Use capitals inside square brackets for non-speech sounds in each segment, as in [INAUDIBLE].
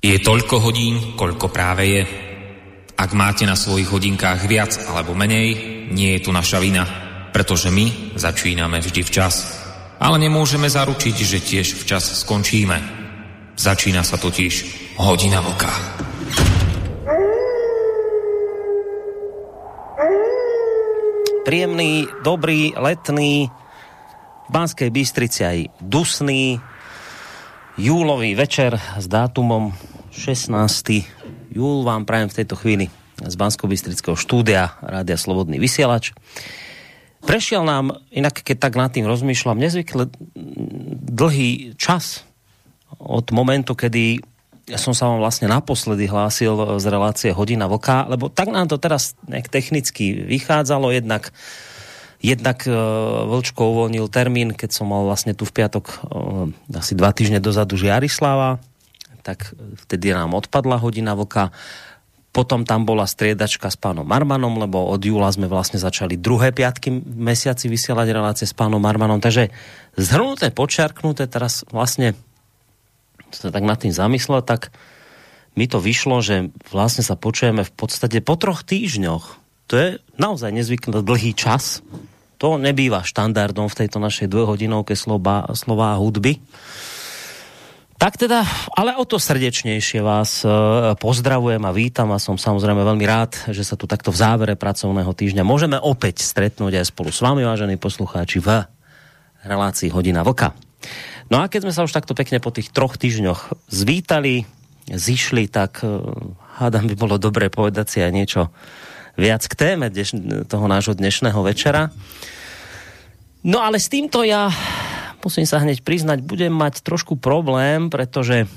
Je toľko hodín, koľko práve je. Ak máte na svojich hodinkách viac alebo menej, nie je tu naša vina, pretože my začíname vždy včas. Ale nemôžeme zaručiť, že tiež včas skončíme. Začína sa totiž hodina vlka. Príjemný, dobrý, letný, v Banskej Bystrici aj dusný, júlový večer s dátumom 16. júl vám prajem v tejto chvíli z bansko štúdia Rádia Slobodný vysielač. Prešiel nám, inak keď tak nad tým rozmýšľam, nezvykle dlhý čas od momentu, kedy ja som sa vám vlastne naposledy hlásil z relácie Hodina Vlka, lebo tak nám to teraz technicky vychádzalo, jednak Jednak uh, Vlčko uvoľnil termín, keď som mal vlastne tu v piatok uh, asi dva týždne dozadu Žiarislava, tak vtedy nám odpadla hodina vlka. Potom tam bola striedačka s pánom Marmanom, lebo od júla sme vlastne začali druhé piatky mesiaci vysielať relácie s pánom Marmanom. Takže zhrnuté, počarknuté, teraz vlastne sa tak nad tým zamyslel, tak mi to vyšlo, že vlastne sa počujeme v podstate po troch týždňoch. To je naozaj nezvykle dlhý čas to nebýva štandardom v tejto našej dvojhodinovke slova, slova hudby. Tak teda, ale o to srdečnejšie vás e, pozdravujem a vítam a som samozrejme veľmi rád, že sa tu takto v závere pracovného týždňa môžeme opäť stretnúť aj spolu s vami, vážení poslucháči, v relácii Hodina Vlka. No a keď sme sa už takto pekne po tých troch týždňoch zvítali, zišli, tak e, hádam by bolo dobre povedať si aj niečo viac k téme dneš, toho nášho dnešného večera. No ale s týmto ja musím sa hneď priznať, budem mať trošku problém, pretože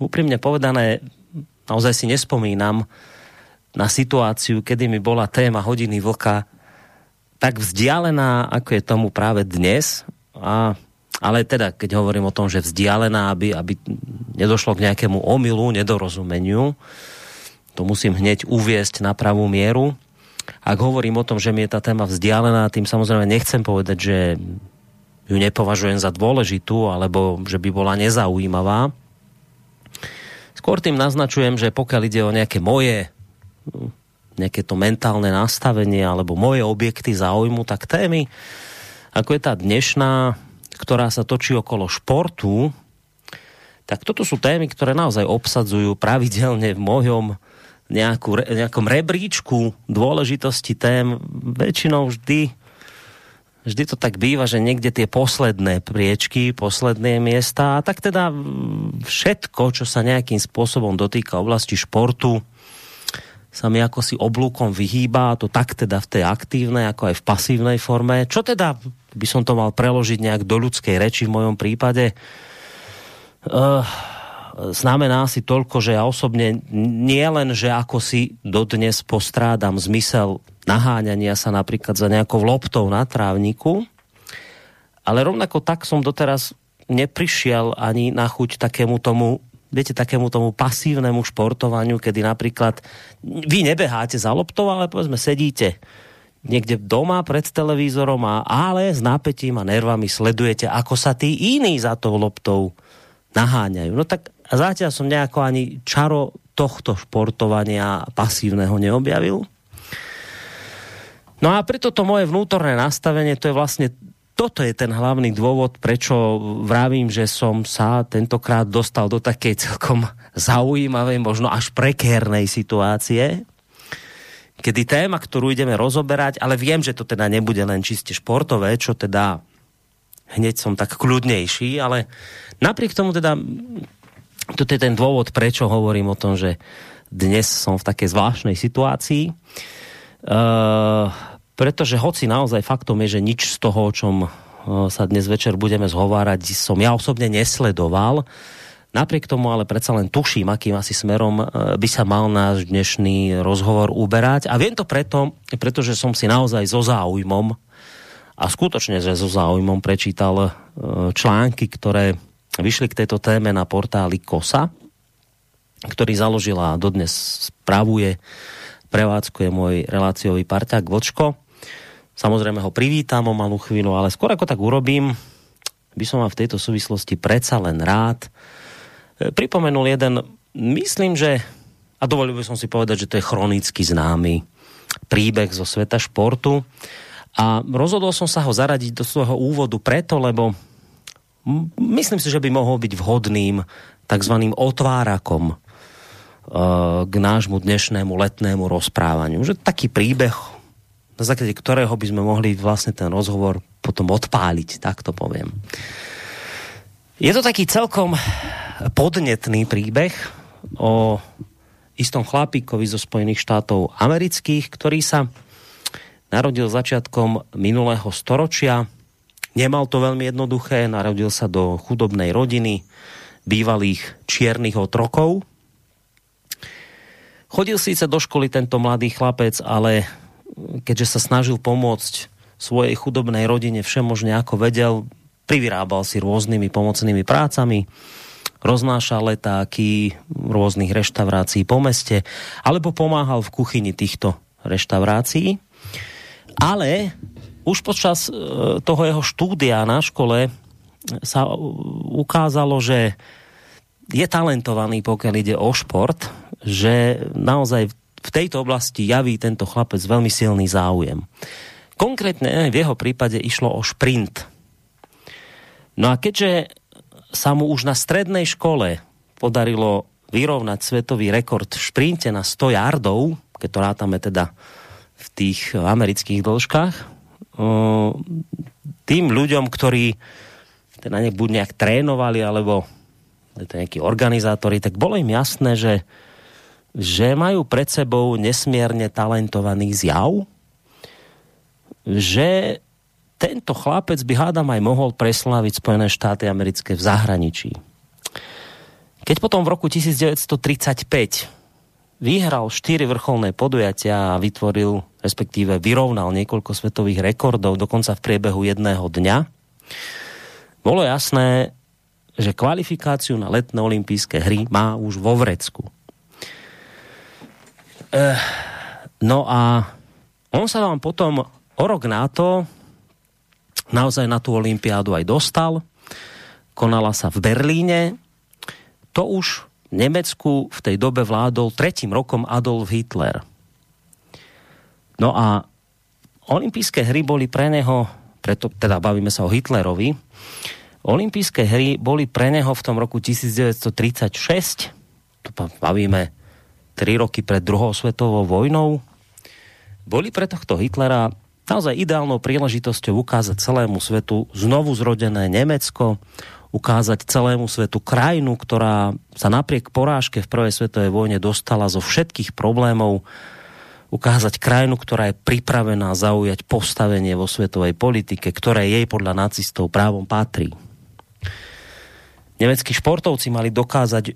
úprimne povedané, naozaj si nespomínam na situáciu, kedy mi bola téma hodiny vlka tak vzdialená, ako je tomu práve dnes. A, ale teda, keď hovorím o tom, že vzdialená, aby, aby nedošlo k nejakému omylu, nedorozumeniu, to musím hneď uviesť na pravú mieru ak hovorím o tom, že mi je tá téma vzdialená, tým samozrejme nechcem povedať, že ju nepovažujem za dôležitú, alebo že by bola nezaujímavá. Skôr tým naznačujem, že pokiaľ ide o nejaké moje nejaké to mentálne nastavenie alebo moje objekty záujmu, tak témy, ako je tá dnešná, ktorá sa točí okolo športu, tak toto sú témy, ktoré naozaj obsadzujú pravidelne v mojom nejakú, nejakom rebríčku dôležitosti tém väčšinou vždy vždy to tak býva, že niekde tie posledné priečky, posledné miesta a tak teda všetko, čo sa nejakým spôsobom dotýka oblasti športu, sa mi ako si oblúkom vyhýba, to tak teda v tej aktívnej, ako aj v pasívnej forme. Čo teda by som to mal preložiť nejak do ľudskej reči v mojom prípade? Uh, znamená si toľko, že ja osobne nie len, že ako si dodnes postrádam zmysel naháňania sa napríklad za nejakou loptou na trávniku, ale rovnako tak som doteraz neprišiel ani na chuť takému tomu viete, takému tomu pasívnemu športovaniu, kedy napríklad vy nebeháte za loptou, ale povedzme sedíte niekde doma pred televízorom a ale s nápetím a nervami sledujete, ako sa tí iní za tou loptou naháňajú. No tak zatiaľ som nejako ani čaro tohto športovania pasívneho neobjavil. No a preto to moje vnútorné nastavenie, to je vlastne toto je ten hlavný dôvod, prečo vravím, že som sa tentokrát dostal do takej celkom zaujímavej, možno až prekérnej situácie, kedy téma, ktorú ideme rozoberať, ale viem, že to teda nebude len čiste športové, čo teda hneď som tak kľudnejší, ale napriek tomu teda toto je ten dôvod, prečo hovorím o tom, že dnes som v takej zvláštnej situácii. Uh, pretože hoci naozaj faktom je, že nič z toho, o čom uh, sa dnes večer budeme zhovárať, som ja osobne nesledoval. Napriek tomu ale predsa len tuším, akým asi smerom uh, by sa mal náš dnešný rozhovor uberať. A viem to preto, pretože som si naozaj so záujmom a skutočne, že so záujmom prečítal články, ktoré vyšli k tejto téme na portáli KOSA, ktorý založila a dodnes spravuje, prevádzkuje môj reláciový parťák Vlčko. Samozrejme ho privítam o malú chvíľu, ale skôr ako tak urobím, by som vám v tejto súvislosti predsa len rád e, pripomenul jeden myslím, že, a dovolil by som si povedať, že to je chronicky známy príbeh zo sveta športu. A rozhodol som sa ho zaradiť do svojho úvodu preto, lebo myslím si, že by mohol byť vhodným tzv. otvárakom k nášmu dnešnému letnému rozprávaniu. Že taký príbeh, na základe ktorého by sme mohli vlastne ten rozhovor potom odpáliť, tak to poviem. Je to taký celkom podnetný príbeh o istom chlapíkovi zo Spojených štátov amerických, ktorý sa narodil začiatkom minulého storočia Nemal to veľmi jednoduché, narodil sa do chudobnej rodiny bývalých čiernych otrokov. Chodil síce do školy tento mladý chlapec, ale keďže sa snažil pomôcť svojej chudobnej rodine všemožne ako vedel, privyrábal si rôznymi pomocnými prácami, roznášal letáky rôznych reštaurácií po meste, alebo pomáhal v kuchyni týchto reštaurácií. Ale už počas e, toho jeho štúdia na škole sa ukázalo, že je talentovaný, pokiaľ ide o šport, že naozaj v tejto oblasti javí tento chlapec veľmi silný záujem. Konkrétne v jeho prípade išlo o šprint. No a keďže sa mu už na strednej škole podarilo vyrovnať svetový rekord v šprinte na 100 yardov, keď to rátame teda v tých amerických dĺžkach, tým ľuďom, ktorí teda nejak, buď nejak trénovali, alebo to nejakí organizátori, tak bolo im jasné, že, že majú pred sebou nesmierne talentovaný zjav, že tento chlapec by hádam aj mohol presláviť Spojené štáty americké v zahraničí. Keď potom v roku 1935 vyhral štyri vrcholné podujatia a vytvoril, respektíve vyrovnal niekoľko svetových rekordov, dokonca v priebehu jedného dňa. Bolo jasné, že kvalifikáciu na letné olympijské hry má už vo Vrecku. Eh, no a on sa vám potom o rok na to naozaj na tú olympiádu aj dostal. Konala sa v Berlíne. To už Nemecku v tej dobe vládol tretím rokom Adolf Hitler. No a olympijské hry boli pre neho, preto teda bavíme sa o Hitlerovi, olympijské hry boli pre neho v tom roku 1936, to bavíme 3 roky pred druhou svetovou vojnou, boli pre tohto Hitlera naozaj ideálnou príležitosťou ukázať celému svetu znovu zrodené Nemecko, ukázať celému svetu krajinu, ktorá sa napriek porážke v prvej svetovej vojne dostala zo všetkých problémov, ukázať krajinu, ktorá je pripravená zaujať postavenie vo svetovej politike, ktoré jej podľa nacistov právom patrí. Nemeckí športovci mali dokázať,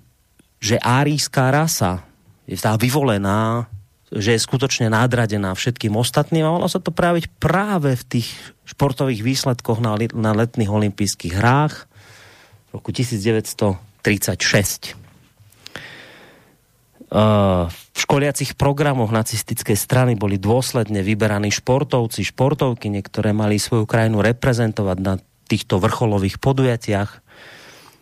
že árijská rasa je tá vyvolená, že je skutočne nadradená všetkým ostatným a malo sa to práviť práve v tých športových výsledkoch na, na letných olympijských hrách roku 1936. V školiacich programoch nacistickej strany boli dôsledne vyberaní športovci, športovky, niektoré mali svoju krajinu reprezentovať na týchto vrcholových podujatiach.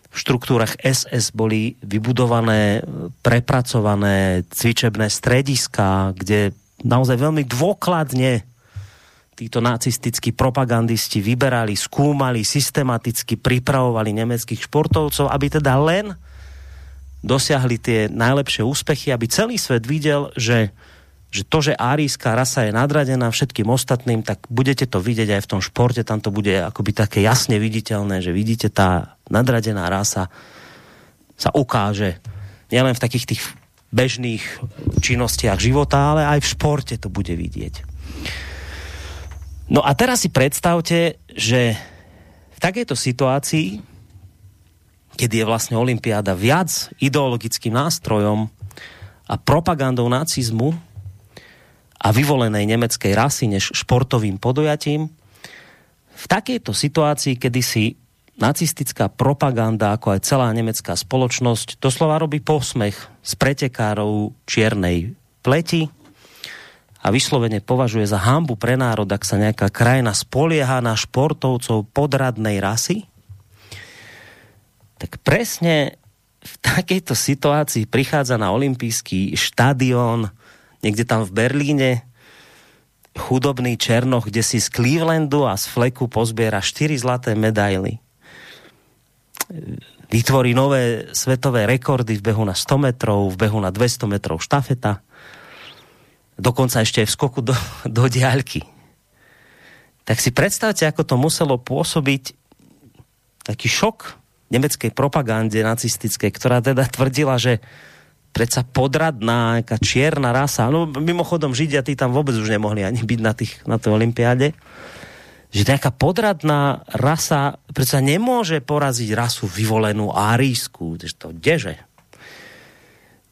V štruktúrach SS boli vybudované, prepracované cvičebné strediska, kde naozaj veľmi dôkladne títo nacistickí propagandisti vyberali, skúmali, systematicky pripravovali nemeckých športovcov, aby teda len dosiahli tie najlepšie úspechy, aby celý svet videl, že, že to, že árijská rasa je nadradená všetkým ostatným, tak budete to vidieť aj v tom športe, tam to bude akoby také jasne viditeľné, že vidíte, tá nadradená rasa sa ukáže nielen v takých tých bežných činnostiach života, ale aj v športe to bude vidieť. No a teraz si predstavte, že v takejto situácii, keď je vlastne Olympiáda viac ideologickým nástrojom a propagandou nacizmu a vyvolenej nemeckej rasy než športovým podujatím, v takejto situácii, kedy si nacistická propaganda, ako aj celá nemecká spoločnosť, doslova robí posmech z pretekárov čiernej pleti, a vyslovene považuje za hambu pre národ, ak sa nejaká krajina spolieha na športovcov podradnej rasy, tak presne v takejto situácii prichádza na olympijský štadión niekde tam v Berlíne chudobný Černoch, kde si z Clevelandu a z Fleku pozbiera 4 zlaté medaily. Vytvorí nové svetové rekordy v behu na 100 metrov, v behu na 200 metrov štafeta. Dokonca ešte aj v skoku do, [LAUGHS] do diaľky. Tak si predstavte, ako to muselo pôsobiť taký šok nemeckej propagande nacistickej, ktorá teda tvrdila, že predsa podradná, nejaká čierna rasa. No mimochodom Židia, tí tam vôbec už nemohli ani byť na, tých, na tej olympiáde. Že nejaká podradná rasa predsa nemôže poraziť rasu vyvolenú árijskú. To kdeže?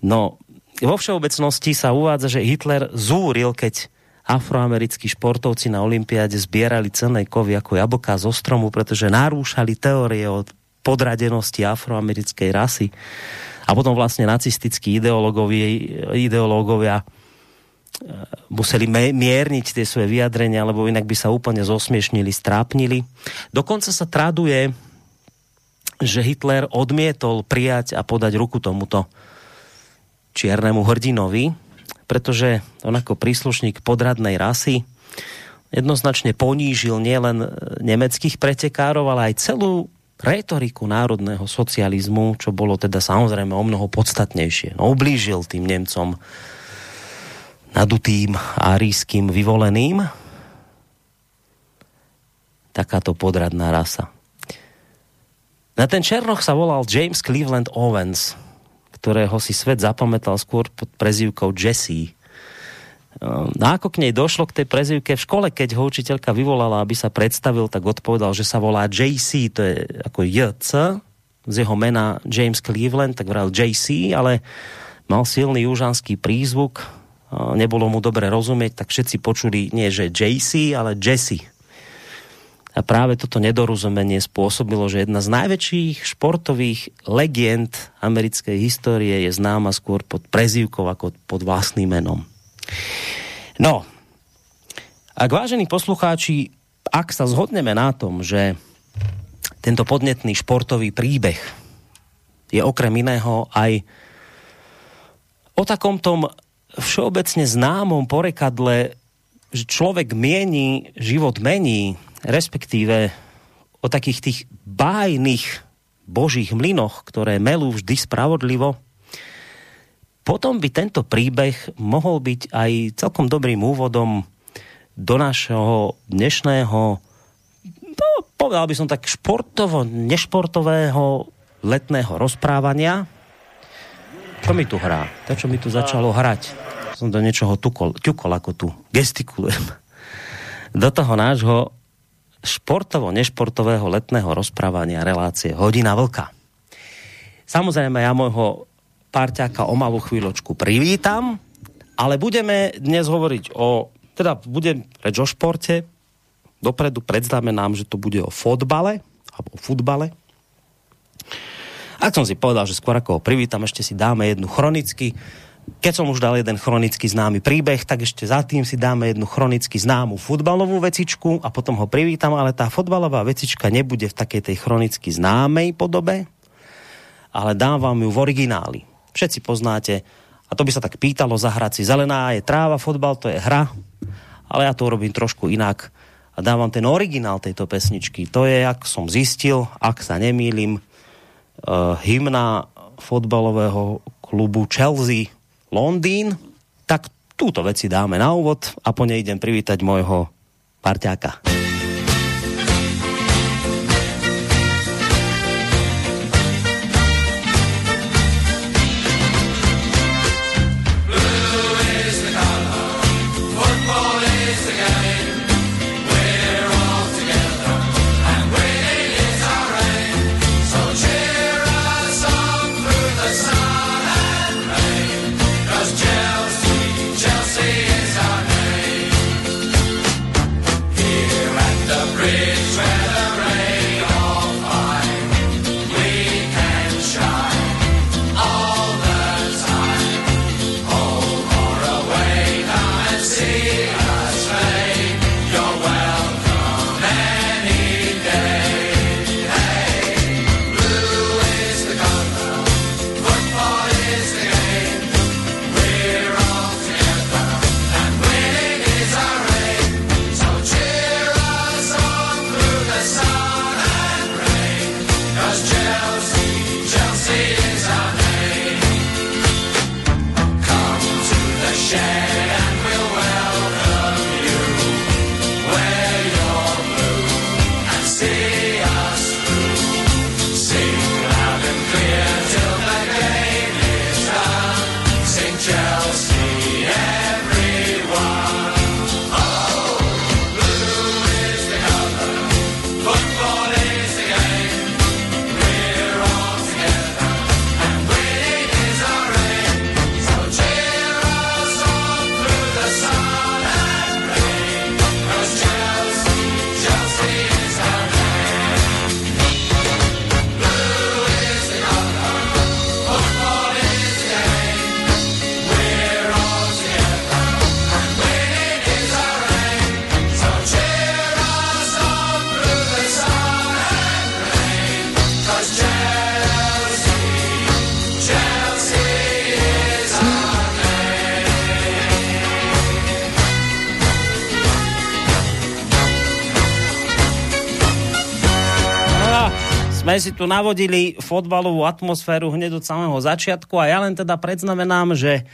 No, vo všeobecnosti sa uvádza, že Hitler zúril, keď afroamerickí športovci na olympiáde zbierali cenné kovy ako jablká zo stromu, pretože narúšali teórie o podradenosti afroamerickej rasy a potom vlastne nacistickí ideológovia museli mierniť tie svoje vyjadrenia, lebo inak by sa úplne zosmiešnili, strápnili. Dokonca sa traduje, že Hitler odmietol prijať a podať ruku tomuto čiernemu hrdinovi, pretože on ako príslušník podradnej rasy jednoznačne ponížil nielen nemeckých pretekárov, ale aj celú retoriku národného socializmu, čo bolo teda samozrejme o mnoho podstatnejšie. No, ublížil tým Nemcom nadutým árijským vyvoleným takáto podradná rasa. Na ten Černoch sa volal James Cleveland Owens, ktorého si svet zapamätal skôr pod prezývkou Jesse. Ehm, no ako k nej došlo k tej prezivke v škole, keď ho učiteľka vyvolala, aby sa predstavil, tak odpovedal, že sa volá JC, to je ako JC, z jeho mena James Cleveland, tak vral JC, ale mal silný južanský prízvuk, nebolo mu dobre rozumieť, tak všetci počuli nie, že JC, ale Jesse. A práve toto nedorozumenie spôsobilo, že jedna z najväčších športových legend americkej histórie je známa skôr pod prezývkou ako pod vlastným menom. No, ak vážení poslucháči, ak sa zhodneme na tom, že tento podnetný športový príbeh je okrem iného aj o takom tom všeobecne známom porekadle, že človek mieni, život mení, respektíve o takých tých bájnych božích mlynoch, ktoré melú vždy spravodlivo, potom by tento príbeh mohol byť aj celkom dobrým úvodom do našeho dnešného, no, povedal by som tak športovo, nešportového letného rozprávania. Čo mi tu hrá? To, čo mi tu začalo hrať. Som do niečoho tukol, ťukol, ako tu gestikulujem. Do toho nášho športovo-nešportového letného rozprávania relácie Hodina vlka. Samozrejme, ja môjho parťáka o malú chvíľočku privítam, ale budeme dnes hovoriť o, teda budem reč o športe, dopredu predznamenám, že to bude o fotbale, alebo o futbale. Ak som si povedal, že skôr ako ho privítam, ešte si dáme jednu chronicky, keď som už dal jeden chronicky známy príbeh, tak ešte za tým si dáme jednu chronicky známu futbalovú vecičku a potom ho privítam, ale tá futbalová vecička nebude v takej tej chronicky známej podobe, ale dám vám ju v origináli všetci poznáte. A to by sa tak pýtalo zahrať si. Zelená je tráva, fotbal to je hra, ale ja to urobím trošku inak a dávam ten originál tejto pesničky. To je, ak som zistil, ak sa nemýlim, uh, hymna fotbalového klubu Chelsea Londýn, tak túto veci dáme na úvod a po nej idem privítať môjho parťáka. Si tu navodili fotbalovú atmosféru hneď od samého začiatku a ja len teda predznamenám, že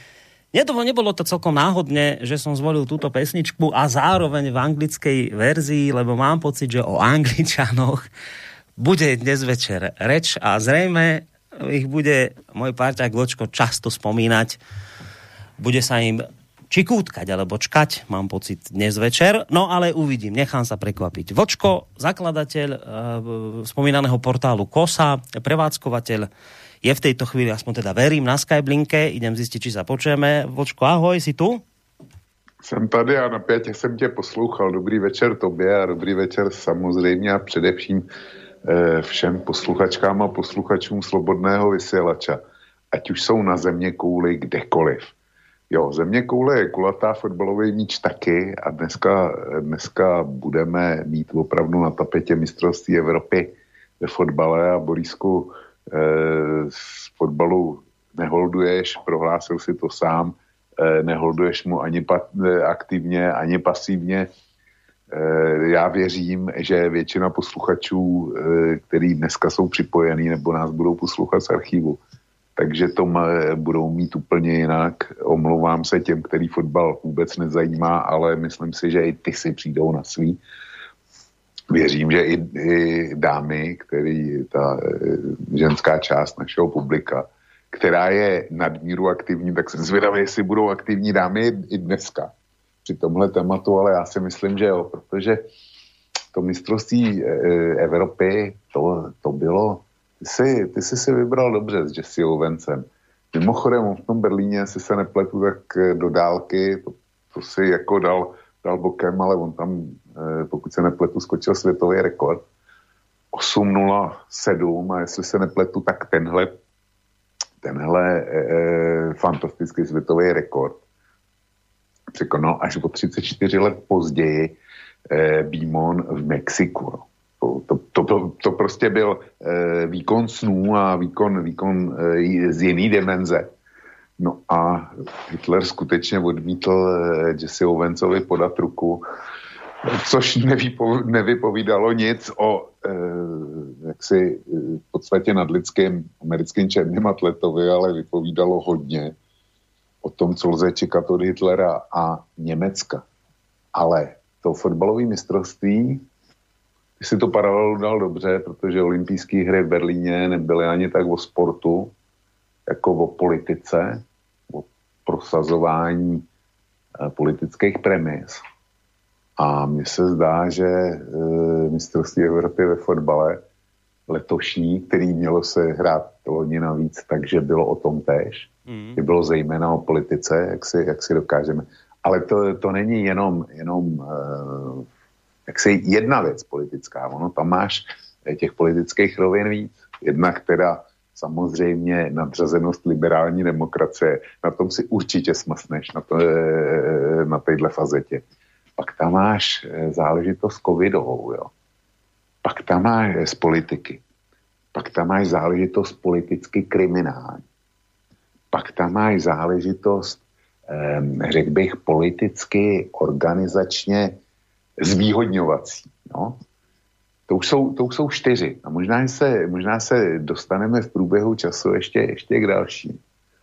Nebolo, nebolo to celkom náhodne, že som zvolil túto pesničku a zároveň v anglickej verzii, lebo mám pocit, že o Angličanoch bude dnes večer reč a zrejme ich bude môj parťák Vlčko často spomínať. Bude sa im či kútkať, alebo čkať, mám pocit, dnes večer. No ale uvidím, nechám sa prekvapiť. Vočko, zakladateľ e, spomínaného portálu KOSA, prevádzkovateľ, je v tejto chvíli, aspoň teda verím, na Skyblinke. Idem zistiť, či sa počujeme. Vočko, ahoj, si tu? Jsem tady a napětě jsem tě poslouchal. Dobrý večer tobě a dobrý večer samozřejmě a především e, všem posluchačkám a posluchačům Slobodného vysílača. Ať už jsou na země kouli kdekoliv. Jo, země koule je kulatá, fotbalový míč taky a dneska, dneska budeme mít opravdu na tapetě mistrovství Evropy ve fotbale a Borisku eh, z fotbalu neholduješ, prohlásil si to sám, eh, neholduješ mu ani pa, eh, aktivně, ani pasivně. Eh, já věřím, že většina posluchačů, eh, který dneska jsou připojení nebo nás budou poslouchat z archivu, takže to budou mít úplně jinak. Omlouvám se těm, který fotbal vůbec nezajímá, ale myslím si, že i ty si přijdou na svý. Věřím, že i, i dámy, který ta e, ženská část našeho publika, která je nadmíru aktivní, tak jsem zvědavý, jestli budou aktivní dámy i dneska při tomhle tématu, ale já si myslím, že jo, protože to mistrovství e, Evropy, to, to bylo ty jsi, ty jsi si vybral dobře s Jesse Owencem. Mimochodem, v tom Berlíně, si se nepletu, tak eh, do dálky, to, to si jako dal, dal bokem, ale on tam, eh, pokud se nepletu, skočil světový rekord. 8.07 a jestli se nepletu, tak tenhle, tenhle e, fantastický světový rekord překonal až o 34 let později e, Bímon v Mexiku. No. To, to, to, to prostě byl e, výkon snů a výkon, výkon e, z jiný dimenze. No a Hitler skutečně odmítl e, Jesse Owensovi podat ruku, což nevypo, nevypovídalo nic o e, jaksi v podstatě nadlidském americkým černým atletovi, ale vypovídalo hodně o tom, co lze čekat od Hitlera a Německa. Ale to fotbalové mistrovství si to paralelu dal dobře, protože olympijské hry v Berlíně nebyly ani tak o sportu, jako o politice, o prosazování eh, politických premis. A mně se zdá, že e, mistrovství Evropy ve fotbale letošní, který mělo se hrát loni navíc, takže bylo o tom též. Mm. bylo zejména o politice, jak si, jak si dokážeme. Ale to, to není jenom, jenom e, jak se jedna věc politická, ono tam máš eh, těch politických rovin víc. Jedna, která samozřejmě nadřazenost liberální demokracie, na tom si určitě smasneš na, to, eh, na téhle fazetě. Pak tam máš eh, záležitost covidovou, jo. Pak tam máš z politiky. Pak tam máš záležitost politicky kriminální. Pak tam máš záležitost, řekl bych, politicky, organizačně zvýhodňovací. No? To už jsou, to už jsou čtyři. A možná se, možná se dostaneme v průběhu času ještě, ještě k dalším.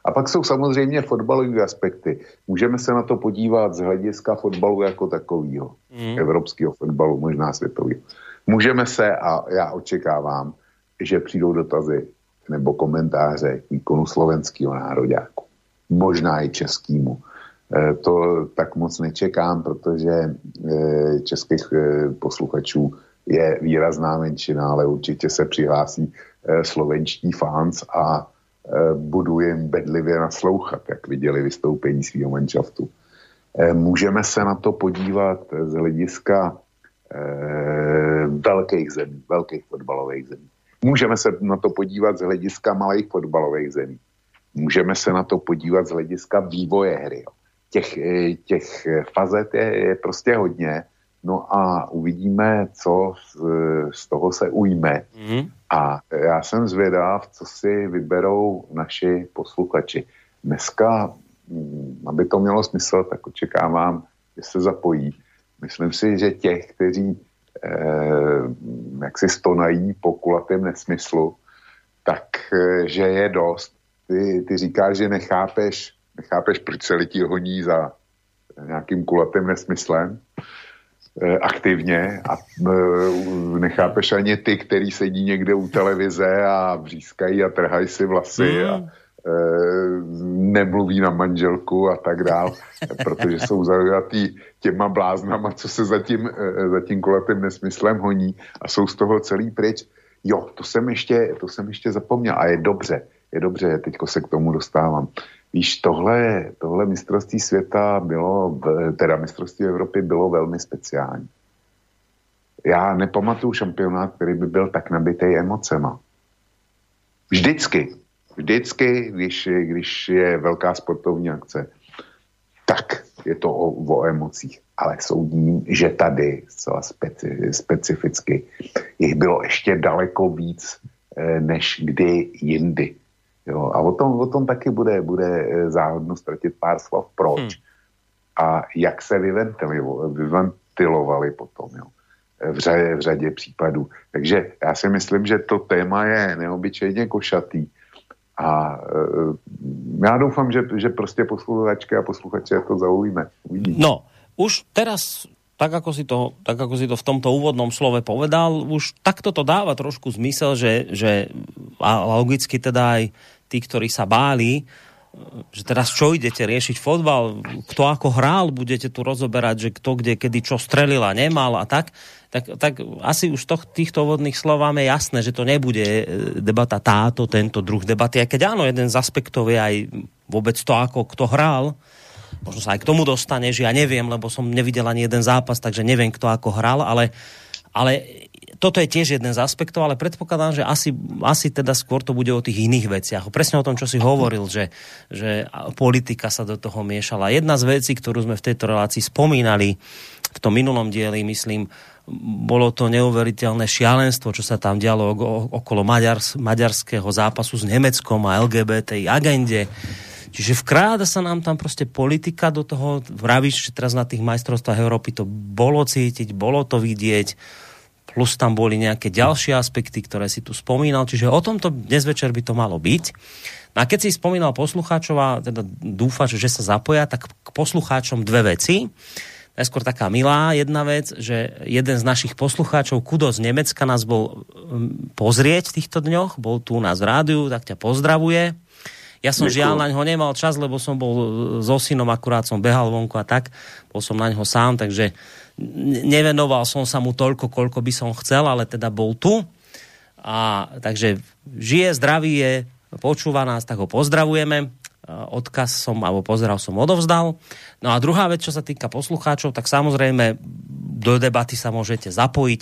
A pak jsou samozřejmě fotbalové aspekty. Můžeme se na to podívat z hlediska fotbalu jako takového. Mm. Evropského fotbalu, možná světového. Můžeme se, a já očekávám, že přijdou dotazy nebo komentáře k výkonu slovenského nároďáku. Možná i českýmu. E, to tak moc nečekám, protože e, českých e, posluchačů je výrazná menšina, ale určitě se přihlásí slovenští fans a budu jim bedlivě naslouchat, jak viděli vystoupení svého manšaftu. Můžeme se na to podívat z hlediska velkých zemí, velkých fotbalových zemí. Můžeme se na to podívat z hlediska malých fotbalových zemí. Můžeme se na to podívat z hlediska vývoje hry. Těch, eh, těch fazet je, je prostě hodně. No a uvidíme, co z, z toho se ujme. Mm. A já jsem zvědav, co si vyberou naši posluchači. Dneska, mm, aby to mělo smysl, tak očekávám, že se zapojí. Myslím si, že těch, kteří eh, jak si stonají po kulatém nesmyslu, tak eh, že je dost. Ty, ty říkáš, že nechápeš, nechápeš, proč se lidi honí za nějakým kulatým nesmyslem eh, aktivně a eh, nechápeš ani ty, který sedí někde u televize a vřískají a trhají si vlasy a Eh, nemluví na manželku a tak dál, protože jsou zaujatý těma bláznama, co se za tím, za tím kulatým nesmyslem honí a jsou z toho celý pryč. Jo, to jsem ještě, to jsem ještě zapomněl a je dobře, je dobře, teďko se k tomu dostávám. Víš, tohle, tohle mistrovství světa bylo, teda mistrovství Evropy bylo velmi speciální. Já nepamatuju šampionát, který by byl tak nabitý emocema. Vždycky, Vždycky, když, když je velká sportovní akce, tak je to o, o emocích. Ale soudím, že tady zcela speci, specificky jich bylo ještě daleko víc eh, než kdy jindy. Jo, a o tom, o tom taky bude, bude eh, záhodno ztratit pár slov. Proč? Hmm. A jak se vyventilovali potom. Jo v řadě, v řadě případů. Takže já si myslím, že to téma je neobyčejně košatý a uh, já doufám, že, že prostě posluchačky a posluchače to zaujíme. Uvidíme. No, už teraz tak ako, si to, tak ako si to v tomto úvodnom slove povedal, už takto to dáva trošku zmysel, že, že a logicky teda aj tí, ktorí sa báli, že teraz čo idete riešiť fotbal, kto ako hral, budete tu rozoberať, že kto kde, kedy čo strelil a nemal a tak, tak, tak asi už to, týchto vodných slov máme jasné, že to nebude e, debata táto, tento druh debaty. A keď áno, jeden z aspektov je aj vôbec to, ako kto hral, možno sa aj k tomu dostane, že ja neviem, lebo som nevidel ani jeden zápas, takže neviem, kto ako hral, ale, ale toto je tiež jeden z aspektov, ale predpokladám, že asi, asi teda skôr to bude o tých iných veciach. Presne o tom, čo si hovoril, že, že politika sa do toho miešala. Jedna z vecí, ktorú sme v tejto relácii spomínali v tom minulom dieli, myslím, bolo to neuveriteľné šialenstvo, čo sa tam dialo okolo maďars, maďarského zápasu s Nemeckom a LGBT agende. Čiže vkráda sa nám tam proste politika do toho, vravíš, že teraz na tých majstrovstvách Európy to bolo cítiť, bolo to vidieť, plus tam boli nejaké ďalšie aspekty, ktoré si tu spomínal, čiže o tomto dnes večer by to malo byť. No a keď si spomínal poslucháčov a teda dúfaš, že sa zapoja, tak k poslucháčom dve veci. Najskôr taká milá jedna vec, že jeden z našich poslucháčov, Kudo z Nemecka, nás bol um, pozrieť v týchto dňoch, bol tu u nás v rádiu, tak ťa pozdravuje. Ja som žiaľ na ňo nemal čas, lebo som bol so synom, akurát som behal vonku a tak, bol som na ňo sám, takže nevenoval som sa mu toľko, koľko by som chcel, ale teda bol tu. A takže žije, zdravý je, počúva nás, tak ho pozdravujeme odkaz som, alebo pozdrav som odovzdal. No a druhá vec, čo sa týka poslucháčov, tak samozrejme do debaty sa môžete zapojiť.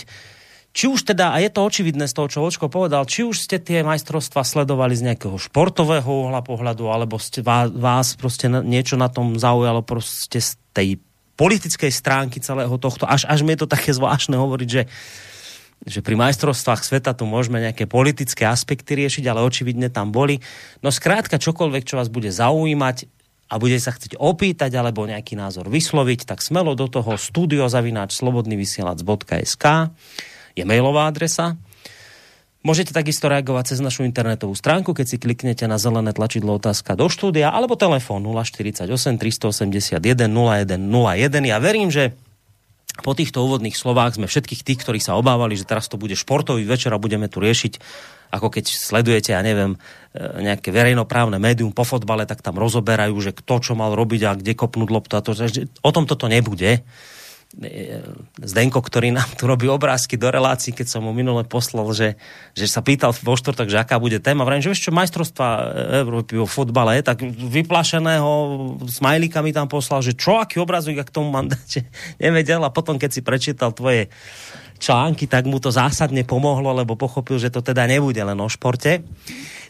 Či už teda, a je to očividné z toho, čo Vočko povedal, či už ste tie majstrovstva sledovali z nejakého športového uhla pohľadu, alebo ste, vás proste niečo na tom zaujalo proste z tej politickej stránky celého tohto, až, až mi je to také zvláštne hovoriť, že že pri majstrovstvách sveta tu môžeme nejaké politické aspekty riešiť, ale očividne tam boli. No skrátka, čokoľvek, čo vás bude zaujímať a bude sa chcieť opýtať alebo nejaký názor vysloviť, tak smelo do toho studiozavináč slobodnyvysielac.sk je mailová adresa. Môžete takisto reagovať cez našu internetovú stránku, keď si kliknete na zelené tlačidlo otázka do štúdia, alebo telefón 048 381 0101. Ja verím, že po týchto úvodných slovách sme všetkých tých, ktorí sa obávali, že teraz to bude športový večer a budeme tu riešiť, ako keď sledujete, ja neviem, e, nejaké verejnoprávne médium po fotbale, tak tam rozoberajú, že kto čo mal robiť a kde kopnúť loptu a to, že o tom toto nebude. E, Zdenko, ktorý nám tu robí obrázky do relácií, keď som mu minule poslal, že, že sa pýtal vo štvrtok, že aká bude téma. Vrajím, že vieš čo, majstrovstva Európy vo fotbale, tak vyplašeného smajlíka mi tam poslal, že čo, aký obrazok, k tomu mandáte nevedel a potom, keď si prečítal tvoje články, tak mu to zásadne pomohlo, lebo pochopil, že to teda nebude len o športe.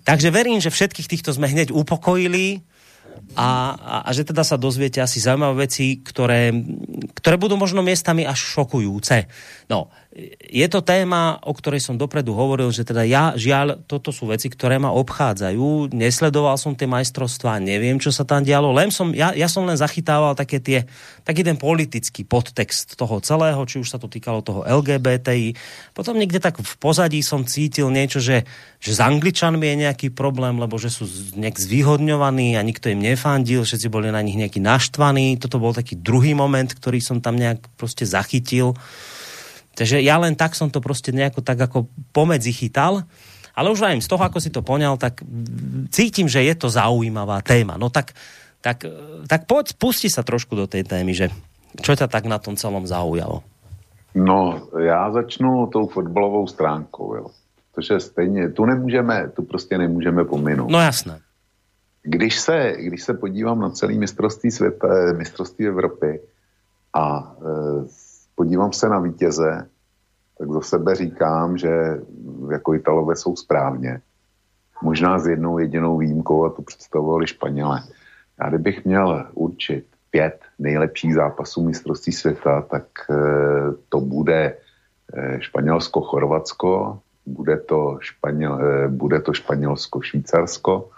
Takže verím, že všetkých týchto sme hneď upokojili a, a, a že teda sa dozviete asi zaujímavé veci, ktoré, ktoré budú možno miestami až šokujúce. No, je to téma, o ktorej som dopredu hovoril, že teda ja, žiaľ, toto sú veci, ktoré ma obchádzajú. Nesledoval som tie majstrovstvá, neviem, čo sa tam dialo. Len som, ja, ja som len zachytával také tie, taký ten politický podtext toho celého, či už sa to týkalo toho LGBTI. Potom niekde tak v pozadí som cítil niečo, že, že s Angličanmi je nejaký problém, lebo že sú nejak zvýhodňovaní a nikto im nefandil, všetci boli na nich nejaký naštvaní. Toto bol taký druhý moment, ktorý som tam nejak proste zachytil. Takže ja len tak som to proste nejako tak ako pomedzi chytal. Ale už aj z toho, ako si to poňal, tak cítim, že je to zaujímavá téma. No tak, tak, tak poď, pusti sa trošku do tej témy, že čo ťa tak na tom celom zaujalo? No, já začnu tou fotbalovou stránkou, jo. Protože stejně, tu nemůžeme, tu prostě nemůžeme pominout. No jasné. Když se, když se podívám na celý mistrovství světa, mistrovství Evropy a e, podívám se na vítěze, tak za sebe říkám, že jako Italové jsou správně. Možná s jednou jedinou výjimkou a to představovali Španělé. Já kdybych měl určit pět nejlepších zápasů mistrovství světa, tak e, to bude e, Španělsko-Chorvatsko, bude to, Španěl, e, bude to Španělsko-Švýcarsko,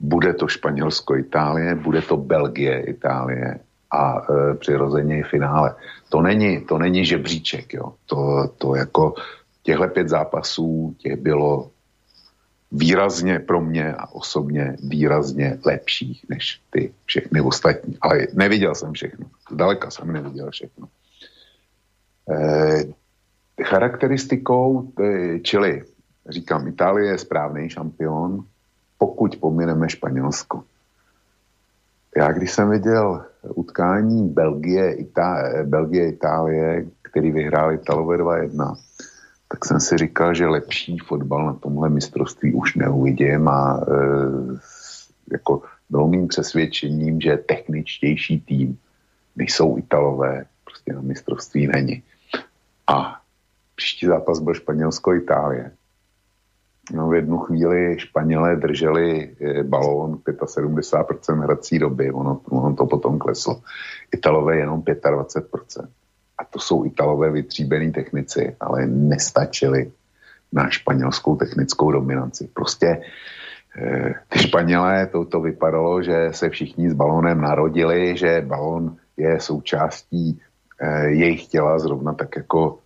bude to Španělsko-Itálie, bude to Belgie-Itálie a e, přirozeně i finále. To není, to není žebříček, jo. To, to jako těchto pět zápasů těch bylo výrazně pro mě a osobně výrazně lepších než ty všechny ostatní. Ale neviděl jsem všechno. Zdaleka jsem neviděl všechno. E, charakteristikou, e, čili říkám, Itálie je správný šampion, pokud pomineme Španělsko. Já když jsem viděl utkání Belgie, Itá- Belgie Itálie, který vyhrál Italové 2-1, tak jsem si říkal, že lepší fotbal na tomhle mistrovství už neuvidím a e, jako bylo mým přesvědčením, že techničtější tým, než jsou Italové, prostě na mistrovství není. A příští zápas byl Španělsko-Itálie. No, v jednu chvíli Španělé drželi eh, balón 75% hrací doby, ono, ono to potom kleslo. Italové jenom 25%. A to jsou Italové vytříbený technici, ale nestačili na španělskou technickou dominanci. Prostě eh, ty Španělé, to, to vypadalo, že se všichni s balónem narodili, že balón je součástí eh, jejich těla zrovna tak jako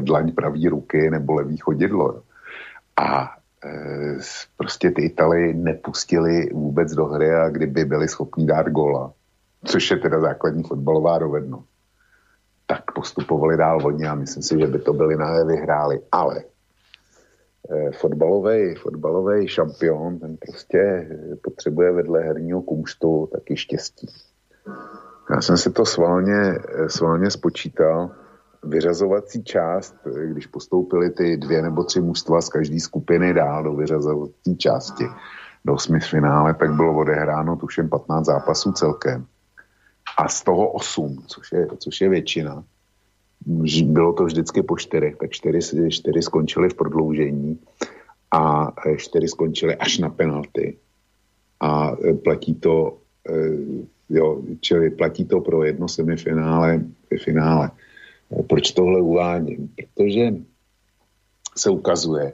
dlaň pravý ruky nebo levý chodidlo. A Eh, prostě ty Italy nepustili vůbec do hry a kdyby byli schopni dát gola, což je teda základní fotbalová dovednost, tak postupovali dál vodně a myslím si, že by to byli na vyhráli. Ale eh, fotbalový, fotbalový šampion, ten prostě eh, potřebuje vedle herního kumštu taky štěstí. Já jsem si to svalně, svalně spočítal, vyřazovací část, když postoupili ty dvě nebo tři mužstva z každé skupiny dál do vyřazovací části, do osmi finále, tak bylo odehráno tuším 15 zápasů celkem. A z toho 8, což je, což je většina. Bylo to vždycky po čtyřech, tak čtyři, čtyři skončily v prodloužení a čtyři skončily až na penalty. A platí to, eh, jo, čili platí to pro jedno semifinále, finále. Proč tohle uvádím? Protože se ukazuje,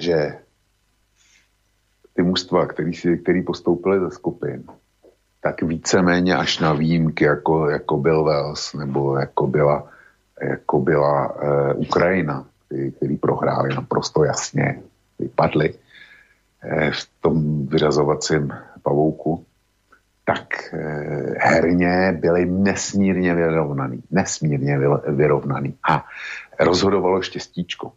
že ty mužstva, který, si, který postoupili ze skupin, tak víceméně až na výjimky, jako, jako byl Wales nebo jako byla, jako byla e, Ukrajina, který prohráli naprosto jasně, vypadli eh, v tom vyřazovacím pavouku, tak eh, herně byli nesmírně vyrovnaný. Nesmírně vyrovnaný. A rozhodovalo štěstíčko.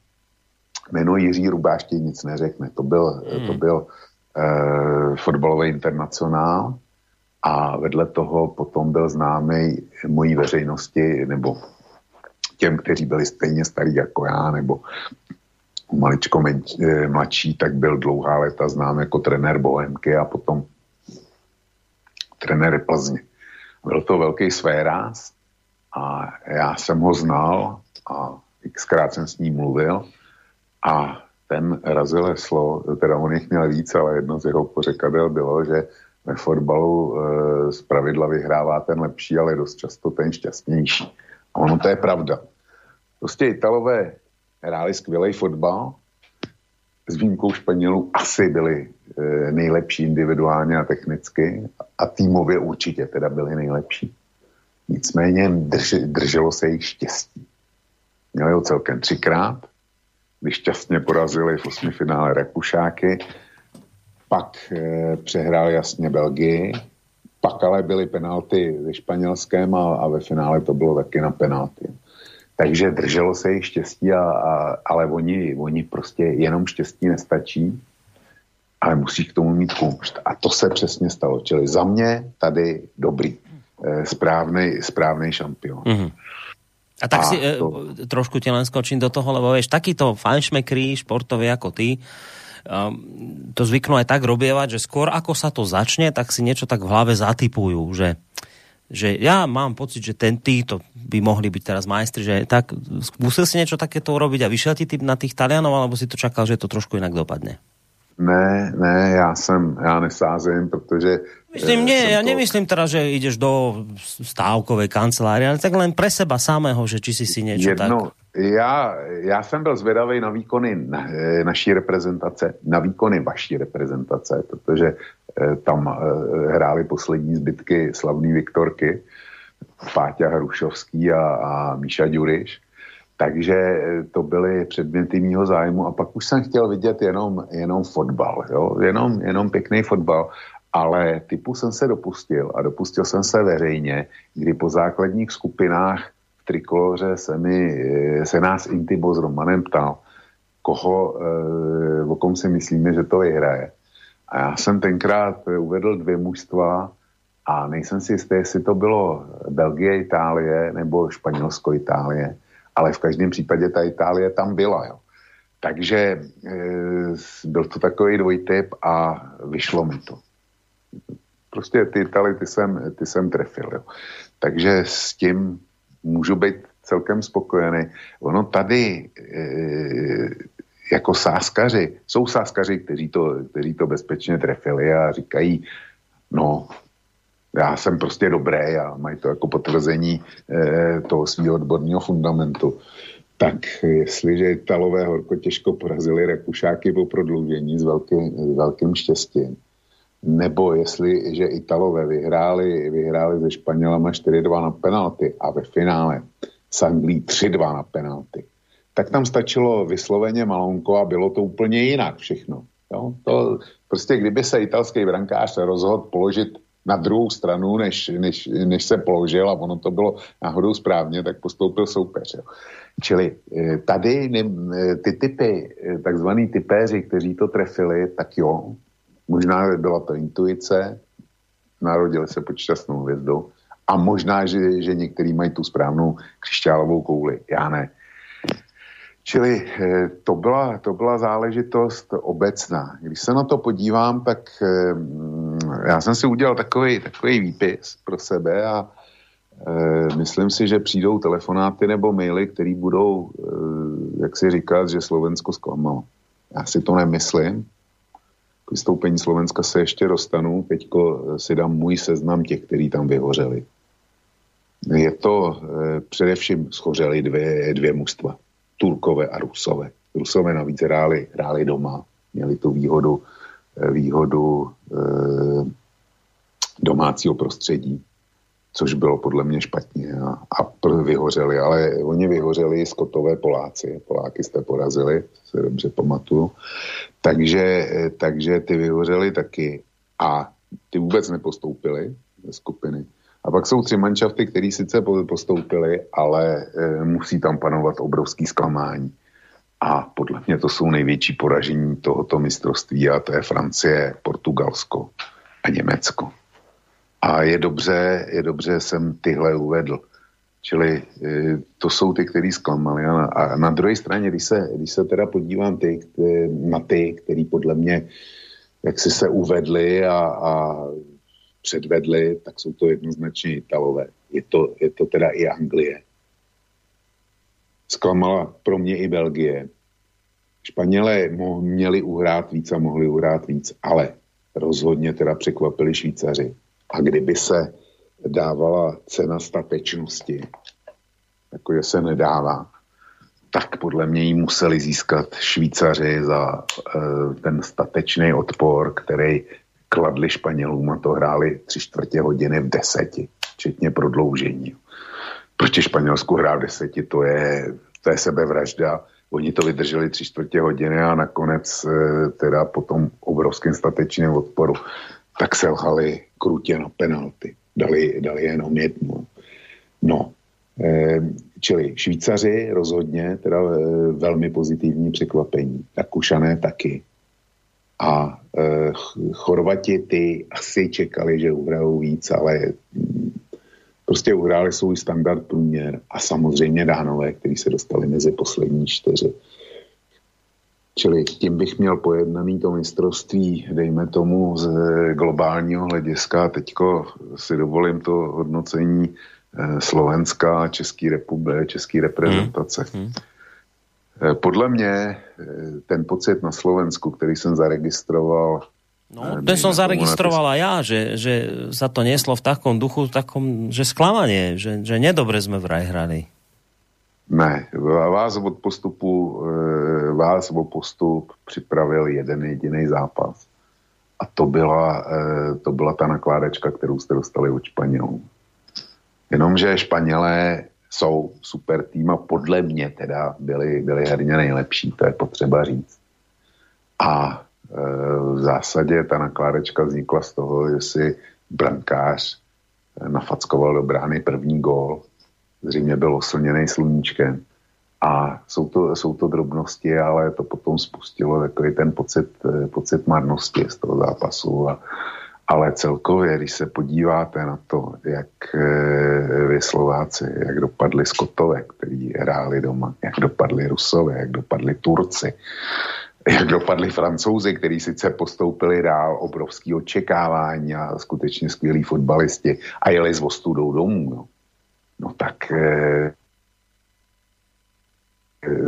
Jméno Jiří Rubáš ti nic neřekne. To byl, hmm. to byl eh, fotbalový internacionál a vedle toho potom byl známý mojí veřejnosti nebo těm, kteří byli stejně starí jako já, nebo maličko menč, eh, mladší, tak byl dlouhá léta znám jako trenér Bohemky a potom trenér Plzně. Byl to velký svéráz a já jsem ho znal a xkrát jsem s ním mluvil a ten razil heslo, teda on jich měl víc, ale jedno z jeho pořekadel bylo, že ve fotbalu e, z pravidla vyhrává ten lepší, ale dost často ten šťastnější. A ono to je pravda. Prostě Italové hráli skvělý fotbal, s výjimkou Španělů asi byli nejlepší individuálně a technicky a týmově určitě teda byli nejlepší. Nicméně drž, drželo se jich štěstí. Měli ho celkem třikrát, když šťastně porazili v osmi finále Rakušáky, pak e, přehrál jasně Belgii, pak ale byly penalty ve španělském a, a ve finále to bylo taky na penalty. Takže drželo se jich štěstí, a, a, ale oni, oni prostě jenom štěstí nestačí, ale musí k tomu mít kumšt. A to se přesně stalo. Čili za mě tady dobrý, eh, správný, správný šampion. Mm-hmm. A tak a si eh, to... trošku ti len skočím do toho, lebo vieš, takýto fajnšmekrí športoví ako ty, um, to zvyknú aj tak robievať, že skôr ako sa to začne, tak si niečo tak v hlave zatypujú, že že ja mám pocit, že ten títo by mohli byť teraz majstri, že tak musel si niečo takéto urobiť a vyšiel ti na tých Talianov, alebo si to čakal, že to trošku inak dopadne? Ne, ne, já jsem, já nesázím, protože... Myslím, nie, ja to... nemyslím teraz, že ideš do stávkovej kancelárie, ale tak len pre seba samého, že či si si niečo Jedno, tak... Já, já jsem byl zvědavý na výkony na, eh, naší reprezentace, na výkony vaší reprezentace, protože eh, tam eh, hráli poslední zbytky slavný Viktorky, Páťa Hrušovský a, a Míša Ďuriš. Takže eh, to byly předměty mýho zájmu a pak už jsem chtěl vidět jenom, jenom fotbal, jo? Jenom, jenom pěkný fotbal. Ale typu jsem se dopustil a dopustil jsem se veřejně, kdy po základních skupinách v Trikoloře se, mi, eh, se nás Intibo s Romanem ptal, koho, eh, o kom si myslíme, že to vyhraje. A já jsem tenkrát uvedl dvě mužstva a nejsem si jistý, jestli to bylo Belgie, Itálie nebo Španělsko, Itálie ale v každém případě ta Itálie tam byla. Jo. Takže e, byl to takový dvojtyp a vyšlo mi to. Prostě ty Italy, ty jsem, ty jsem trefil. Jo. Takže s tím můžu být celkem spokojený. Ono tady e, jako sáskaři, jsou sáskaři, kteří to, kteří to bezpečně trefili a říkají, no, já jsem prostě dobrý a mají to jako potvrzení eh, toho svého odborného fundamentu. Tak jestliže Italové horko těžko porazili Rakušáky po prodloužení s velkým, s velkým štěstím, nebo jestli, že Italové vyhráli, vyhráli se Španělama 4-2 na penalty a ve finále s Anglí 3-2 na penalty, tak tam stačilo vysloveně malonko a bylo to úplně jinak všechno. Jo? To, prostě kdyby se italský brankář rozhodl položit na druhou stranu, než, než, než se položil a ono to bylo náhodou správně, tak postoupil soupeř. Jo. Čili eh, tady eh, ty typy, eh, takzvaný typéři, kteří to trefili, tak jo, možná byla to intuice, narodili se pod šťastnou hvězdou a možná, že, že některý mají tu správnou křišťálovou kouli. Já ne. Čili to byla, to byla záležitost obecná. Když se na to podívám, tak já jsem si udělal takový, takový výpis pro sebe a eh, myslím si, že přijdou telefonáty nebo maily, které budou, jak si říkat, že Slovensko zklamalo. Já si to nemyslím. K vystoupení Slovenska se ještě dostanu. Teďko si dám můj seznam těch, kteří tam vyhořeli. Je to především schořeli dvě, dvě mužstva. Turkové a Rusové. Rusové navíc hráli, hráli doma, měli tu výhodu, výhodu e, domácího prostředí. což bylo podle mě špatně a, a vyhořeli, ale oni vyhořeli skotové Poláci, Poláky jste porazili, se dobře pamatuju, takže, takže ty vyhořeli taky a ty vůbec nepostoupili ze skupiny. A pak jsou tři manšafty, které sice postoupily, ale e, musí tam panovat obrovský zklamání. A podle mě to jsou největší poražení tohoto mistrovství a to je Francie, Portugalsko a Německo. A je dobře, je dobře jsem tyhle uvedl. Čili e, to jsou ty, který zklamali. A na, druhé straně, když se, když se teda podívám ty, na ty, který podle mě jak si se uvedli a, a předvedli, tak jsou to jednoznačně Italové. Je to, je to teda i Anglie. Zklamala pro mě i Belgie. Španělé měli uhrát víc a mohli uhrát víc, ale rozhodně teda překvapili Švýcaři. A kdyby se dávala cena statečnosti, jakože se nedává, tak podle mě ji museli získat Švýcaři za uh, ten statečný odpor, který kladli Španělům a to hráli tři čtvrtě hodiny v deseti, včetně prodloužení. Proti Španělsku hrát v deseti, to je, to je sebevražda. Oni to vydrželi tři čtvrtě hodiny a nakonec uh, teda po tom obrovském statečném odporu tak selhali krutě na penalty. Dali, dali jenom jednu. No, eh, čili Švýcaři rozhodně, teda eh, velmi pozitivní překvapení. Rakušané taky. A eh, Chorvati ty asi čekali, že uhrajou víc, ale prostě uhráli svůj standard průměr a samozřejmě Dánové, kteří se dostali mezi poslední čtyři. Čili tím bych měl pojednaný to mistrovství, dejme tomu, z globálního hlediska. Teďko si dovolím to hodnocení eh, Slovenska České republiky, České reprezentace. Hmm. Hmm. Podle mě eh, ten pocit na Slovensku, který jsem zaregistroval No, ten som zaregistroval aj ja, že, že sa to neslo v takom duchu, takom, že sklamanie, že, že nedobre sme vraj hrali. Ne, vás od postupu, eh, vás o postup připravil jeden jediný zápas. A to byla, eh, to byla ta nakládačka, kterou jste dostali od Španělů. Jenomže Španělé jsou super tým a podle mě teda byli, byli herně nejlepší, to je potřeba říct. A e, v zásadě ta nakládačka vznikla z toho, že si brankář nafackoval do brány první gól zřejmě byl oslněný sluníčkem. A jsou to, jsou to drobnosti, ale to potom spustilo takový ten pocit, eh, pocit marnosti z toho zápasu. A, ale celkově, když se podíváte na to, jak e, vy Slováci, jak dopadli Skotové, kteří hráli doma, jak dopadli Rusové, jak dopadli Turci, jak dopadli Francouzi, kteří sice postoupili dál, obrovský očekávání a skutečně skvělí fotbalisti a jeli s ostudou domů. No no tak eh,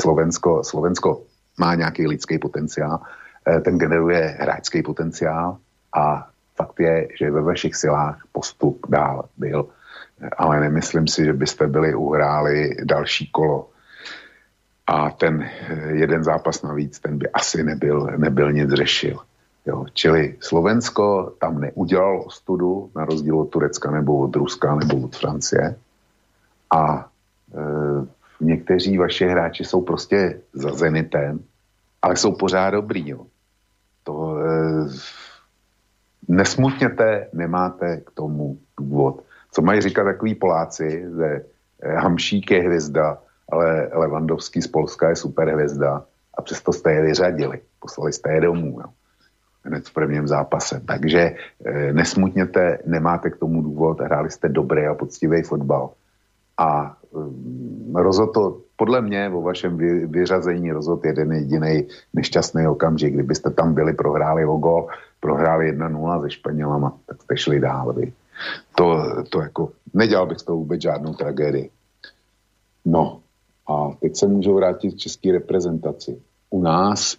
Slovensko, Slovensko má nějaký lidský potenciál, eh, ten generuje hráčský potenciál a fakt je, že ve vašich silách postup dál byl, ale nemyslím si, že byste byli uhráli další kolo a ten eh, jeden zápas navíc, ten by asi nebyl, nebyl nic řešil. Jo, čili Slovensko tam neudělalo studu na rozdíl od Turecka nebo od Ruska nebo od Francie. A e, někteří vaše hráči jsou prostě za Zenitem, ale jsou pořád dobrý. Jo. To e, nesmutněte, nemáte k tomu důvod. Co mají říkat takový Poláci, že e, Hamšík je hvězda, ale Levandovský z Polska je super hvězda a přesto jste je vyřadili. Poslali jste je domů. Jo. Hned v prvním zápase. Takže e, nesmutněte, nemáte k tomu důvod, hráli jste dobrý a poctivý fotbal. A rozhodl to, podle mě, o vašem vyřazení rozhodl jeden jediný nešťastný okamžik. Kdybyste tam byli, prohráli o gol, prohráli 1-0 se Španělama, tak jste šli dál. Vy. To, to jako, nedělal bych z toho vůbec žádnou tragédii. No, a teď se můžu vrátit k české reprezentaci. U nás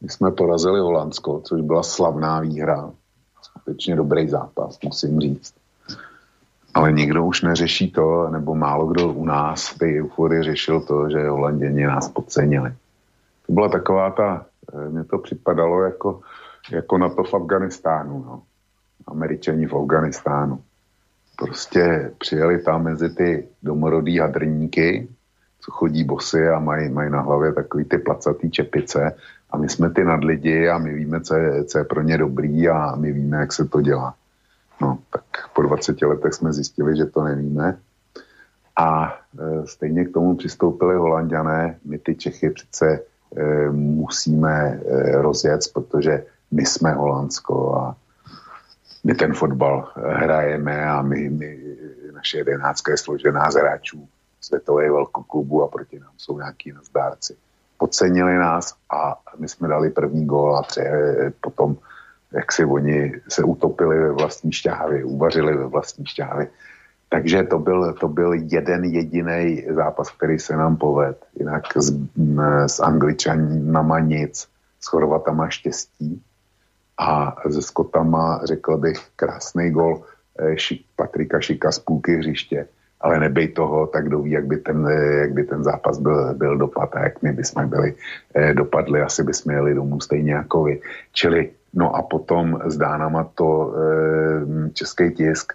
my jsme porazili Holandsko, což byla slavná výhra. Skutečně dobrý zápas, musím říct ale nikdo už neřeší to, nebo málo kdo u nás v té euforii řešil to, že Holanděni nás podcenili. To byla taková ta, eh, mně to připadalo jako, jako na to v Afganistánu, no. Američani v Afganistánu. prostě přijeli tam mezi ty domorodý hadrníky, chodí bosy a mají, mají na hlavě takový ty placatý čepice a my jsme ty nadlidi a my víme, co je, co je pro ně dobrý a my víme, jak se to dělá. No, tak po 20 letech jsme zjistili, že to nevíme. A e, stejně k tomu přistoupili holanděné. My ty Čechy přece e, musíme e, rozjet, protože my jsme Holandsko a my ten fotbal hrajeme a my, my naše jedenáctka je složená z hráčů světové velkoklubu a proti nám jsou nějaký nazdárci. Podcenili nás a my jsme dali první gól a pře, potom jak si oni se utopili ve vlastní šťávě, uvařili ve vlastní šťávě. Takže to byl, to byl jeden jediný zápas, který se nám poved. Jinak s, s Angličanama nic, s Chorvatama štěstí a se Skotama, řekl bych, krásný gol eh, Patrika Šika z půlky hřiště. Ale nebej toho, tak kdo ví, jak by ten, eh, jak by ten zápas byl, byl dopad a jak my bychom byli eh, dopadli, asi bychom jeli domů stejně jako vy. Čili No a potom s Dánama to e, český tisk,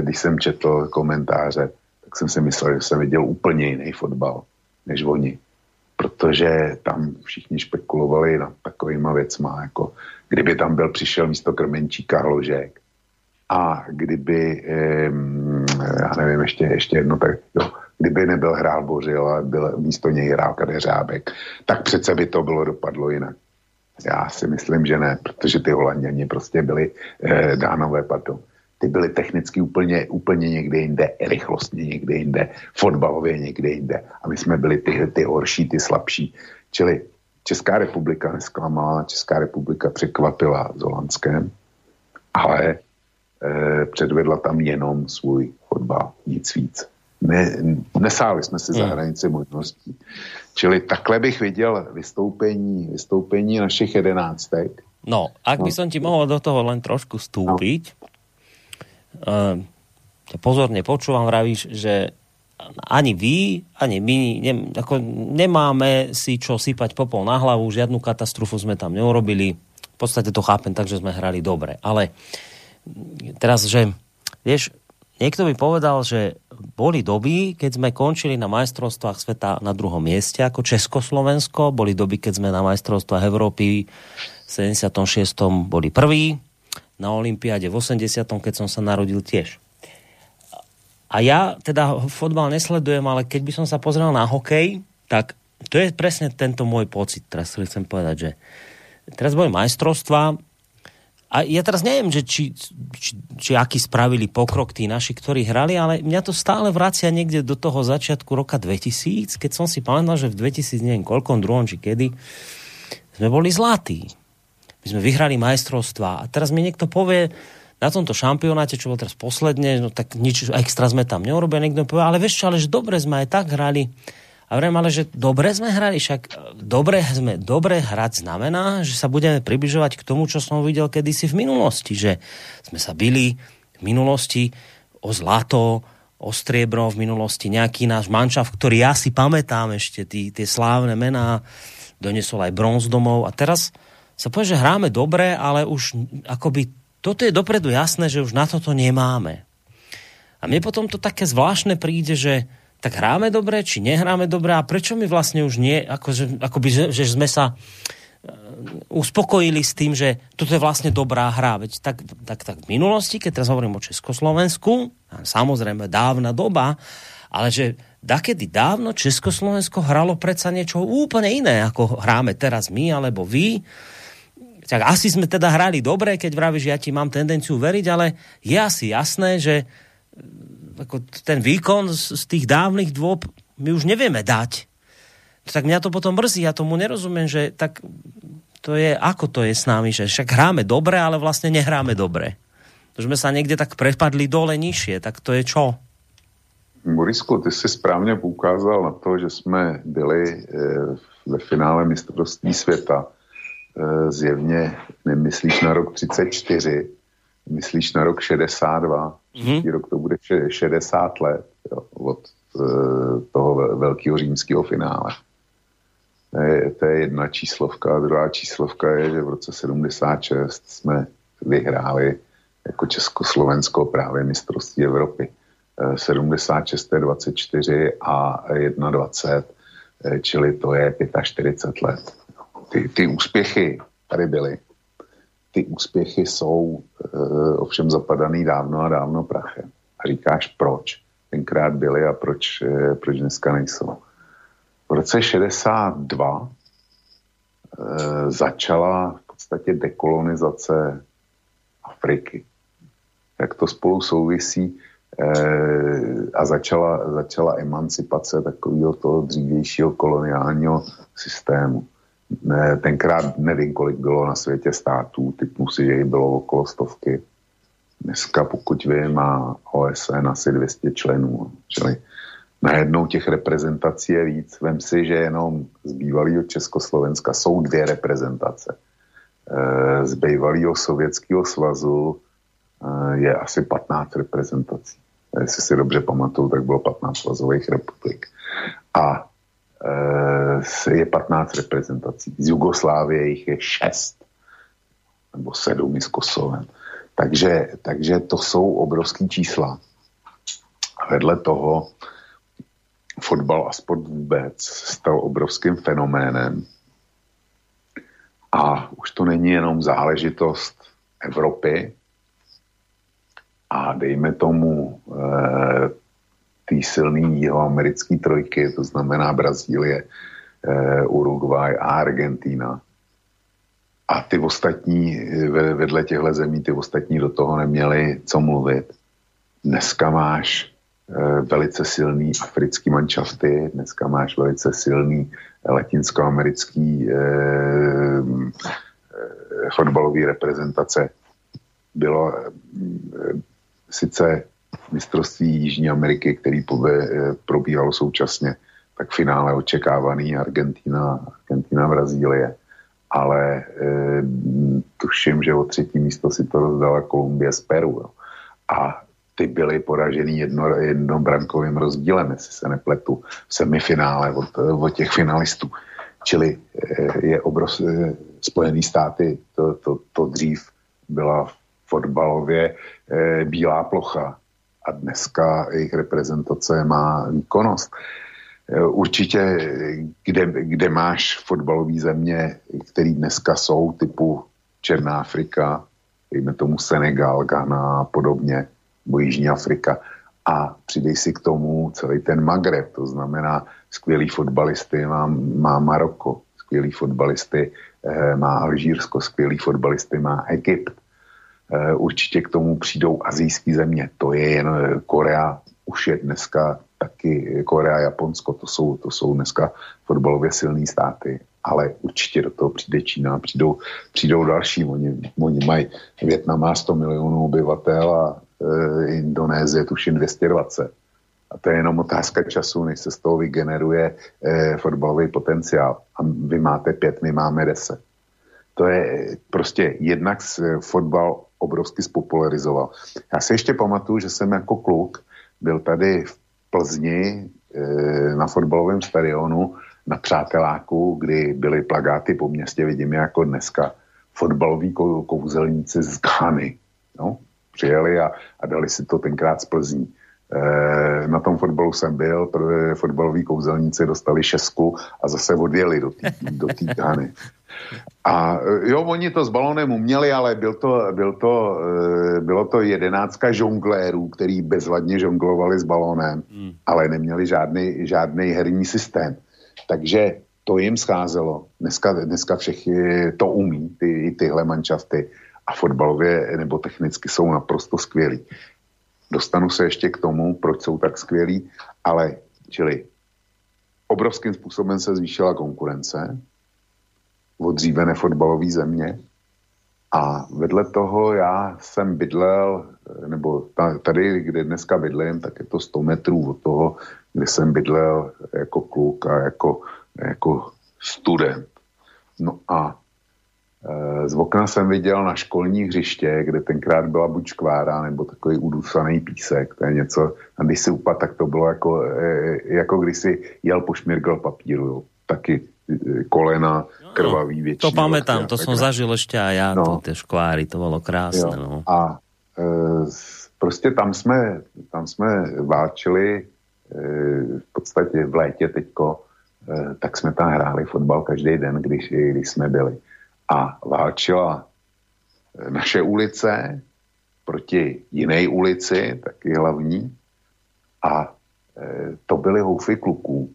když jsem četl komentáře, tak jsem si myslel, že jsem viděl úplně jiný fotbal než oni. Protože tam všichni špekulovali nad takovýma věcma, jako kdyby tam byl přišel místo Krmenčíka Hložek a kdyby, já nevím, ještě, ještě jedno, tak jo, kdyby nebyl hrál Bořil a byl, místo něj hrál Kadeřábek, tak přece by to bylo dopadlo jinak. Já si myslím, že ne, protože ty Holanděni prostě byli eh, dánové, pardon. Ty byly technicky úplně, úplně někde jinde, rychlostně někde jinde, fotbalově někde jinde. A my jsme byli ty, ty horší, ty slabší. Čili Česká republika nesklamala, Česká republika překvapila s Holandskem, ale předvedla tam jenom svůj fotbal, nic víc ne, nesáli jsme si za hmm. hranici možností. Čili takhle bych viděl vystoupení, vystoupení našich jedenáctek. No, ak by no. som ti mohol do toho len trošku vstúpiť, no. uh, pozorne počúvam, vravíš, že ani vy, ani my ne, ako nemáme si čo sypať popol na hlavu, žiadnu katastrofu sme tam neurobili. V podstate to chápem tak, že sme hrali dobre. Ale teraz, že vieš, Niekto by povedal, že boli doby, keď sme končili na majstrovstvách sveta na druhom mieste ako Československo, boli doby, keď sme na majstrovstvách Európy v 76. boli prví, na Olympiáde v 80. keď som sa narodil tiež. A ja teda fotbal nesledujem, ale keď by som sa pozrel na hokej, tak to je presne tento môj pocit, teraz chcem povedať, že teraz boli majstrovstvá, a ja teraz neviem, že či, či, či aký spravili pokrok tí naši, ktorí hrali, ale mňa to stále vracia niekde do toho začiatku roka 2000, keď som si pamätal, že v 2000, neviem koľkom, druhom či kedy, sme boli zlatí. My sme vyhrali majstrovstva a teraz mi niekto povie, na tomto šampionáte, čo bol teraz posledne, no tak nič extra sme tam neurobili, niekto povie, ale vieš čo, ale že dobre sme aj tak hrali. A vrem, ale že dobre sme hrali, však e, dobre, sme, dobre hrať znamená, že sa budeme približovať k tomu, čo som videl kedysi v minulosti, že sme sa bili v minulosti o zlato, o striebro v minulosti, nejaký náš mančav, ktorý ja si pamätám ešte, tí, tie slávne mená, donesol aj bronz domov a teraz sa povie, že hráme dobre, ale už akoby toto je dopredu jasné, že už na toto nemáme. A mne potom to také zvláštne príde, že tak hráme dobre, či nehráme dobre a prečo my vlastne už nie, akože, akoby, že, že sme sa e, uspokojili s tým, že toto je vlastne dobrá hra. Veď tak, tak, tak v minulosti, keď teraz hovorím o Československu, samozrejme dávna doba, ale že dakedy dávno Československo hralo predsa niečo úplne iné, ako hráme teraz my alebo vy. Tak asi sme teda hrali dobre, keď vravíš, že ja ti mám tendenciu veriť, ale je asi jasné, že ako ten výkon z, z tých dávnych dôb my už nevieme dať. Tak mňa to potom mrzí, ja tomu nerozumiem, že tak to je, ako to je s nami, že však hráme dobre, ale vlastne nehráme dobre. To sme sa niekde tak prepadli dole nižšie, tak to je čo? Borisku, ty si správně poukázal na to, že jsme byli e, ve finále mistrovství světa. E, zjevně nemyslíš na rok 34, myslíš na rok 62 Příští mm-hmm. rok to bude 60 let jo, od uh, toho velkého římského finále. To je, to je jedna číslovka. A druhá číslovka je, že v roce 76 jsme vyhráli jako Československo právě mistrovství Evropy. 76, 24 a 21, čili to je 45 let. Ty, ty úspěchy tady byly. Ty úspěchy jsou uh, ovšem zapadaný dávno a dávno prachem. A říkáš, proč tenkrát byly a proč, uh, proč dneska nejsou. V roce 62 uh, začala v podstatě dekolonizace Afriky. Jak to spolu souvisí eh, a začala, začala emancipace takového toho dřívějšího koloniálního systému. Tenkrát nevím, kolik bylo na světě států, typu si, že jich bylo okolo stovky. Dneska, pokud vím, má OSN asi 200 členů. Čili najednou těch reprezentací je víc. Vem si, že jenom z bývalého Československa jsou dvě reprezentace. Eh, z bývalého Sovětského svazu eh, je asi 15 reprezentací. Jestli si dobře pamatuju, tak bylo 15 svazových republik. A je 15 reprezentací. Z Jugoslávie jich je 6 nebo 7 s Kosovem. Takže, takže to jsou obrovské čísla. Vedle toho fotbal a sport vůbec stal obrovským fenoménem. A už to není jenom záležitost Evropy a dejme tomu eh, té silné jihoamerické trojky, to znamená Brazílie, eh, Uruguay a Argentína. A ty ostatní, vedle těchto zemí, ty ostatní do toho neměli co mluvit. Dneska máš eh, velice silný africký manšafty, dneska máš velice silný latinskoamerický eh, eh, fotbalový reprezentace. Bylo eh, sice mistrovství Jižní Ameriky, který pove, eh, probíhalo současně, tak finále očekávaný Argentina, Argentina, Brazílie. Ale e, tuším, že o třetí místo si to rozdala Kolumbie z Peru. Jo. A ty byly poražený jedno, jednobrankovým rozdílem, jestli se nepletu, v semifinále od, od těch finalistů. Čili e, je obrov, e, Spojený státy, to, to, to dřív byla fotbalově e, bílá plocha a dneska jejich reprezentace má výkonnost. E, určitě, kde, kde máš fotbalové země, které dneska jsou, typu Černá Afrika, dejme tomu Senegal, Ghana a podobně, nebo Jižní Afrika, a přidej si k tomu celý ten Magreb, to znamená skvělý fotbalisty má, má Maroko, skvělý fotbalisty eh, má Alžírsko, skvělý fotbalisty má Egypt. Eh, určitě k tomu přijdou azijské země. To je jen eh, Korea, už je dneska taky Korea, Japonsko, to jsou, to jsou dneska fotbalově silné státy, ale určitě do toho přijde Čína, přijdou, přijdou další. Oni, oni mají, Větnam má 100 milionů obyvatel a e, Indonésie tuším 220. A to je jenom otázka času, než se z toho vygeneruje e, fotbalový potenciál. A vy máte pět, my máme deset. To je prostě jednak fotbal obrovsky spopularizoval. Já si ještě pamatuju, že jsem jako kluk byl tady v Plzni e, na fotbalovém stadionu na Přáteláku, kdy byly plagáty po městě, vidím jako dneska, fotbaloví kouzelníci z Ghany. No, přijeli a, a dali si to tenkrát z Plzní. E, na tom fotbalu jsem byl, protože fotbaloví kouzelníci dostali šestku a zase odjeli do té do Ghany. A e, jo, oni to s balonem uměli, ale byl to, byl to, e, bylo to jedenáctka žonglérů, který bezvadně žonglovali s balonem, hmm. ale neměli žádný, žádný herní systém. Takže to jim scházelo. Dneska, dneska všechny to umí, ty, tyhle manšafty a fotbalově nebo technicky jsou naprosto skvělí. Dostanu se ještě k tomu, proč jsou tak skvělí, ale čili obrovským způsobem se zvýšila konkurence, odřívené fotbalové země. A vedle toho já jsem bydlel, nebo tady, kde dneska bydlím, tak je to 100 metrů od toho, kde jsem bydlel jako kluk a jako, jako student. No a z okna jsem viděl na školní hřiště, kde tenkrát byla buď škvára, nebo takový udusaný písek. To je něco, a když si upadl, tak to bylo jako, e, jako když si jel po šmirgl papíru. Jo. Taky kolena, krvavý většinou. To pamätám, to som zažil ešte aj ja, no. tie škváry, to bolo krásne. Jo. No. A e, prostě tam jsme, tam jsme válčili e, v podstatě v létě teďko, e, tak jsme tam hráli fotbal každý den, když, když jsme byli. A válčila naše ulice proti jiné ulici, taky hlavní. A e, to byly houfy kluků.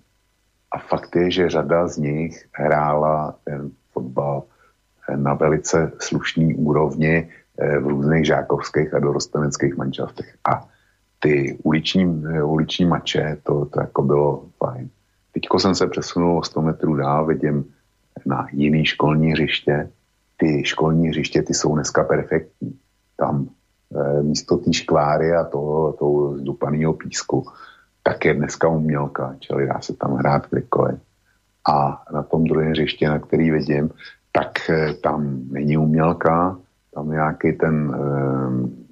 A fakt je, že řada z nich hrála ten fotbal na velice slušný úrovni eh, v různých žákovských a dorosteneckých manželstech. A ty uliční, eh, uliční mače, to, to jako bylo fajn. Teďko jsem se přesunul o 100 metrů dál, vidím na jiný školní hřiště. Ty školní hřiště, ty jsou dneska perfektní. Tam e, místo té škváry a toho, toho zdupaného písku, tak je dneska umělka, čili dá se tam hrát kdykoliv. A na tom druhém hřiště, na který vidím, tak eh, tam není umělka, tam nějaký ten um,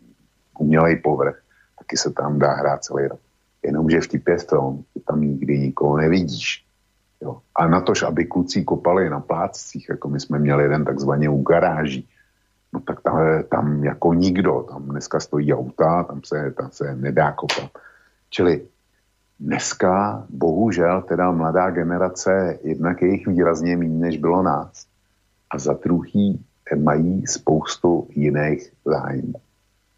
umělej povrch, taky se tam dá hrát celý rok. Jenomže v tom, že tam nikdy nikoho nevidíš. Jo. A na tož, aby kluci kopali na plácích, jako my jsme měli jeden takzvaně u garáží, no tak tam, tam jako nikdo, tam dneska stojí auta, tam se, tam se nedá kopat. Čili dneska, bohužel, teda mladá generace, jednak je jich výrazně méně, než bylo nás a za druhý mají spoustu jiných zájmů.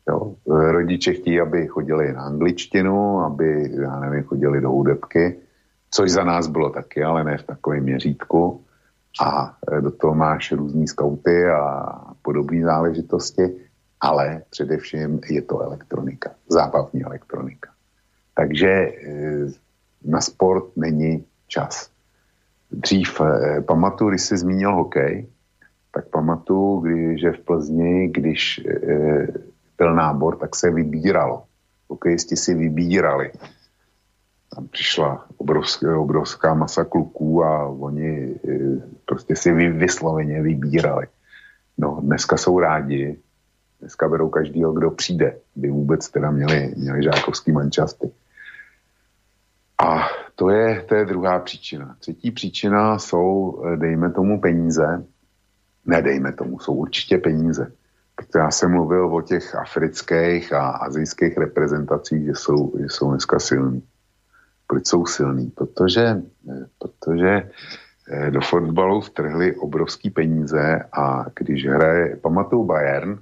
Jo. Rodiče chtějí, aby chodili na angličtinu, aby, já nevím, chodili do hudebky, což za nás bylo taky, ale ne v takovém měřítku. A do toho máš různý skauty a podobné záležitosti, ale především je to elektronika, zábavní elektronika. Takže e, na sport není čas. Dřív, e, pamatuju, když jsi zmínil hokej, tak pamatuju, že v Plzni, když e, byl nábor, tak se vybíralo. Hokejisti si vybírali. Tam přišla obrovská, obrovská masa kluků a oni e, prostě si vy, vysloveně vybírali. No, dneska jsou rádi, dneska berou každýho, kdo přijde, by vůbec teda měli, měli žákovský mančasty. A to je, to je druhá příčina. Třetí příčina jsou, e, dejme tomu, peníze, nedejme tomu, jsou určitě peníze. Protože já jsem mluvil o těch afrických a azijských reprezentacích, že jsou, že jsou dneska silní. Proč jsou silní? Protože, protože eh, do fotbalu vtrhli obrovský peníze a když hraje, pamatuju Bayern,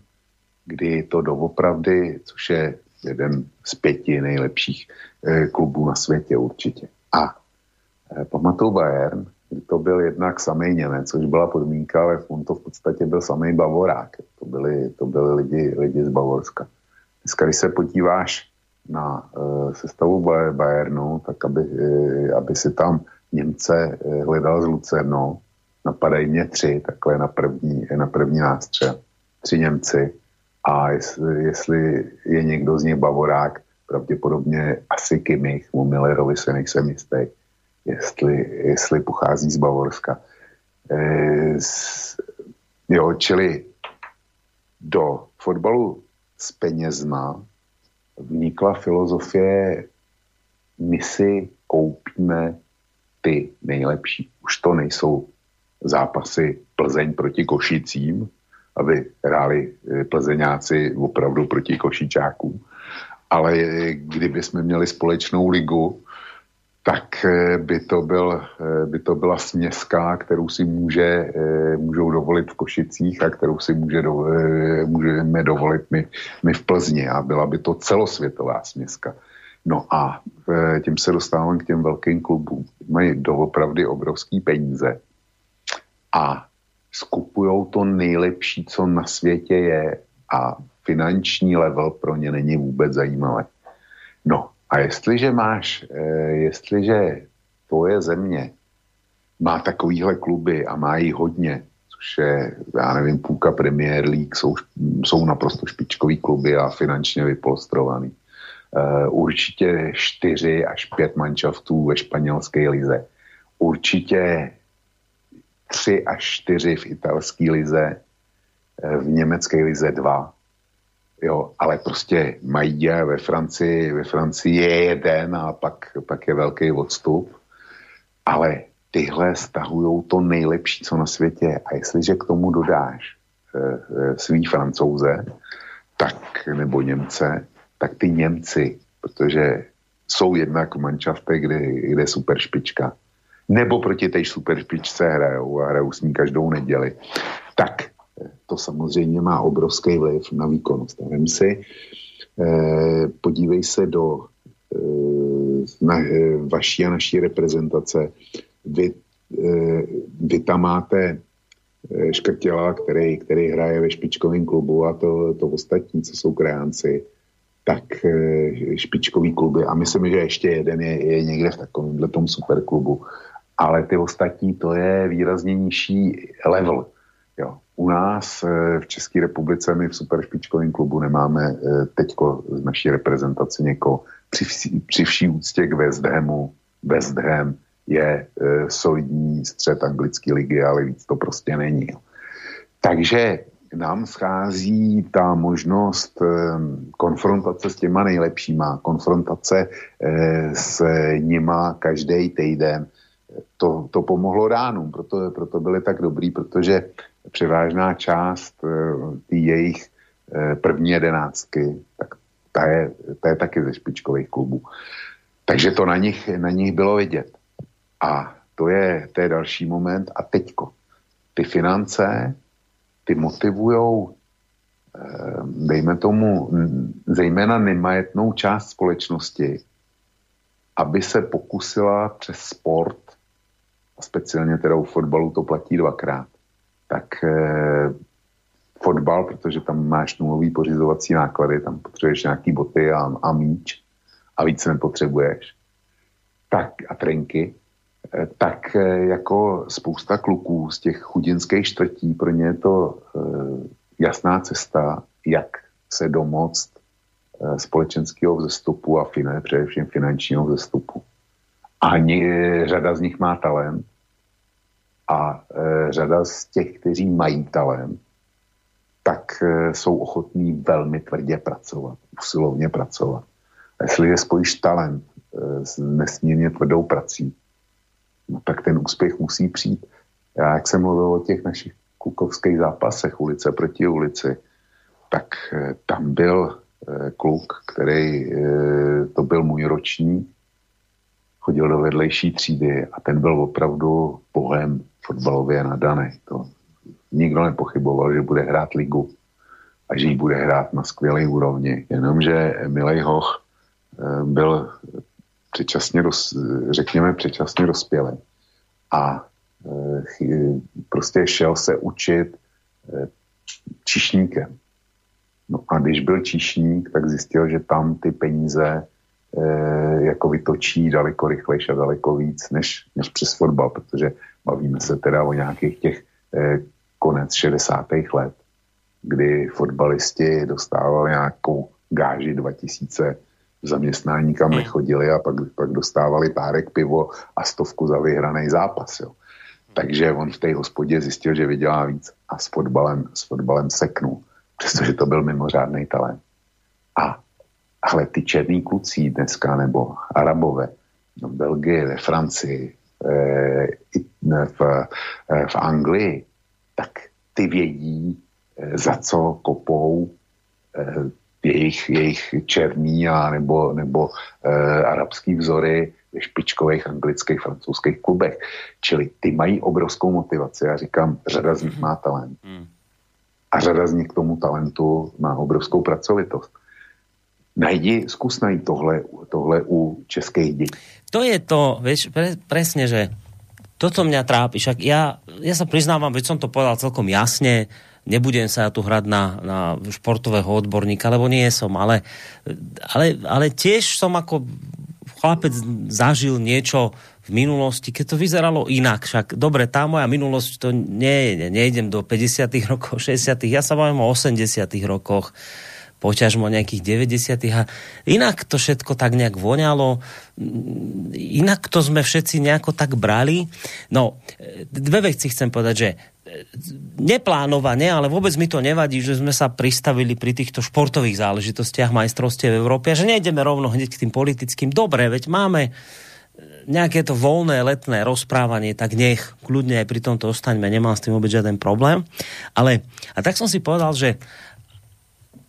kdy to doopravdy, což je jeden z pěti nejlepších eh, klubů na světě určitě. A eh, pamatuju Bayern, to byl jednak samý Němec, což byla podmínka, ale on to v podstatě byl samý Bavorák. To byli, to byli lidi, lidi z Bavorska. Dneska, když se podíváš na uh, sestavu Bayernu, tak aby, uh, aby si tam Němce uh, hledal z Lucerno, napadají mě tři, takhle na první, na první nástřel. Tři Němci. A jestli, jestli je někdo z nich Bavorák, pravděpodobně asi Kimmich, u Millerovi se nejsem jistý jestli, jestli pochází z Bavorska. E, z, jo, čili do fotbalu z penězna vnikla filozofie, my si koupíme ty nejlepší. Už to nejsou zápasy Plzeň proti Košicím, aby hráli e, plzeňáci opravdu proti Košičákům. Ale kdyby jsme měli společnou ligu, tak eh, by to, byl, eh, by to byla směska, kterou si může, eh, můžou dovolit v Košicích a kterou si může do, můžeme dovolit my, my v Plzni a byla by to celosvětová směska. No a tím se dostávám k těm velkým klubům. Mají doopravdy obrovský peníze a skupují to nejlepší, co na světě je a finanční level pro ně není vůbec zajímavý. No a jestliže máš, eh, jestliže tvoje země má takovýhle kluby a má jich hodně, což je, já nevím, půlka Premier League, jsou, jsou naprosto špičkový kluby a finančně vypolstrovaný. Uh, určitě čtyři až pět manšaftů ve španělské lize. Určitě tři až čtyři v italské lize, eh, v německé lize dva Jo, ale prostě mají ve Francii, ve Francii je jeden a pak, pak je velký odstup. Ale tyhle stahují to nejlepší, co na světě. A jestliže k tomu dodáš e, e, svý francouze, tak, nebo Němce, tak ty Němci, protože jsou jednak v mančaftech, kde, kde je super špička, nebo proti té super špičce hrajou a hrajou s ní každou neděli, tak to samozřejmě má obrovský vliv na výkonnost. Vem si, eh, podívej se do eh, na, eh, vaší a naší reprezentace. Vy, vy tam máte Škrtěla, který, který hraje ve špičkovém klubu a to, to ostatní, co jsou krajánci, tak špičkový kluby a myslím, že ještě jeden je, je někde v takovémhle tom superklubu. Ale ty ostatní, to je výrazně nižší level. Jo. U nás eh, v České republice my v superšpičkovém klubu nemáme teďko z naší reprezentace někoho. Při, vší, při vší úctě k West Hamu, West Ham je solidní střed anglické ligy, ale víc to prostě není. Takže nám schází ta možnost konfrontace s těma nejlepšíma, konfrontace s nima každý týden. To, to pomohlo ránům, proto, proto byli tak dobrý, protože převážná část eh, tý jejich eh, první jedenáctky, tak ta je, ta je taky ze špičkových klubů. Takže to na nich, na nich bylo vidět. A to je, to je další moment. A teďko. Ty finance, ty motivujou, eh, dejme tomu, zejména nemajetnou část společnosti, aby se pokusila přes sport, a speciálně teda u fotbalu to platí dvakrát, tak eh, fotbal, protože tam máš nulový pořizovací náklady, tam potřebuješ nějaký boty a, a míč a víc nepotřebuješ, tak a trenky, Eh, tak eh, jako spousta kluků z těch chudinských čtvrtí, pro ně je to jasná cesta, jak se domoct společenského vzestupu a fin- především finančního vzestupu. A ně, řada z nich má talent a e, řada z těch, kteří mají talent, tak e, jsou ochotní velmi tvrdě pracovat, usilovně pracovat. A jestliže spojíš talent e, s nesmírně tvrdou prací, no tak ten úspěch musí přijít. Já, jak jsem mluvil o těch našich kukovských zápasech ulice proti ulici, tak eh, tam byl eh, kluk, který eh, to byl můj ročník, chodil do vedlejší třídy a ten byl opravdu bohem fotbalově nadaný. To nikdo nepochyboval, že bude hrát ligu a že ji bude hrát na skvělé úrovni. Jenomže Milej Hoch byl předčasně, řekněme, předčasně dospělý. A e, prostě šel se učit e, čišníkem. No a když byl čišník, tak zjistil, že tam ty peníze jako vytočí daleko rychlejší a daleko víc než, než přes fotbal, protože bavíme se teda o nějakých těch e, konec 60. let, kdy fotbalisti dostávali nějakou gáži 2000 zaměstnání, kam hmm. nechodili a pak, pak dostávali párek pivo a stovku za vyhraný zápas. Jo. Takže on v té hospodě zjistil, že vydělá víc a s fotbalem, s fotbalem seknul, přestože to byl mimořádný talent. A ale ty černý kluci dneska, nebo Arabové, no v Belgii, ve Francii, e, v, e, v Anglii, tak ty vědí, e, za co kopou, jejich, jejich černý a nebo, nebo arabský vzory ve špičkových anglických, francouzských klubech. Čili ty mají obrovskou motivaci. Já říkám, řada z nich má talent. Hmm. A řada z nich k tomu talentu má obrovskou pracovitost. Najdi, zkus najít tohle, tohle u českých dětí. To je to, vieš, pre, presne, že toto mňa trápi. Však ja, ja sa priznávam, veď som to povedal celkom jasne, nebudem sa tu hrať na, na športového odborníka, lebo nie som, ale, ale, ale tiež som ako chlapec zažil niečo v minulosti, keď to vyzeralo inak. Však dobre, tá moja minulosť to nie nejdem do 50 rokov, 60 ja sa bavím o 80 rokoch poťažmo nejakých 90 a inak to všetko tak nejak voňalo, inak to sme všetci nejako tak brali. No, dve veci chcem povedať, že neplánovane, ale vôbec mi to nevadí, že sme sa pristavili pri týchto športových záležitostiach majstrovstiev v Európe a že nejdeme rovno hneď k tým politickým. Dobre, veď máme nejaké to voľné letné rozprávanie, tak nech kľudne aj pri tomto ostaňme, nemám s tým vôbec žiaden problém. Ale a tak som si povedal, že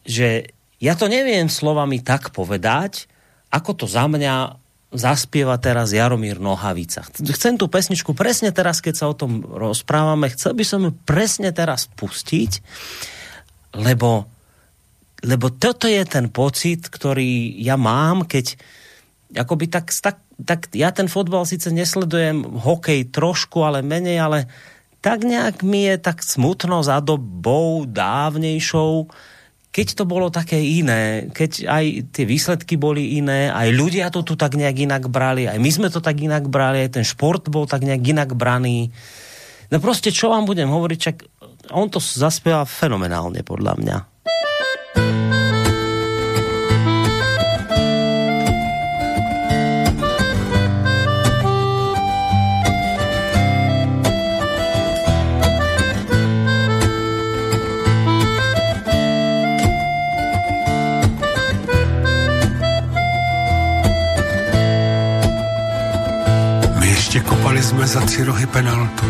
že ja to neviem slovami tak povedať, ako to za mňa zaspieva teraz Jaromír Nohavica. Chcem tú pesničku presne teraz, keď sa o tom rozprávame, chcel by som ju presne teraz pustiť, lebo, lebo toto je ten pocit, ktorý ja mám, keď akoby tak, tak, tak ja ten fotbal síce nesledujem, hokej trošku, ale menej, ale tak nejak mi je tak smutno za dobou dávnejšou, keď to bolo také iné, keď aj tie výsledky boli iné, aj ľudia to tu tak nejak inak brali, aj my sme to tak inak brali, aj ten šport bol tak nejak inak braný. No proste, čo vám budem hovoriť, čak on to zaspieva fenomenálne, podľa mňa. Jsme za tři rohy penaltu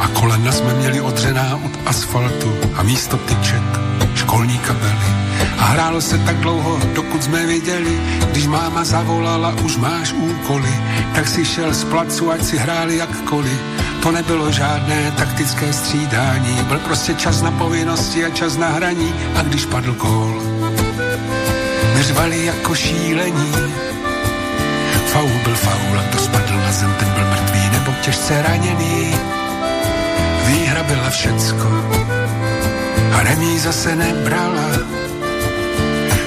a kolena jsme měli odřená od asfaltu a místo tyčet školní kabely. A hrálo se tak dlouho, dokud jsme viděli, když máma zavolala, už máš úkoly, tak si šel z placu, ať si hráli jakkoliv. To nebylo žádné taktické střídání, byl prostě čas na povinnosti a čas na hraní a když padl gól, my jako šílení. Faul byl faul a to spadl na zem, ten byl mrtvý těžce raněný. Výhra byla všecko a remíza se nebrala.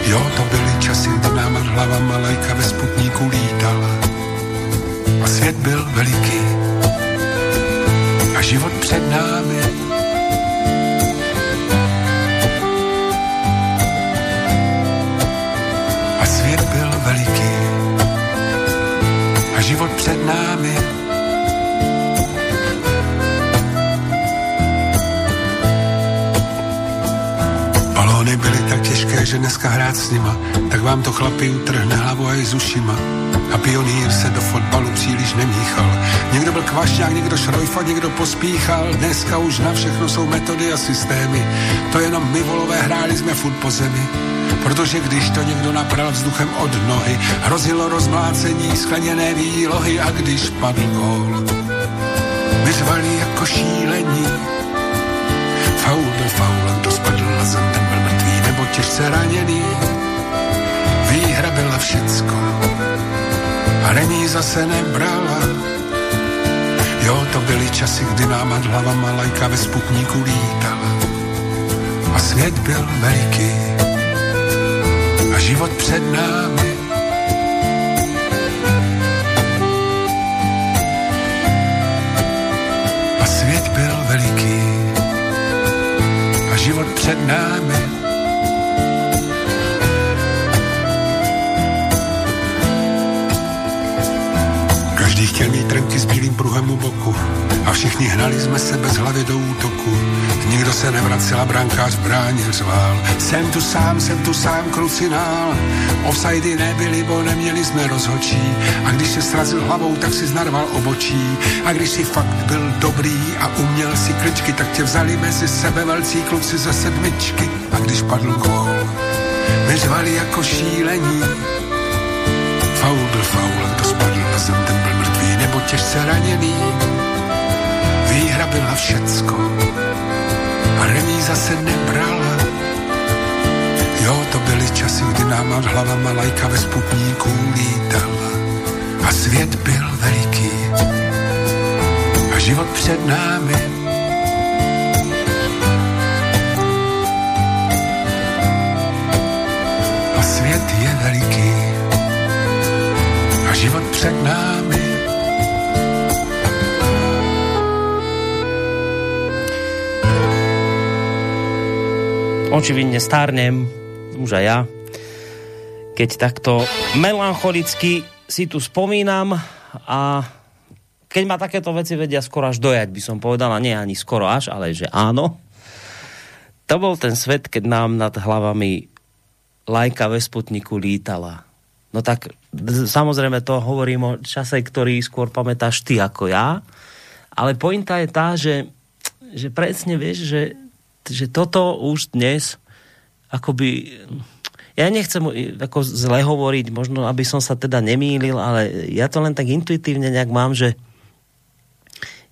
Jo, to byly časy, kdy nám hlava malajka ve sputníku lítala. A svět byl veliký a život před námi. A svět byl veliký a život před námi. Balóny byly tak těžké, že dneska hrát s nima, tak vám to chlapi utrhne hlavu i z ušima. A pionýr se do fotbalu příliš nemíchal. Někdo byl kvašňák, někdo šrojfa, někdo pospíchal. Dneska už na všechno jsou metody a systémy. To jenom my volové hráli jsme furt po zemi. Protože když to někdo napral vzduchem od nohy, hrozilo rozmlácení skleněné výlohy a když padl gól, my řvali jako šílení. Faul byl faulem, to spadl na zem, ten nebo těžce raněný. Výhra byla všecko a remíza se nebrala. Jo, to byly časy, kdy nám nad hlavama lajka ve sputníku lítala. A svět byl veliký a život před námi. A svět byl veliký a život před námi. Chtěl mít trenky s bílým pruhem u boku a všichni hnali jsme se bez hlavy do útoku. Nikdo se nevracel a brankář bráně řval. Jsem tu sám, jsem tu sám, krucinál. Offsidy nebyly, bo neměli jsme rozhočí. A když se srazil hlavou, tak si znarval obočí. A když si fakt byl dobrý a uměl si kličky, tak tě vzali mezi sebe velcí kluci ze sedmičky. A když padl gól, my řvali jako šílení. Faul byl faul, kdo spadl na zem, ten nebo těžce raněný. Výhra byla všecko a remíza se nebrala. Jo, to byly časy, kdy nám nad hlavama lajka ve sputníku lítala. A svět byl veliký a život před námi. Svět je veliký a život před námi. Očividne stárnem, už aj ja, keď takto melancholicky si tu spomínam a keď ma takéto veci vedia skoro až dojať, by som povedala, nie ani skoro až, ale že áno. To bol ten svet, keď nám nad hlavami lajka ve Sputniku lítala. No tak samozrejme to hovorím o čase, ktorý skôr pamätáš ty ako ja, ale pointa je tá, že, že presne vieš, že že toto už dnes akoby ja nechcem ako zle hovoriť, možno aby som sa teda nemýlil, ale ja to len tak intuitívne nejak mám, že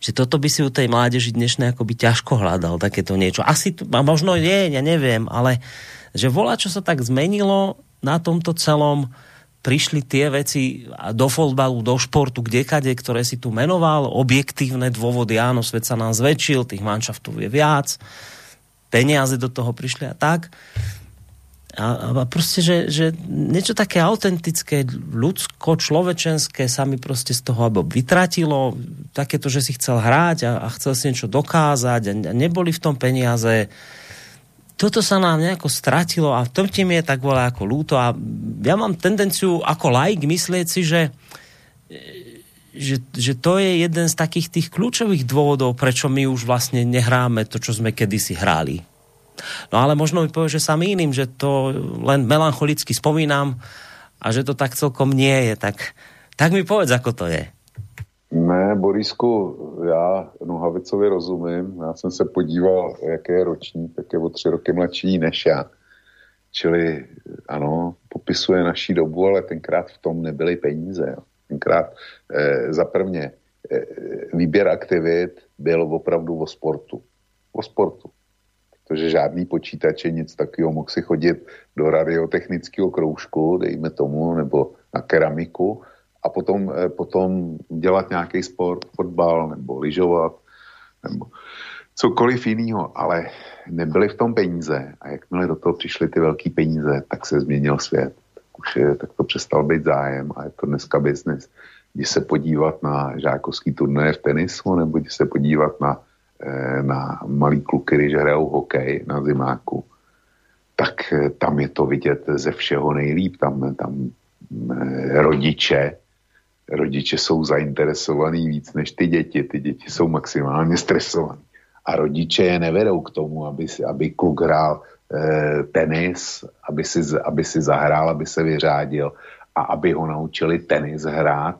že toto by si u tej mládeži dnešnej akoby ťažko hľadal, takéto niečo. Asi a možno je, ja neviem, ale že volá, čo sa tak zmenilo na tomto celom, prišli tie veci do fotbalu, do športu, kdekade, ktoré si tu menoval, objektívne dôvody, áno, svet sa nám zväčšil, tých manšaftov je viac, peniaze do toho prišli a tak. A, a proste, že, že niečo také autentické, ľudsko-človečenské sa mi proste z toho alebo vytratilo, takéto, že si chcel hrať a, a chcel si niečo dokázať a neboli v tom peniaze. Toto sa nám nejako stratilo a v tom tým je tak veľa ako lúto a ja mám tendenciu ako laik myslieť si, že že, že to je jeden z takých tých kľúčových dôvodov, prečo my už vlastne nehráme to, čo sme kedysi hráli No ale možno mi povie, že sa mýlim, že to len melancholicky spomínam a že to tak celkom nie je. Tak, tak mi povedz, ako to je. Ne, Borisku, já Nohavicovi rozumím. Já jsem se podíval, jaké je ročník, tak je o tři roky mladší než já. Čili ano, popisuje naší dobu, ale tenkrát v tom nebyly peníze. Jo. Tenkrát eh, za prvně eh, výběr aktivit byl opravdu o sportu. O sportu protože žádný počítače, nic takového, mohl si chodit do radiotechnického kroužku, dejme tomu, nebo na keramiku a potom, eh, potom dělat nějaký sport, fotbal nebo lyžovat nebo cokoliv jiného, ale nebyly v tom peníze a jakmile do toho přišly ty velké peníze, tak se změnil svět. Už je, tak to přestal být zájem a je to dneska biznis. Když se podívat na žákovský turné v tenisu nebo když se podívat na Eh, na malý kluky, když hrajou hokej na zimáku, tak eh, tam je to vidět ze všeho nejlíp. Tam, tam eh, rodiče, rodiče jsou zainteresovaní víc než ty děti. Ty děti jsou maximálně stresovaní. A rodiče je nevedou k tomu, aby, aby kluk hrál tenis, aby si, aby si zahrál, aby se vyřádil a aby ho naučili tenis hrát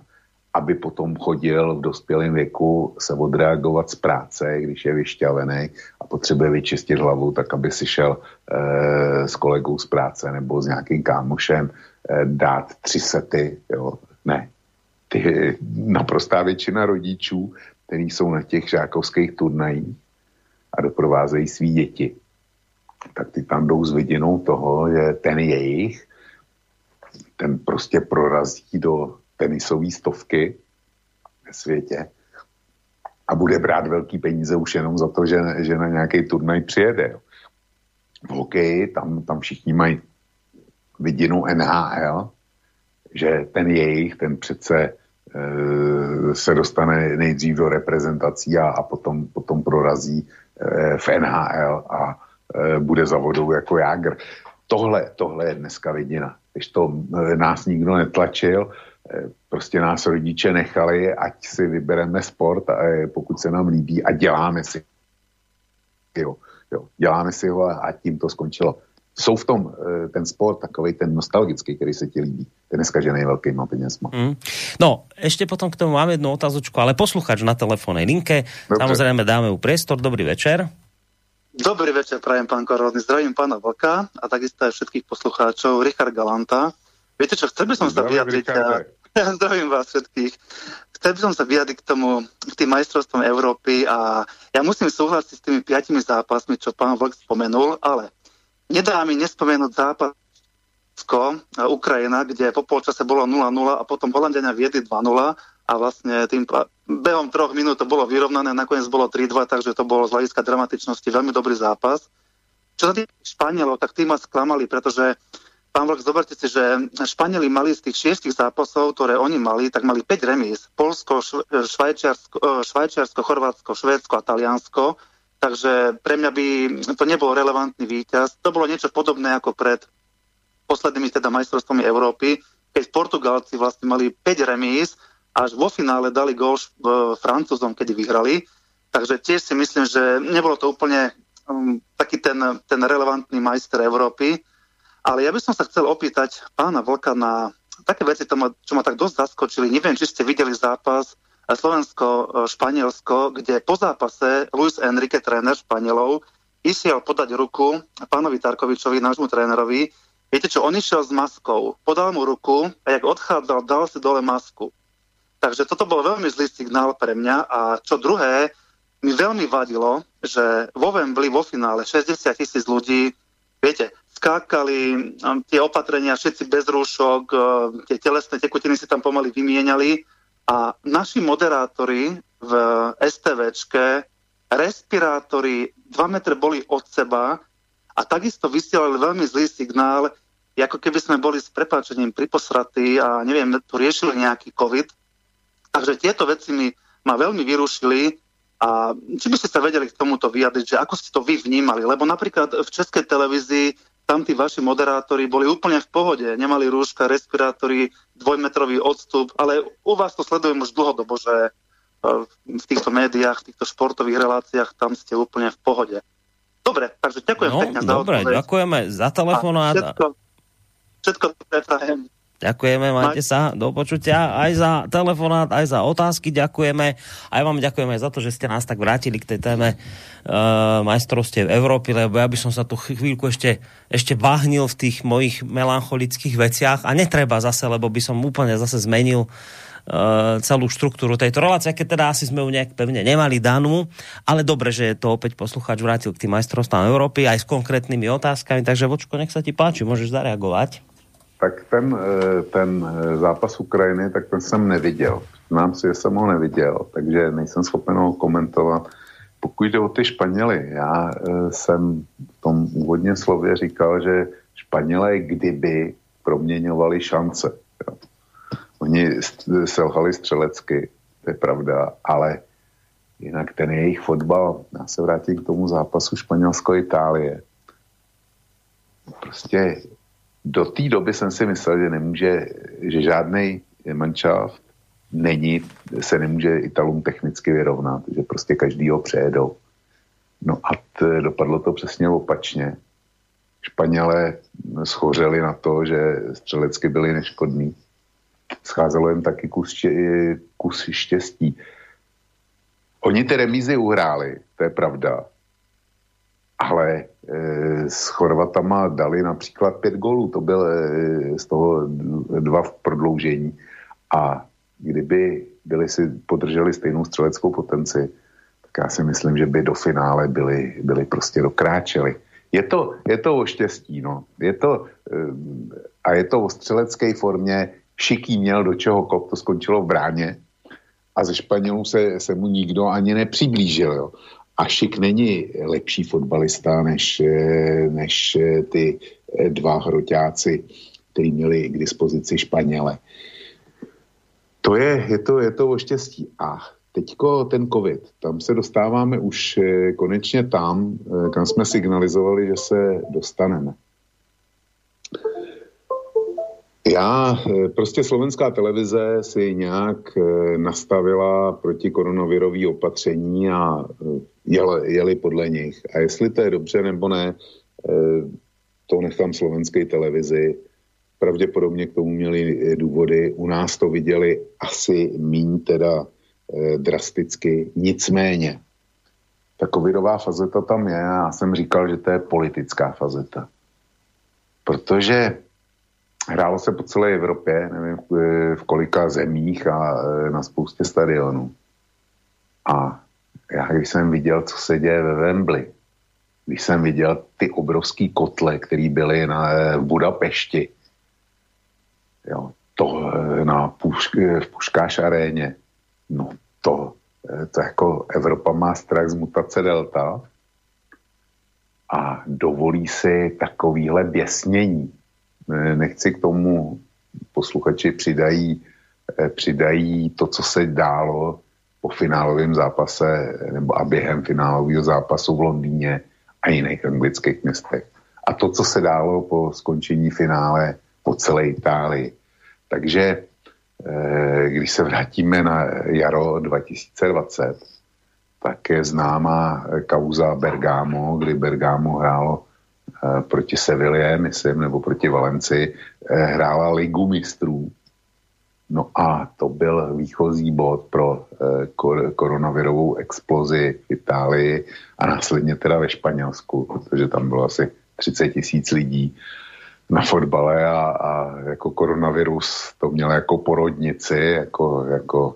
aby potom chodil v dospělém věku se odreagovat z práce, když je vyšťavený a potřebuje vyčistit hlavu, tak aby si šel e, s kolegou z práce nebo s nějakým kámošem e, dát tři sety. Jo. Ne. Ty, naprostá většina rodičů, kteří jsou na těch žákovských turnajích a doprovázejí svý děti, tak ty tam jdou s vidinou toho, že ten jejich, ten prostě prorazí do tenisové stovky ve světě a bude brát velký peníze už jenom za to, že, že na nějaký turnaj přijede. V hokeji tam, tam všichni mají vidinu NHL, že ten jejich, ten přece e, se dostane nejdřív do reprezentací a, a potom, potom prorazí e, v NHL a bude za vodou jako Jágr. Tohle, tohle je dneska vidina. Když to e, nás nikdo netlačil, Eh, prostě nás rodiče nechali, ať si vybereme sport, eh, pokud se nám líbí a děláme si jo, jo, děláme si ho a tím to skončilo. Jsou v tom eh, ten sport takový ten nostalgický, který se ti líbí. Ten dneska že nejvelkýma penězma. Mm. No, ešte potom k tomu máme jednu otázočku, ale posluchač na telefónnej linke. Dobre. Samozrejme dáme mu priestor. Dobrý večer. Dobrý večer, prajem pán Korodný. Zdravím pána Vlka a takisto aj všetkých poslucháčov. Richard Galanta. Viete čo, chcel by som sa vyjadriť... Ja [LAUGHS] zdravím vás všetkých. Chcel by som sa vyjadriť k tomu, k tým majstrovstvom Európy a ja musím súhlasiť s tými piatimi zápasmi, čo pán Vlk spomenul, ale nedá mi nespomenúť zápas Ukrajina, kde po polčase bolo 0-0 a potom Holandiania viedli 2-0 a vlastne tým behom troch minút to bolo vyrovnané, nakoniec bolo 3-2, takže to bolo z hľadiska dramatičnosti veľmi dobrý zápas. Čo sa týka Španielov, tak tí ma sklamali, pretože Pán Vlk, zoberte si, že Španieli mali z tých šiestich zápasov, ktoré oni mali, tak mali 5 remíz. Polsko, Švajčiarsko, e, Švajčiarsko, Chorvátsko, Švédsko a Taliansko. Takže pre mňa by to nebol relevantný víťaz. To bolo niečo podobné ako pred poslednými teda majstrovstvami Európy, keď Portugalci vlastne mali 5 remíz, až vo finále dali gol Francúzom, keď vyhrali. Takže tiež si myslím, že nebolo to úplne um, taký ten, ten relevantný majster Európy. Ale ja by som sa chcel opýtať pána Vlka na také veci, to ma, čo ma tak dosť zaskočili. Neviem, či ste videli zápas Slovensko-Španielsko, kde po zápase Luis Enrique, tréner Španielov, išiel podať ruku pánovi Tarkovičovi, nášmu trénerovi. Viete čo, on išiel s maskou, podal mu ruku a jak odchádzal, dal si dole masku. Takže toto bol veľmi zlý signál pre mňa a čo druhé, mi veľmi vadilo, že vo Wembley vo finále 60 tisíc ľudí, viete, skákali, um, tie opatrenia, všetci bez rúšok, uh, tie telesné tekutiny si tam pomaly vymieniali a naši moderátori v STVčke respirátory 2 metre boli od seba a takisto vysielali veľmi zlý signál, ako keby sme boli s prepáčením priposratí a neviem, tu riešili nejaký COVID. Takže tieto veci mi ma veľmi vyrušili a či by ste sa vedeli k tomuto vyjadriť, že ako ste to vy vnímali? Lebo napríklad v českej televízii tam tí vaši moderátori boli úplne v pohode, nemali rúška, respirátory, dvojmetrový odstup, ale u vás to sledujem už dlhodobo, že e, v týchto médiách, v týchto športových reláciách tam ste úplne v pohode. Dobre, takže ďakujem no, pekne za Dobre, ďakujeme za telefonát. Všetko, všetko Ďakujeme, majte sa, do počutia. Aj za telefonát, aj za otázky ďakujeme. Aj vám ďakujeme za to, že ste nás tak vrátili k tej téme uh, majstrovstiev Európy, lebo ja by som sa tu chvíľku ešte, ešte váhnil v tých mojich melancholických veciach. A netreba zase, lebo by som úplne zase zmenil uh, celú štruktúru tejto relácie, keď teda asi sme ju nejak pevne nemali danú, ale dobre, že to opäť poslucháč vrátil k tým majstrovstvám Európy aj s konkrétnymi otázkami, takže Vočko, nech sa ti páči, môžeš zareagovať tak ten, eh, ten eh, zápas Ukrajiny, tak ten jsem neviděl. Znám si, že jsem ho neviděl, takže nejsem schopen ho komentovat. Pokud jde o ty Španěly, já eh, jsem v tom úvodním slově říkal, že Španělé kdyby proměňovali šance. Jo. Oni selhali střelecky, to je pravda, ale jinak ten jejich fotbal, já se vrátím k tomu zápasu Španělsko-Itálie. Prostě do té doby jsem si myslel, že nemůže, že žádný manšaft není, se nemůže Italům technicky vyrovnat, že prostě každý ho přejedou. No a t, dopadlo to přesně opačně. Španělé schořeli na to, že střelecky byli neškodní. Scházelo jim taky kus, kus štěstí. Oni ty remízy uhráli, to je pravda, ale e, s Chorvatama dali například pět gólů, to byl e, z toho dva v prodloužení. A kdyby byli si podrželi stejnou střeleckou potenci, tak já si myslím, že by do finále byli, byli prostě dokráčeli. Je to, je to o štěstí, no. Je to, e, a je to o střelecké formě. Šiký měl do čeho kop, to skončilo v bráně a ze Španělů se, se mu nikdo ani nepřiblížil. Jo. A Šik není lepší fotbalista než, eh, než eh, ty eh, dva hroťáci, kteří měli k dispozici Španěle. To je, je to, je to o štěstí. A teďko ten covid, tam se dostáváme už konečně tam, kam jsme signalizovali, že se dostaneme. Já, eh, prostě slovenská televize si nějak eh, nastavila proti koronavirový opatření a eh, jeli, podle nich. A jestli to je dobře nebo ne, to nechám slovenské televizi. Pravděpodobně k tomu měli důvody. U nás to viděli asi míň teda drasticky. Nicméně, ta covidová fazeta tam je a já jsem říkal, že to je politická fazeta. Protože hrálo se po celé Evropě, nevím v kolika zemích a na spoustě stadionů. A já když jsem viděl, co se děje ve Wembley, když jsem viděl ty obrovský kotle, které byly na, e, v Budapešti, jo, to e, na Pušk, v Puškáš aréně, no to, to jako Evropa má strach z mutace Delta a dovolí si takovýhle běsnění. Nechci k tomu posluchači přidají, eh, přidají to, co se dálo po finálovém zápase nebo a během finálového zápasu v Londýně a jiných anglických městech. A to, co se dálo po skončení finále po celé Itálii. Takže eh, když se vrátíme na jaro 2020, tak je známá kauza Bergamo, kdy Bergamo hrálo Eh, proti Sevilě, myslím, nebo proti Valenci, eh, hrála ligu mistrů. No a to byl výchozí bod pro eh, kor- koronavirovou explozi v Itálii a následně teda ve Španělsku, protože tam bylo asi 30 tisíc lidí na fotbale a, a jako koronavirus to měl jako porodnici, jako, jako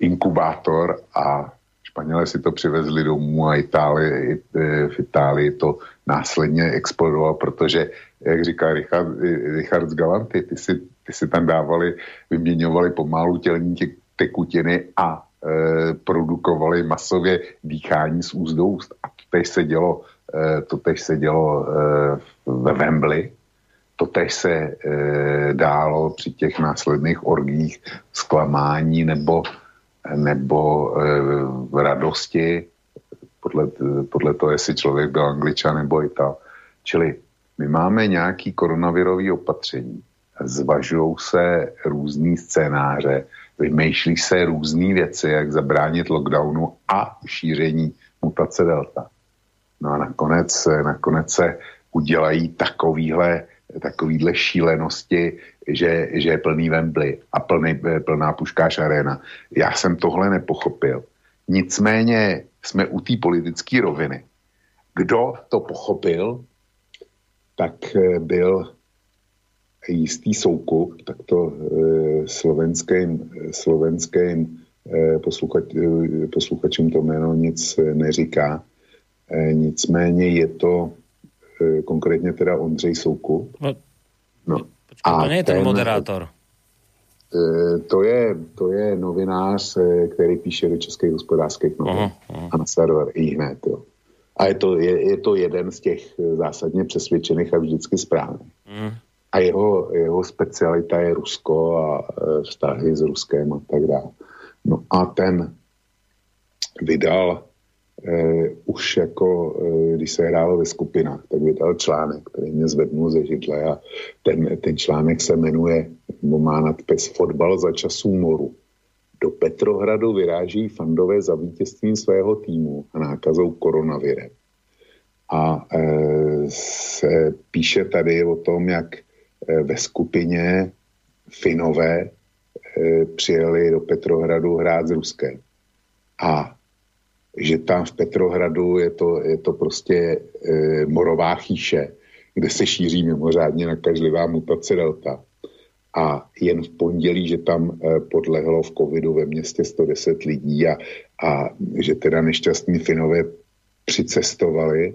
inkubátor a Španělé si to přivezli domů a Itálii, e, v Itálii to následně explodovalo, protože, jak říká Richard, Richard z Galanty, ty si, ty si tam dávali, vyměňovali pomalu tělní tekutiny a e, produkovali masově dýchání z úst. A to teď se dělo, e, to teď se dělo e, ve Wembley, to teď se e, dálo při těch následných orgích zklamání nebo nebo e, radosti, podle, podle toho, jestli člověk byl angličan nebo ital. Čili my máme nějaký koronavirový opatření, zvažují se různý scénáře, vymýšlí se různé věci, jak zabránit lockdownu a šíření mutace delta. No a nakonec, nakonec se udělají takovýhle, takovýhle šílenosti, že, že je plný Wembley a plný, plná Puškáš arena. Já jsem tohle nepochopil. Nicméně jsme u té politické roviny. Kdo to pochopil, tak eh, byl jistý soukup, tak to eh, slovenským, slovenským eh, posluchač, posluchačům to jméno nic neříká. Nicméně je to konkrétně teda Ondřej Soukup. No, no. A to je ten, ten moderátor. E, to je, to je novinář, e, který píše do Českých hospodářských novin uh-huh. a na server i hned. Jo. A je to, je, je to jeden z těch e, zásadně přesvědčených a vždycky správných. Uh-huh. A jeho, jeho specialita je Rusko a vztahy s Ruskem a tak dále. No a ten vydal eh, už jako, eh, když se hrálo ve skupinách, tak vydal článek, který mě zvednul ze židle a ten, ten článek se jmenuje, nebo má nadpis Fotbal za časů moru. Do Petrohradu vyráží fandové za vítězstvím svého týmu a nákazou koronavirem. A e, se píše tady o tom, jak e, ve skupině Finové e, přijeli do Petrohradu hrát s Ruskem. A že tam v Petrohradu je to, je to prostě e, morová chýše, kde se šíří mimořádně nakažlivá mutace delta. A jen v pondělí, že tam e, podlehlo v covidu ve městě 110 lidí a, a že teda nešťastní Finové přicestovali.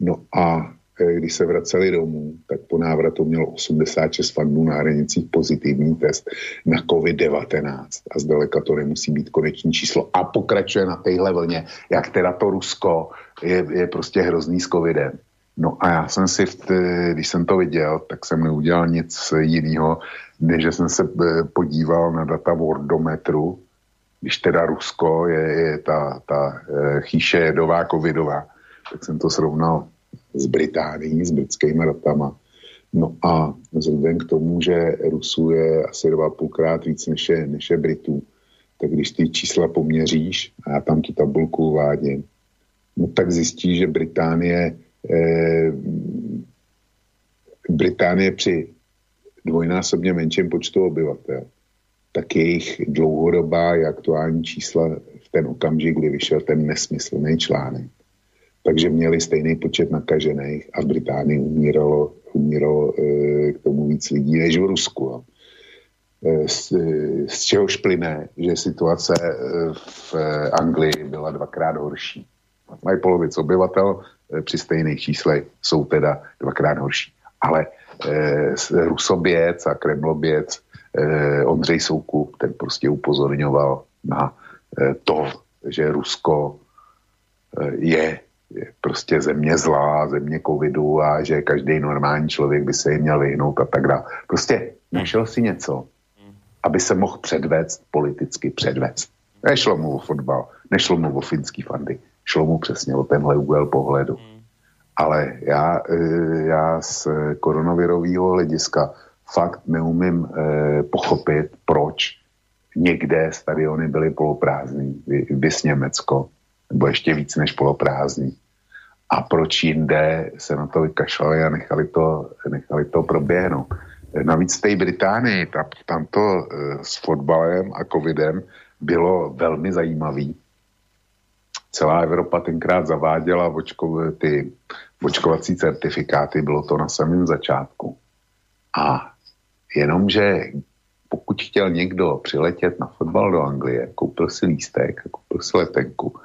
No a když se vraceli domů, tak po návratu mělo 86 fandů na hranicích pozitivní test na COVID-19 a zdaleka to nemusí být koneční číslo a pokračuje na téhle vlně, jak teda to Rusko je, je prostě hrozný s covidem. No a já jsem si, když jsem to viděl, tak jsem neudělal nic jiného, než jsem se eh, podíval na data Wordometru, když teda Rusko je, je ta, ta eh, chýše jedová covidová, tak jsem to srovnal z Británií, s britskými datama. No a vzhledem k tomu, že Rusů je asi dva půlkrát víc než je, než je Britů, tak když ty čísla poměříš, a já tam tu tabulku uvádím, no tak zjistíš, že Británie, eh, Británie při dvojnásobně menším počtu obyvatel, tak jejich dlouhodobá i aktuální čísla v ten okamžik, kdy vyšel ten nesmyslný článek, takže měli stejný počet nakažených a v Británii umíralo, umíralo e, k tomu víc lidí než v Rusku. E, z, z čehož plyne, že situace e, v Anglii byla dvakrát horší. Mají polovic obyvatel, e, při stejných číslech jsou teda dvakrát horší. Ale e, Rusoběc a Kremloběc e, Ondřej Soukup, ten prostě upozorňoval na e, to, že Rusko e, je je prostě země zlá, země covidu a že každý normální člověk by se jim měl vyhnout a tak dále. Prostě našel si něco, aby se mohl předvést, politicky předvést. Nešlo mu o fotbal, nešlo mu o finský fandy, šlo mu přesně o tenhle úhel pohledu. Ale já, e, já z koronavirového hlediska fakt neumím eh, pochopit, proč někde stadiony byly poloprázdný, vys Německo, nebo ještě víc než poloprázdný a proč jinde se na to vykašlali a nechali to, nechali to proběhnout. Navíc v té Británii, tam, tam to e, s fotbalem a covidem bylo velmi zajímavý. Celá Evropa tenkrát zaváděla očko, ty očkovací certifikáty, bylo to na samém začátku. A jenomže pokud chtěl někdo přiletět na fotbal do Anglie, koupil si lístek koupil si letenku,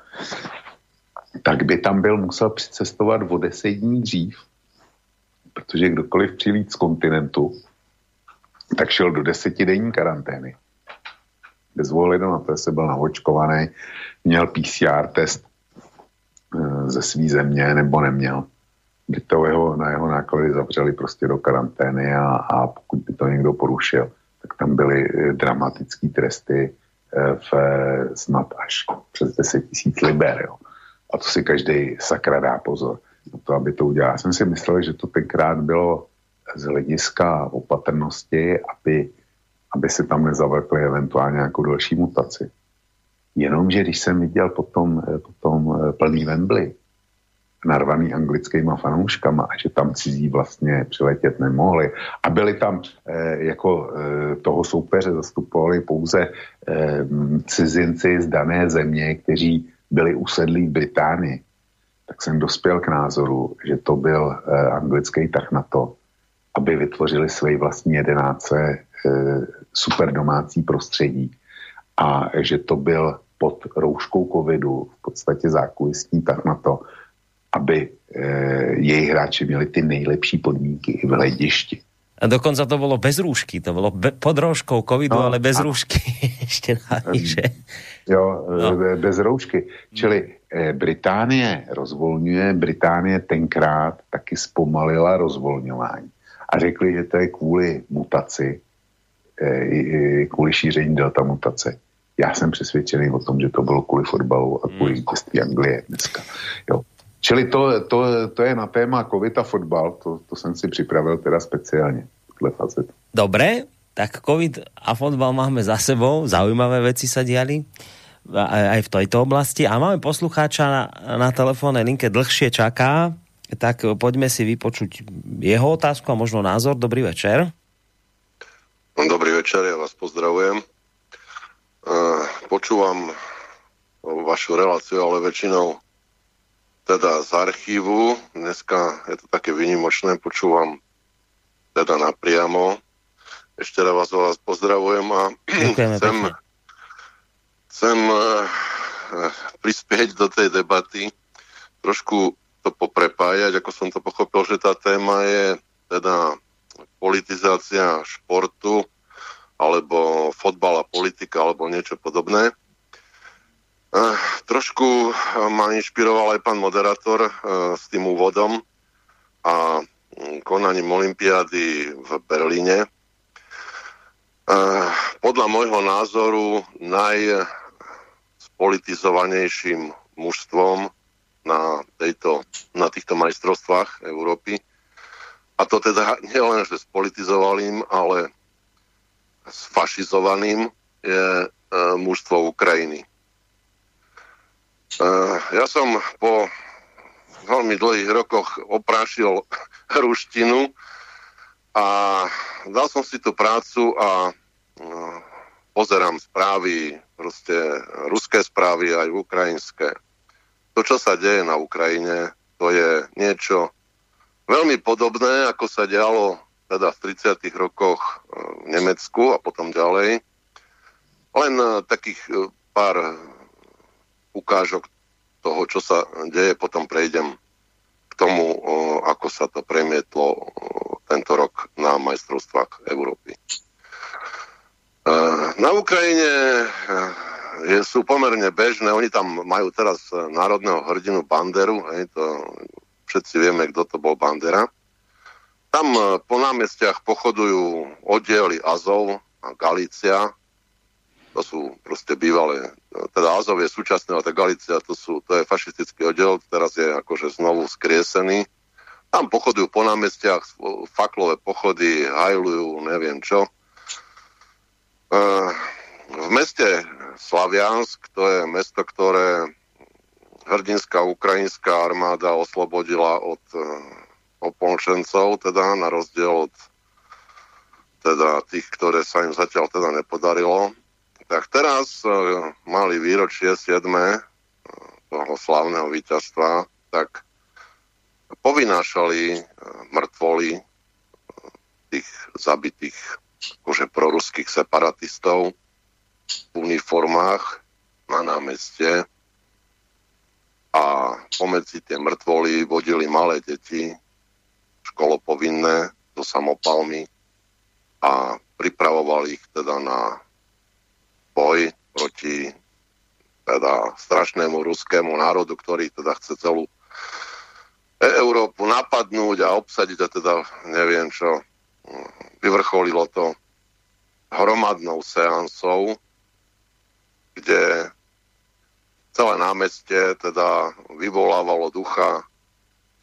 tak by tam byl musel přicestovat o deset dní dřív, protože kdokoliv přilít z kontinentu, tak šel do desetidenní karantény. Bez ohledu na to, jestli byl nahočkovaný, měl PCR test eh, ze své země nebo neměl. By to jeho, na jeho náklady zavřeli prostě do karantény a, a pokud by to někdo porušil, tak tam byly eh, dramatické tresty eh, v snad až přes 10 tisíc liber. Jo. A to si každý sakra dá pozor na to, aby to udělal. Já jsem si myslel, že to tenkrát bylo z hlediska opatrnosti, aby, aby se tam nezavlekly eventuálně nějakou další mutaci. Jenomže když jsem viděl potom, potom plný Wembley, narvaný anglickýma fanouškama a že tam cizí vlastně přiletět nemohli. A byli tam eh, jako eh, toho soupeře zastupovali pouze eh, cizinci z dané země, kteří byli usedlí v Británii. Tak jsem dospěl k názoru, že to byl eh, anglický tah na to, aby vytvořili své vlastní jedenáce eh, super domácí prostředí a že to byl pod rouškou covidu v podstatě zákulisní tak na to, aby e, jejich hráči měli ty nejlepší podmínky i v hledišti. A dokonca to bolo bez rúšky, to bolo be, pod rouškou covidu, no, ale bez a... rúšky [LAUGHS] ešte navyše. Jo, no. E, bez roušky. Čili e, Británie rozvolňuje, Británie tenkrát taky zpomalila rozvolňování. A řekli, že to je kvůli mutaci, e, kvůli šíření delta mutace. Já jsem přesvědčený o tom, že to bylo kvůli fotbalu a kvůli vítězství Anglie dneska. Jo. Čili to, to, to je na téma COVID a fotbal, to, to jsem si připravil teda speciálně. Dobre, tak COVID a fotbal máme za sebou, zaujímavé veci sa diali aj v tejto oblasti a máme poslucháča na, na telefónnej linke dlhšie čaká, tak poďme si vypočuť jeho otázku a možno názor. Dobrý večer. Dobrý večer, ja vás pozdravujem. Počúvam vašu reláciu, ale väčšinou teda z archívu. Dneska je to také vynimočné, počúvam teda napriamo. Ešte raz vás, vás pozdravujem a chcem, chcem uh, prispieť do tej debaty, trošku to poprepájať, ako som to pochopil, že tá téma je teda politizácia športu alebo fotbal a politika alebo niečo podobné. Uh, trošku uh, ma inšpiroval aj pán moderátor uh, s tým úvodom a um, konaním Olympiády v Berlíne. Podľa môjho názoru najspolitizovanejším mužstvom na, tejto, na týchto majstrovstvách Európy. A to teda [LAUGHS] nielen, že spolitizovaným, ale sfašizovaným je mužstvo Ukrajiny ja som po veľmi dlhých rokoch oprášil [LAUGHS] ruštinu a dal som si tú prácu a uh, pozerám správy, proste ruské správy aj ukrajinské. To, čo sa deje na Ukrajine, to je niečo veľmi podobné, ako sa dialo teda v 30. rokoch e, v Nemecku a potom ďalej. Len takých pár ukážok toho, čo sa deje, potom prejdem k tomu, ako sa to premietlo tento rok na majstrovstvách Európy. E, na Ukrajine e, sú pomerne bežné, oni tam majú teraz národného hrdinu Banderu, hej, to všetci vieme, kto to bol Bandera. Tam e, po námestiach pochodujú oddiely Azov a Galícia, to sú proste bývalé, teda Azov je súčasné, ale tá Galícia to, sú, to je fašistický oddiel, teraz je akože znovu skriesený. Tam pochodujú po námestiach, faklové pochody, hajlujú, neviem čo. E, v meste Slaviansk, to je mesto, ktoré hrdinská ukrajinská armáda oslobodila od e, opolčencov, teda na rozdiel od teda tých, ktoré sa im zatiaľ teda nepodarilo. Tak teraz e, mali výročie 7. E, toho slavného víťazstva, tak povinášali e, mŕtvoly e, tých zabitých akože proruských separatistov v uniformách na námeste a pomedzi tie mŕtvoly vodili malé deti školopovinné so samopalmi a pripravovali ich teda na boj proti teda strašnému ruskému národu, ktorý teda chce celú Európu napadnúť a obsadiť a teda neviem čo. Vyvrcholilo to hromadnou seansou, kde celé námestie teda vyvolávalo ducha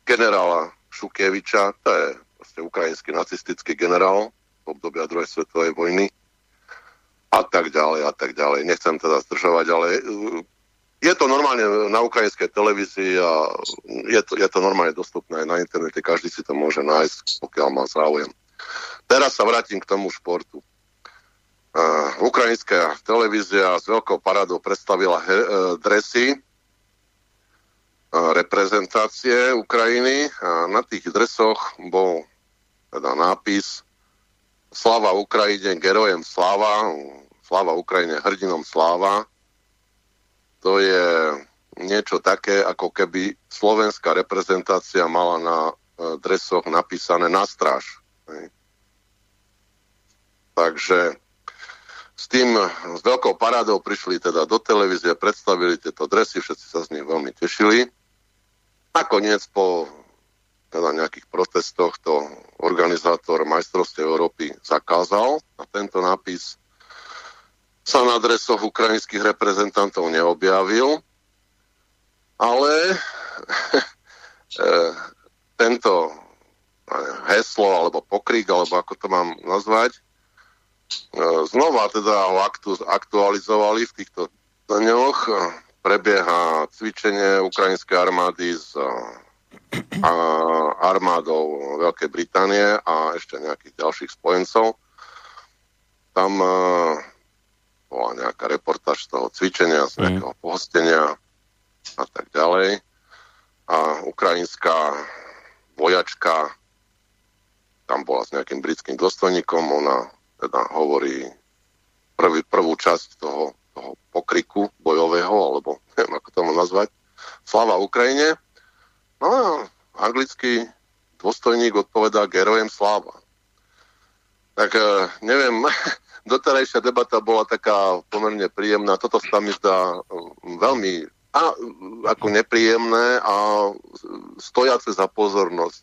generála Šukeviča, to je vlastne ukrajinský nacistický generál v obdobia druhej svetovej vojny a tak ďalej a tak ďalej. Nechcem teda zdržovať, ale je to normálne na ukrajinskej televízii a je to, je to normálne dostupné aj na internete, každý si to môže nájsť, pokiaľ má záujem. Teraz sa vrátim k tomu športu. Uh, ukrajinská televízia s veľkou parádou predstavila he, uh, dresy uh, reprezentácie Ukrajiny a na tých dresoch bol teda nápis Slava Ukrajine, gerojem sláva, sláva Ukrajine, hrdinom sláva to je niečo také, ako keby slovenská reprezentácia mala na e, dresoch napísané na stráž. Takže s tým, s veľkou parádou prišli teda do televízie, predstavili tieto dresy, všetci sa z nich veľmi tešili. Nakoniec po teda nejakých protestoch to organizátor majstrovstiev Európy zakázal a tento nápis sa na dresoch ukrajinských reprezentantov neobjavil, ale [LAUGHS] e, tento heslo alebo pokrik, alebo ako to mám nazvať, e, znova teda ho aktu, aktualizovali v týchto dňoch. Prebieha cvičenie ukrajinskej armády s a armádou Veľkej Británie a ešte nejakých ďalších spojencov. Tam bola nejaká reportáž z toho cvičenia, z mhm. nejakého pohostenia a tak ďalej. A ukrajinská vojačka tam bola s nejakým britským dôstojníkom, ona teda hovorí prvý, prvú časť toho, toho pokriku bojového, alebo neviem, ako to mám nazvať, Slava Ukrajine. No a anglický dôstojník odpovedá Gerojem Sláva. Tak eh, neviem, [LAUGHS] doterajšia debata bola taká pomerne príjemná. Toto sa mi zdá um, veľmi a, ako nepríjemné a stojace za pozornosť.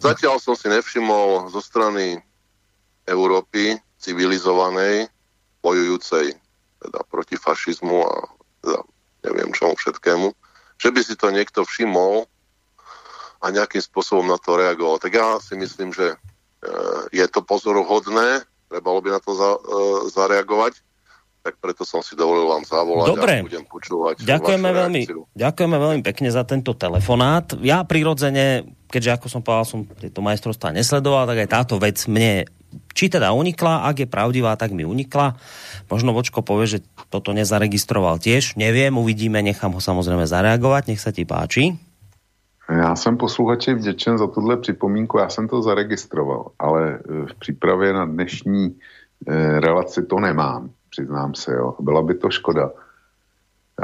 Zatiaľ som si nevšimol zo strany Európy civilizovanej, bojujúcej teda proti fašizmu a teda neviem čomu všetkému, že by si to niekto všimol a nejakým spôsobom na to reagoval. Tak ja si myslím, že e, je to pozoruhodné, trebalo by na to za, e, zareagovať, tak preto som si dovolil vám zavolať Dobre. a budem počúvať ďakujeme veľmi, ďakujeme veľmi pekne za tento telefonát. Ja prirodzene, keďže ako som povedal, som tieto majstrovstvá nesledoval, tak aj táto vec mne či teda unikla, ak je pravdivá, tak mi unikla. Možno Vočko povie, že toto nezaregistroval tiež. Neviem, uvidíme, nechám ho samozrejme zareagovať. Nech sa ti páči. Já jsem posluchači vděčen za tuhle připomínku, já jsem to zaregistroval, ale e, v přípravě na dnešní e, relaci to nemám, přiznám se, jo. Byla by to škoda.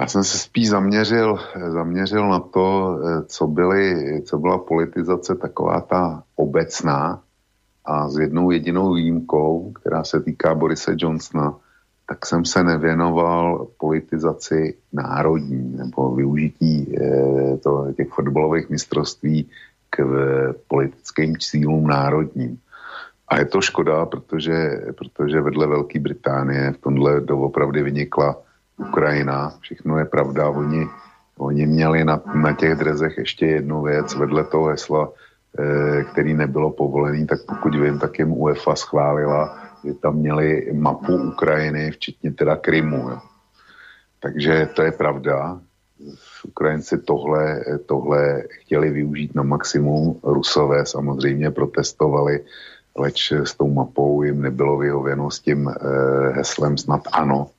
Já jsem se spíš zaměřil, zaměřil na to, e, co, byly, co byla politizace taková ta obecná a s jednou jedinou výjimkou, která se týká Borise Johnsona, tak jsem se nevěnoval politizaci národní nebo využití e, to, těch fotbalových mistrovství k v, politickým cílům národním. A je to škoda, protože, protože vedle Velké Británie v tomhle doopravdy vynikla Ukrajina. Všechno je pravda. Oni, oni měli na, na těch drezech ještě jednu věc vedle toho hesla, e, který nebylo povolený, tak pokud vím, tak jim UEFA schválila že tam měli mapu Ukrajiny, včetně teda Krymu. Jo. Takže to je pravda. Ukrajinci tohle, tohle chtěli využít na maximum. Rusové samozřejmě protestovali leč s tou mapou jim nebylo vyhověno s tím heslem snad ano.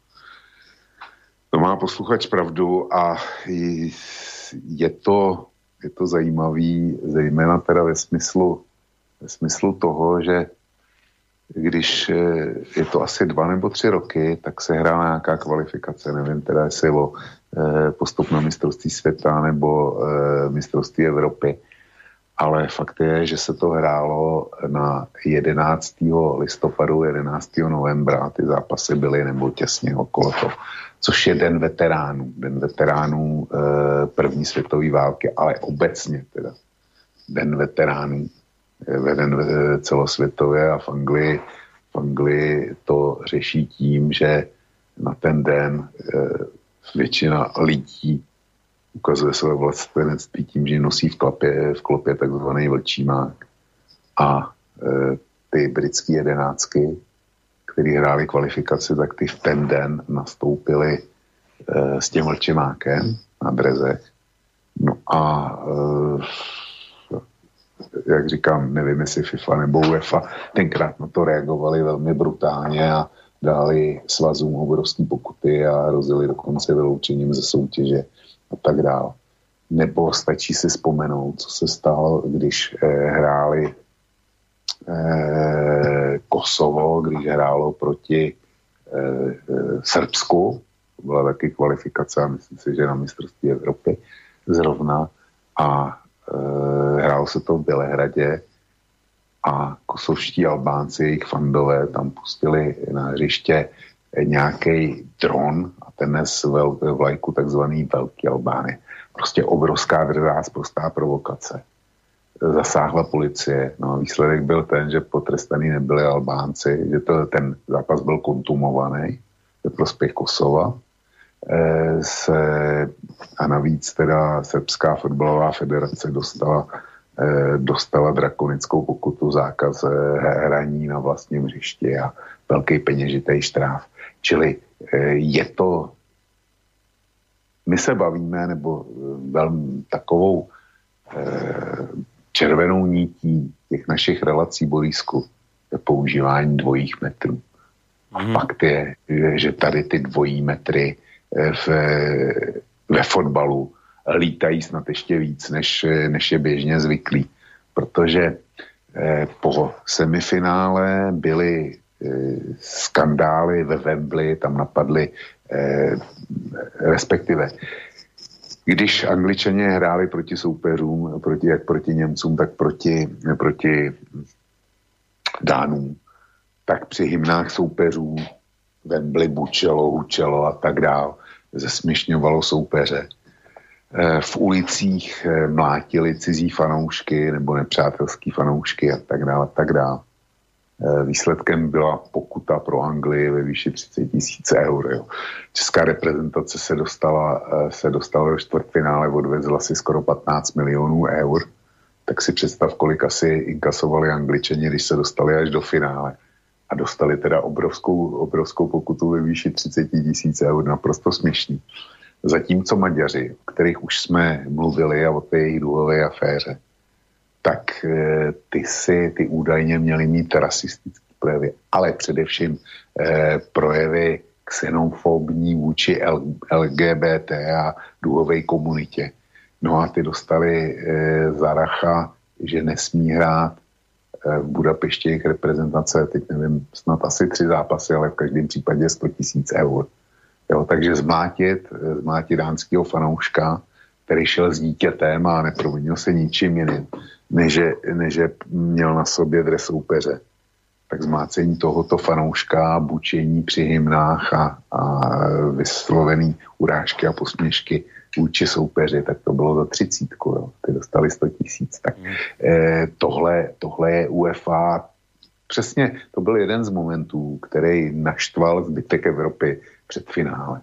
To má posluchač pravdu a je to, je to zajímavý, zejména teda ve smyslu, ve smyslu toho, že když je to asi dva nebo tři roky, tak se hrá nějaká kvalifikace, nevím teda jestli o postup na mistrovství světa nebo mistrovství Evropy ale fakt je, že se to hrálo na 11. listopadu, 11. novembra, ty zápasy byly nebo těsně okolo toho, což je den veteránů, den veteránů první světové války, ale obecně teda den veteránů, e, den e, celosvětově a v Anglii, v Anglii to řeší tím, že na ten den e, většina lidí ukazuje své vlastenectví tím, že nosí v, klapě, v klopě takzvaný vlčímák. A e, ty britské jedenáctky, které hráli kvalifikaci, tak ty v ten den nastoupili s tím vlčimákem na drezech. No a jak říkám, nevím, jestli FIFA nebo UEFA tenkrát na to reagovali velmi brutálně a dali svazům obrovský pokuty a hrozili dokonce vyloučením ze soutěže a tak dále. Nebo stačí si vzpomenout, co se stalo, když eh, hráli eh, Kosovo, když hrálo proti eh, eh, Srbsku, to byla taky kvalifikace, a myslím si, že na mistrovství Evropy zrovna, a hrálo se to v Bělehradě a kosovští Albánci, jejich fandové, tam pustili na hřiště nějaký dron a ten nes vlajku takzvaný Velký Albány. Prostě obrovská drzá, prostá provokace. Zasáhla policie, no a výsledek byl ten, že potrestaný nebyli Albánci, že to, ten zápas byl kontumovaný ve prospěch Kosova. E, se, a navíc teda Srbská fotbalová federace dostala, e, dostala drakonickou pokutu zákaz e, hraní na vlastním hřišti a velký peněžitý štráv. Čili eh, je to, my se bavíme, nebo eh, velmi takovou eh, červenou nítí těch našich relací Borisku je používání dvojích metrů. A mm. fakt je, že tady ty dvojí metry v, ve fotbalu lítají snad ještě víc, než, než je běžně zvyklý. Protože po semifinále byly skandály ve Wembley, tam napadly, eh, respektive když angličané hráli proti soupeřům, proti, jak proti Němcům, tak proti, proti Dánům, tak při hymnách soupeřů Wembley bučelo, hučelo a tak dál, zesměšňovalo soupeře. Eh, v ulicích eh, mlátili cizí fanoušky nebo nepřátelský fanoušky a tak dále, a tak dále. Výsledkem byla pokuta pro Anglii ve výši 30 tisíc eur. Jo. Česká reprezentace se dostala, eh, se dostala do čtvrtfinále, odvezla si skoro 15 milionů eur. Tak si představ, kolik asi inkasovali Angličani, když se dostali až do finále. A dostali teda obrovskou, obrovskou pokutu ve výši 30 tisíc eur, naprosto směšný. Zatímco Maďaři, o kterých už jsme mluvili a o té jejich dluhové aféře, tak eh, ty si, ty údajně měly mít rasistické projevy, ale především eh, projevy xenofobní vůči LGBT a duhové komunitě. No a ty dostali eh, Zaracha, že nesmí hrát v Budapešti jejich reprezentace, teď nevím, snad asi tři zápasy, ale v každém případě 100 tisíc eur. Jo, takže zmátit, zmátit dánského fanouška, který šel s dítětem a neprovinil se ničím jiným, než, než měl na sobě dres soupeře. Tak zmácení tohoto fanouška, bučení při hymnách a, a vyslovený urážky a posměšky vůči soupeři, tak to bylo za třicítku, jo. ty dostali 100 tisíc. Tak mm. eh, tohle, tohle je UEFA, přesně to byl jeden z momentů, který naštval zbytek Evropy před finále.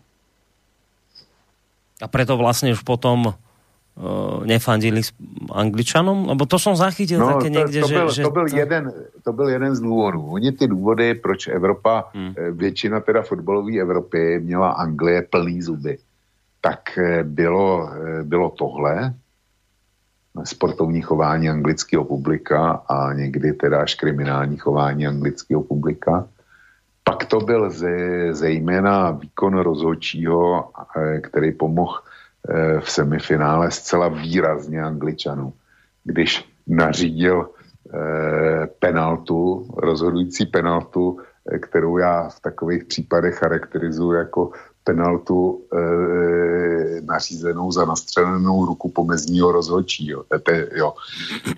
A preto vlastne už potom uh, nefandili Angličanom? Lebo to som zachytil no, také niekde, to, to byl, že... To byl, to... Jeden, to byl jeden z důvodů. Oni ty důvody, proč Evropa, hmm. Většina teda fotbalové Evropy měla Anglie plný zuby, tak eh, bylo, bylo tohle, sportovní chování anglického publika a někdy teda až kriminální chování anglického publika. Pak to byl ze, zejména výkon rozhodčího, eh, který pomohl eh, v semifinále zcela výrazně angličanů, když nařídil eh, penaltu, rozhodující penaltu, kterou já v takových případech charakterizuji jako penaltu e, nařízenou za nastřelenou ruku pomezního rozhodčího. Te, jo.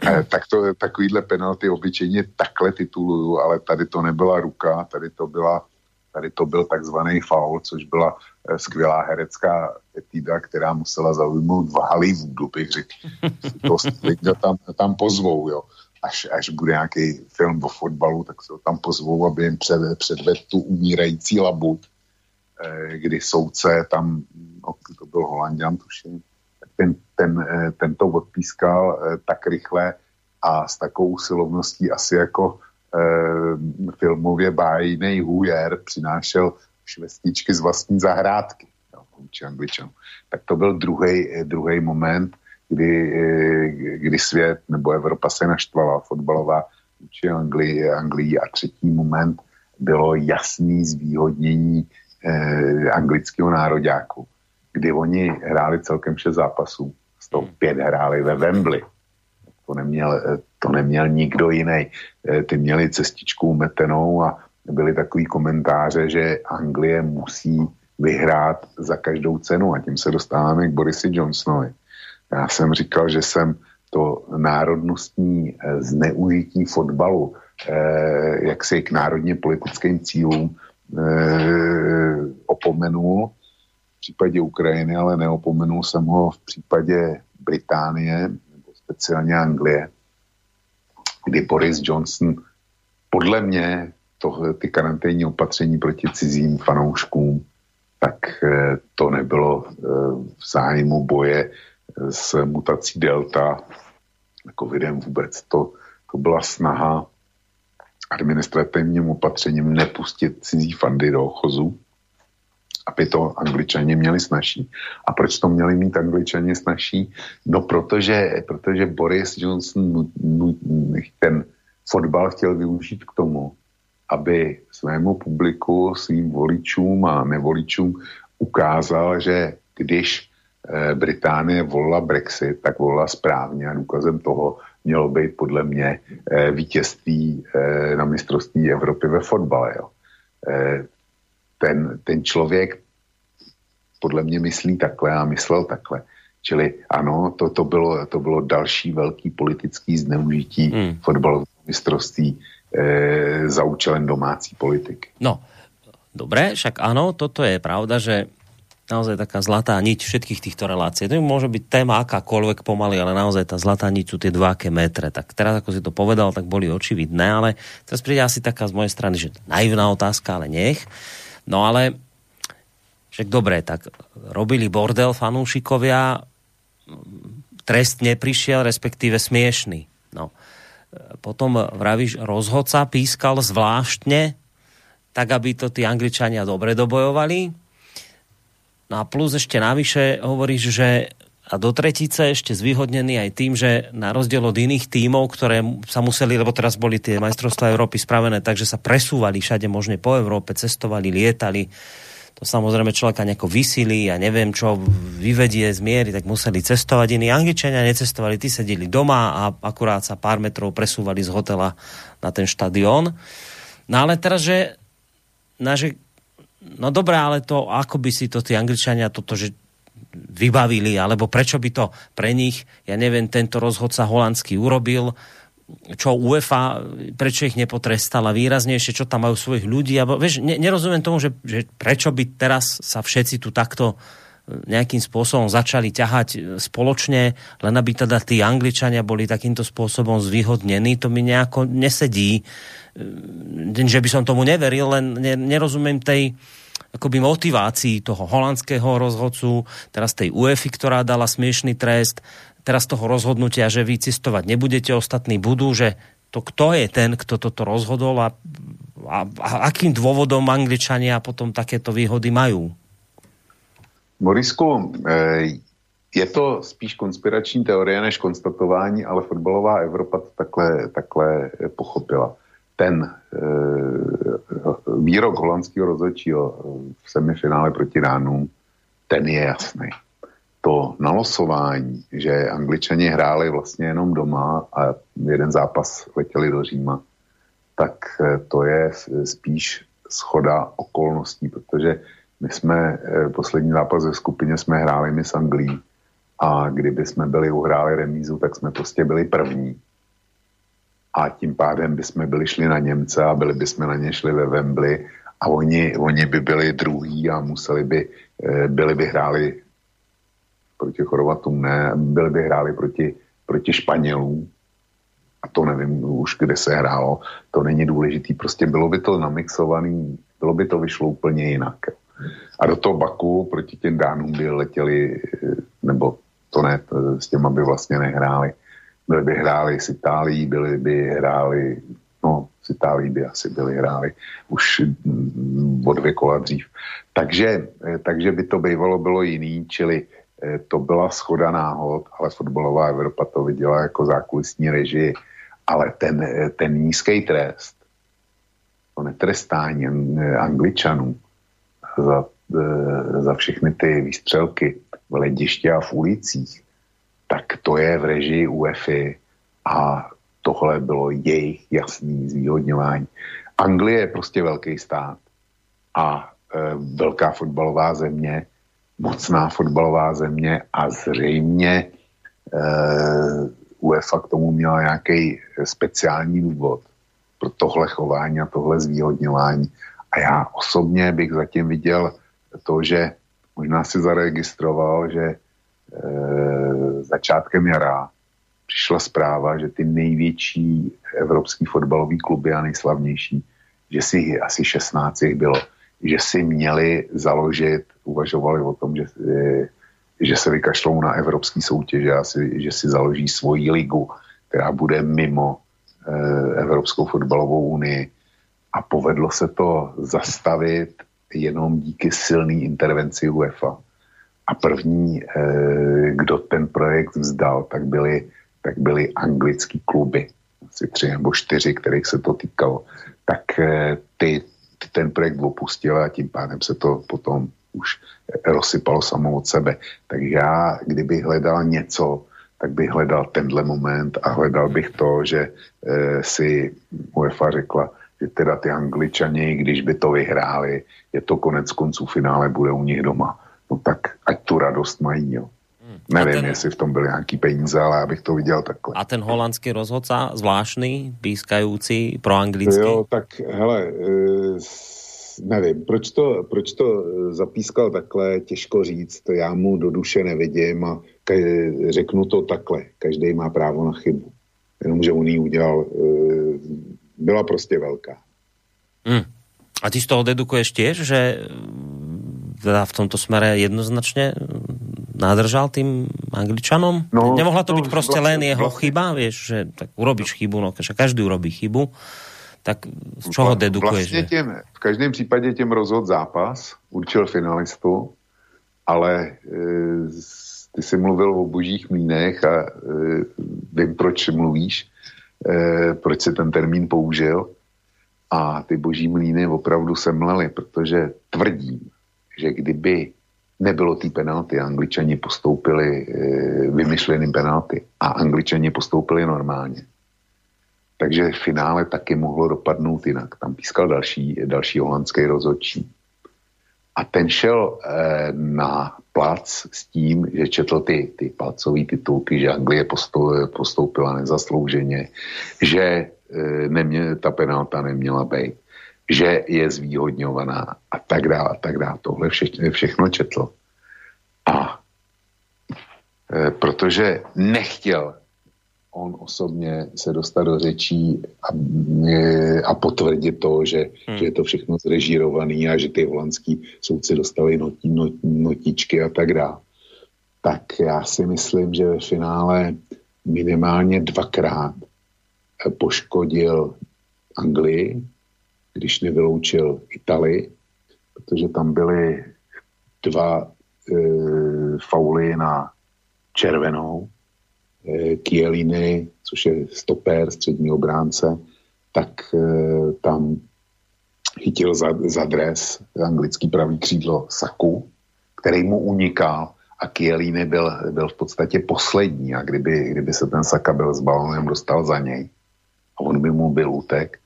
E, tak to, takovýhle penalty obyčejně takhle tituluju, ale tady to nebyla ruka, tady to byla tady to byl takzvaný faul, což byla e, skvělá herecká etída, která musela zaujmout v Hollywoodu, bych řekl. To tam, tam pozvou, jo. Až, až bude nějaký film o fotbalu, tak se ho tam pozvou, aby jim před, předvedl tu umírající labut kdy soudce tam, no, to byl Holandian, tuším, ten, ten, eh, ten to odpískal eh, tak rychle a s takovou silovností asi jako eh, filmově bájnej Hujer přinášel švestičky z vlastní zahrádky jo, Angličanů. Tak to byl druhý moment, kdy, kdy svět nebo Evropa se naštvala fotbalová vůči Anglii, Anglii a třetí moment bylo jasný zvýhodnění eh, anglického nároďáku, kdy oni hráli celkem šest zápasů, z toho pět hráli ve Wembley. To neměl, eh, to neměl nikdo jiný. Eh, ty měli cestičku metenou a byly takový komentáře, že Anglie musí vyhrát za každou cenu a tím se dostáváme k Borisi Johnsonovi. Já jsem říkal, že jsem to národnostní eh, zneužití fotbalu eh, jaksi k národně politickým cílům eh, opomenul v případě Ukrajiny, ale neopomenul jsem ho v případě Británie, nebo speciálně Anglie, kdy Boris Johnson podle mě to, ty karanténní opatření proti cizím fanouškům, tak eh, to nebylo eh, v zájmu boje eh, s mutací Delta, covidem vůbec. To, to byla snaha administrativním opatřením nepustit cizí fandy do ochozu, aby to angličani měli snažší. A proč to měli mít angličani snažší? No protože, protože Boris Johnson ten fotbal chtěl využít k tomu, aby svému publiku, svým voličům a nevoličům ukázal, že když eh, Británie volila Brexit, tak volila správně a důkazem toho mělo být podle mě eh, vítězství eh, na mistrovství Evropy ve fotbale. Jo. Eh, ten, ten člověk podle mě myslí takhle a myslel takhle. Čili ano, to, to, bylo, to bylo další velký politický zneužití hmm. fotbalového mistrovství e, za účelem domácí politiky. No, dobré, však ano, toto je pravda, že naozaj taká zlatá niť všetkých týchto relácií. To môže byť téma akákoľvek pomaly, ale naozaj tá zlatá niť sú tie dváke metre. Tak teraz, ako si to povedal, tak boli očividné, ale teraz príde asi taká z mojej strany, že naivná otázka, ale nech. No ale však dobre, tak robili bordel fanúšikovia, trest neprišiel, respektíve smiešný. No. Potom vravíš, rozhodca pískal zvláštne, tak aby to tí Angličania dobre dobojovali, No a plus ešte navyše hovoríš, že a do tretice ešte zvýhodnený aj tým, že na rozdiel od iných tímov, ktoré sa museli, lebo teraz boli tie majstrovstvá Európy spravené, takže sa presúvali všade možne po Európe, cestovali, lietali, to samozrejme človeka nejako vysili a neviem čo, vyvedie z miery, tak museli cestovať. Iní Angličania necestovali, tí sedeli doma a akurát sa pár metrov presúvali z hotela na ten štadión. No ale teraz, že, na, že no dobré, ale to, ako by si to tí Angličania toto, že vybavili, alebo prečo by to pre nich, ja neviem, tento rozhodca holandský urobil, čo UEFA, prečo ich nepotrestala výraznejšie, čo tam majú svojich ľudí. Abo, vieš, ne, nerozumiem tomu, že, že prečo by teraz sa všetci tu takto nejakým spôsobom začali ťahať e, spoločne, len aby teda tí Angličania boli takýmto spôsobom zvýhodnení, to mi nejako nesedí. E, že by som tomu neveril, len nerozumiem tej, akoby motivácii toho holandského rozhodcu, teraz tej UEFI, ktorá dala smiešný trest, teraz toho rozhodnutia, že vy cestovať nebudete, ostatní budú, že to kto je ten, kto toto rozhodol a, a, a akým dôvodom Angličania potom takéto výhody majú? Morisku, e, je to spíš konspirační teorie než konstatování, ale fotbalová Evropa to takhle, takhle pochopila. Ten e, výrok holandského rozhodčího v semifinále proti Dánům, ten je jasný. To nalosování, že angličani hráli vlastně jenom doma a jeden zápas letěli do Říma, tak e, to je spíš schoda okolností, protože my jsme e, poslední zápas ve skupině jsme hráli my s Anglií a kdyby jsme byli uhráli remízu, tak jsme prostě byli první. A tím pádem by jsme byli šli na Němce a byli by jsme na ně šli ve Wembley a oni, oni by byli druhý a museli by, eh, byli by hráli proti Chorvatům, ne, byli by hráli proti, proti Španělům, a to nevím už, kde se hrálo, to není důležitý, prostě bylo by to namixovaný, bylo by to vyšlo úplně jinak. A do toho Baku proti těm Dánům by letěli, nebo to ne, s těma by vlastně nehráli. Byli by hráli s Itálií, byli by hráli, no s Itálií by asi byli hráli už mm, o dvě kola dřív. Takže, eh, takže by to bývalo bylo jiný, čili eh, to byla schoda náhod, ale fotbalová Evropa to viděla jako zákulisní režii. Ale ten, eh, ten nízký trest, to netrestání Angličanů za, za všechny ty výstřelky, v lediště a v ulicích, tak to je v režii UEFI a tohle bylo jejich jasný zvýhodňování. Anglie je prostě velký stát a e, velká fotbalová země, mocná fotbalová země a zřejmě e, UEFA k tomu měla nějaký speciální důvod pro tohle chování a tohle zvýhodňování. A já osobně bych zatím viděl to, že Možná si zaregistroval, že e, začátkem jara přišla zpráva, že ty největší evropský fotbalový kluby a nejslavnější, že si asi 16 jich bylo, že si měli založit, uvažovali o tom, že, e, že se vykašlou na evropský soutěže a že si založí svoji ligu, která bude mimo e, Evropskou fotbalovou unii. A povedlo se to zastavit jenom díky silné intervenci UEFA. A první, eh, kdo ten projekt vzdal, tak byly, tak byly anglický kluby. Asi tři nebo čtyři, kterých se to týkalo. Tak eh, ty, ten projekt opustil a tím pádem se to potom už rozsypalo samo od sebe. Takže já, kdybych hledal něco, tak bych hledal tenhle moment a hledal bych to, že e, si UEFA řekla, že teda ty angličani, když by to vyhráli, je to konec konců finále, bude u nich doma. No tak ať tu radost mají, jo. Hmm. Nevím, ten... jestli v tom byly nějaký peníze, ale já bych to viděl takhle. A ten holandský rozhodca, zvláštny, pískající pro anglicky? Jo, tak hele, e, nevím, proč to, proč to zapískal takhle, těžko říct, to já mu do duše nevidím a ka- řeknu to takhle, každý má právo na chybu. Jenomže on ji udělal, e, byla prostě velká. Hmm. A ty z toho dedukuješ tiež, že mm, teda v tomto smere jednoznačne nádržal tým Angličanom? No, Nemohla to no, byť proste vlastne, len jeho vlastne. chyba, vieš, že tak urobíš chybu, no každý urobí chybu, tak z čoho dedukuješ? Vlastně těm, v každém případě těm rozhod zápas, určil finalistu, ale e, ty jsi mluvil o božích mínech a e, vím, proč mluvíš, e, proč si ten termín použil a ty boží mlíny opravdu semlely, protože tvrdím, že kdyby nebylo té penalty, angličani postoupili e, vymyšleným penalty a angličani postoupili normálně. Takže v finále taky mohlo dopadnout jinak. Tam pískal další, další holandský rozhodčí. A ten šel e, na plac s tím, že četl ty, ty palcové titulky, že Anglie postoupila nezaslouženě, že E, nemě, ta penalta neměla být, že je zvýhodňovaná a tak dále, a tak dále. Tohle vše, všechno četl. A e, protože nechtěl on osobně se dostat do řečí a, e, a potvrdit to, že, hmm. že je to všechno zrežírovaný a že ty holandský soudci dostali notí, not, notičky a tak dále. Tak já si myslím, že ve finále minimálně dvakrát poškodil Anglii, když nevyloučil Italii, protože tam byly dva e, fauly na červenou. E, Kieliny, což je stopér, střední obránce, tak e, tam chytil za, za dres anglický pravý křídlo Saku, který mu unikal a Kielíny byl, byl v podstatě poslední. A kdyby, kdyby se ten Saka byl s balonem dostal za něj a on by mu byl útek,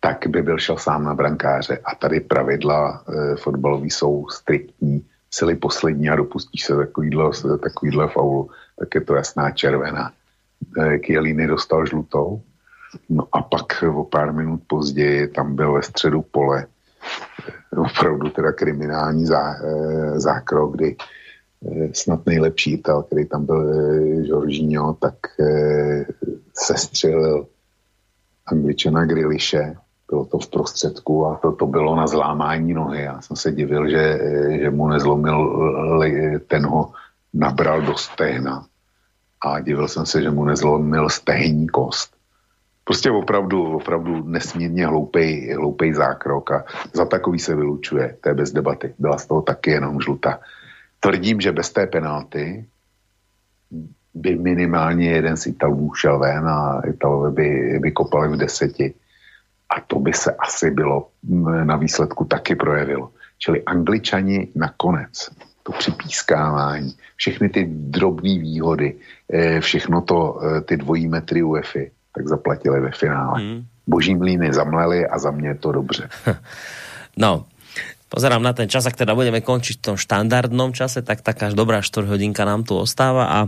tak by byl šel sám na brankáře. A tady pravidla e, fotbalový jsou striktní, sily poslední a dopustíš se takovýhle, takovýhle faulu, tak je to jasná červená. E, Kielíny dostal žlutou, no a pak o pár minut později tam byl ve středu pole e, opravdu teda kriminální zá, e, zákrok, kdy snad nejlepší Ital, který tam byl Jorginho, tak sestřelil angličana Griliše bylo to v prostředku a to, to bylo na zlámání nohy. Já jsem se divil, že, že mu nezlomil, ten ho nabral do stehna a divil jsem se, že mu nezlomil stehní kost. Prostě opravdu, opravdu nesmírně hloupej, hloupej zákrok a za takový se vylučuje, to je bez debaty. Byla z toho taky jenom žluta. Tvrdím, že bez té penalty by minimálně jeden z Italů šel ven a Italové by, by kopali v deseti a to by se asi bylo na výsledku taky projevilo. Čili angličani nakonec to připískávání, všechny ty drobné výhody, eh, všechno to, eh, ty dvojí metry UEFI, tak zaplatili ve finále. Hmm. Boží mlíny zamleli a za mě je to dobře. [LAUGHS] No, pozerám na ten čas, ak teda budeme končiť v tom štandardnom čase, tak taká dobrá 4 hodinka nám tu ostáva a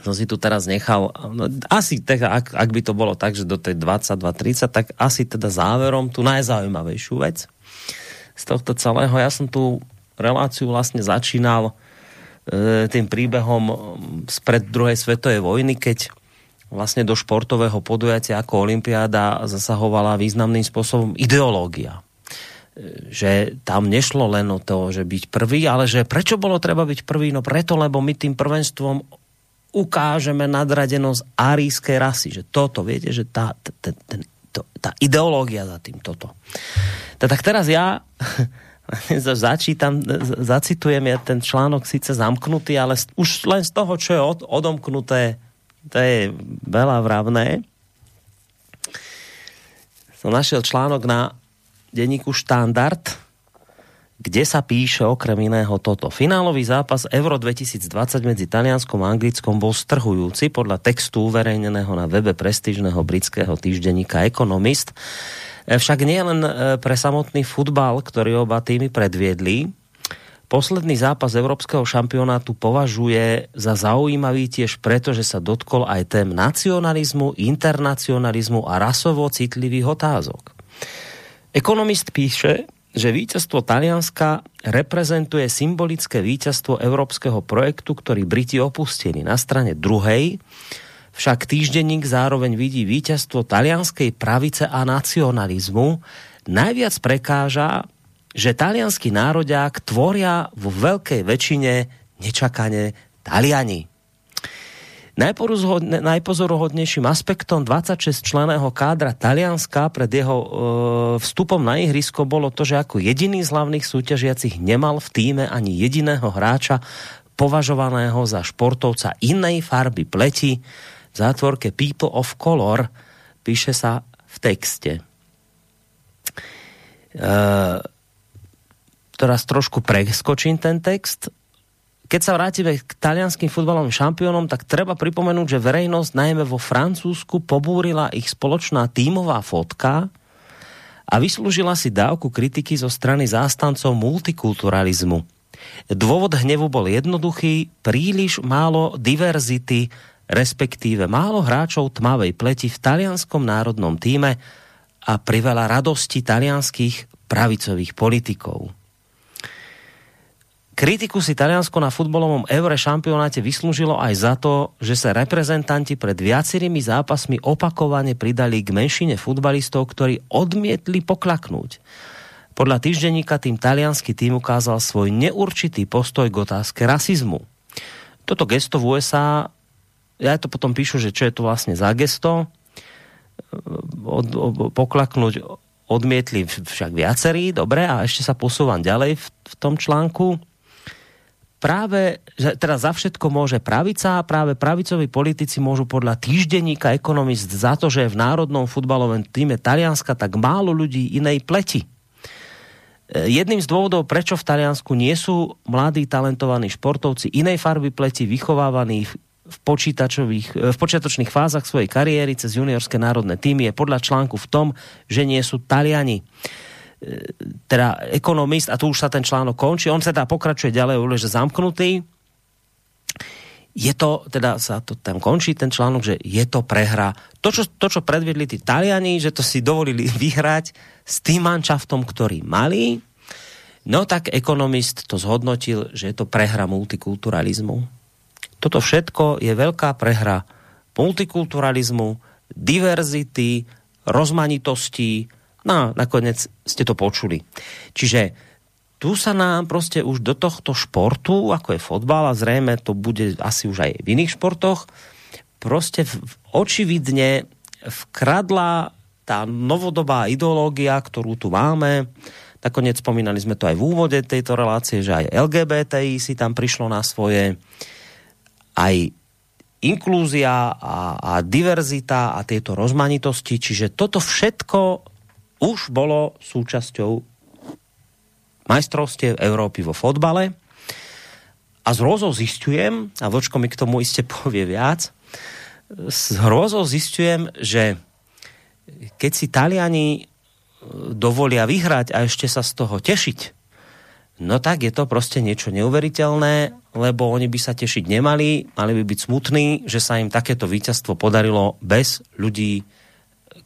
som si tu teraz nechal, no, asi teda, ak, ak by to bolo tak, že do tej 22.30, tak asi teda záverom tú najzaujímavejšiu vec z tohto celého. Ja som tu reláciu vlastne začínal e, tým príbehom spred druhej svetovej vojny, keď vlastne do športového podujatia ako Olympiáda zasahovala významným spôsobom ideológia e, že tam nešlo len o to, že byť prvý, ale že prečo bolo treba byť prvý? No preto, lebo my tým prvenstvom ukážeme nadradenosť arískej rasy. Že toto, viete, že tá, ten, ten, to, tá ideológia za tým toto. Tak teraz ja [LAUGHS] [LAUGHS] začítam, zacitujem ja ten článok síce zamknutý, ale už len z toho, čo je od, odomknuté, to je veľa vravné. Som našiel článok na denníku Štandard, kde sa píše okrem iného toto. Finálový zápas Euro 2020 medzi Talianskom a Anglickom bol strhujúci podľa textu uverejneného na webe prestížneho britského týždenníka Economist. Však nie len e, pre samotný futbal, ktorý oba týmy predviedli, Posledný zápas Európskeho šampionátu považuje za zaujímavý tiež preto, že sa dotkol aj tém nacionalizmu, internacionalizmu a rasovo citlivých otázok. Ekonomist píše, že víťazstvo Talianska reprezentuje symbolické víťazstvo európskeho projektu, ktorý Briti opustili. Na strane druhej však týždenník zároveň vidí víťazstvo talianskej pravice a nacionalizmu. Najviac prekáža, že talianský nároďák tvoria vo veľkej väčšine nečakane Taliani. Najpozoruhodnejším aspektom 26 členého kádra Talianska pred jeho e, vstupom na ihrisko bolo to, že ako jediný z hlavných súťažiacich nemal v týme ani jediného hráča považovaného za športovca inej farby pleti v zátvorke People of Color píše sa v texte. E, teraz trošku preskočím ten text keď sa vrátime k talianským futbalovým šampiónom, tak treba pripomenúť, že verejnosť najmä vo Francúzsku pobúrila ich spoločná tímová fotka a vyslúžila si dávku kritiky zo strany zástancov multikulturalizmu. Dôvod hnevu bol jednoduchý, príliš málo diverzity, respektíve málo hráčov tmavej pleti v talianskom národnom týme a priveľa radosti talianských pravicových politikov. Kritiku si Taliansko na futbolovom Eure šampionáte vyslúžilo aj za to, že sa reprezentanti pred viacerými zápasmi opakovane pridali k menšine futbalistov, ktorí odmietli poklaknúť. Podľa týždenníka tým talianský tým ukázal svoj neurčitý postoj k otázke rasizmu. Toto gesto v USA, ja to potom píšu, že čo je to vlastne za gesto, od, od, poklaknúť odmietli však viacerí, dobre, a ešte sa posúvam ďalej v, v tom článku práve, teda za všetko môže pravica a práve pravicoví politici môžu podľa týždenníka ekonomist za to, že v národnom futbalovom týme Talianska tak málo ľudí inej pleti. E, jedným z dôvodov, prečo v Taliansku nie sú mladí talentovaní športovci inej farby pleti vychovávaní v, počítačových, e, v počiatočných fázach svojej kariéry cez juniorské národné týmy je podľa článku v tom, že nie sú Taliani teda ekonomist, a tu už sa ten článok končí, on teda pokračuje ďalej, že zamknutý. Je to, teda sa to tam končí ten článok, že je to prehra. To, čo, to, čo predvedli tí Taliani, že to si dovolili [LAUGHS] vyhrať s tým manšaftom, ktorý mali, no tak ekonomist to zhodnotil, že je to prehra multikulturalizmu. Toto všetko je veľká prehra multikulturalizmu, diverzity, rozmanitosti, No nakoniec ste to počuli. Čiže tu sa nám proste už do tohto športu, ako je fotbal a zrejme to bude asi už aj v iných športoch, proste v, očividne vkradla tá novodobá ideológia, ktorú tu máme. Nakoniec spomínali sme to aj v úvode tejto relácie, že aj LGBTI si tam prišlo na svoje, aj inklúzia a, a diverzita a tieto rozmanitosti. Čiže toto všetko už bolo súčasťou majstrovstiev Európy vo fotbale. A z hrôzou zistujem, a Vočko mi k tomu iste [LAUGHS] povie viac, s hrôzou zistujem, že keď si Taliani e, dovolia vyhrať a ešte sa z toho tešiť, no tak je to proste niečo neuveriteľné, lebo oni by sa tešiť nemali, mali by byť smutní, že sa im takéto víťazstvo podarilo bez ľudí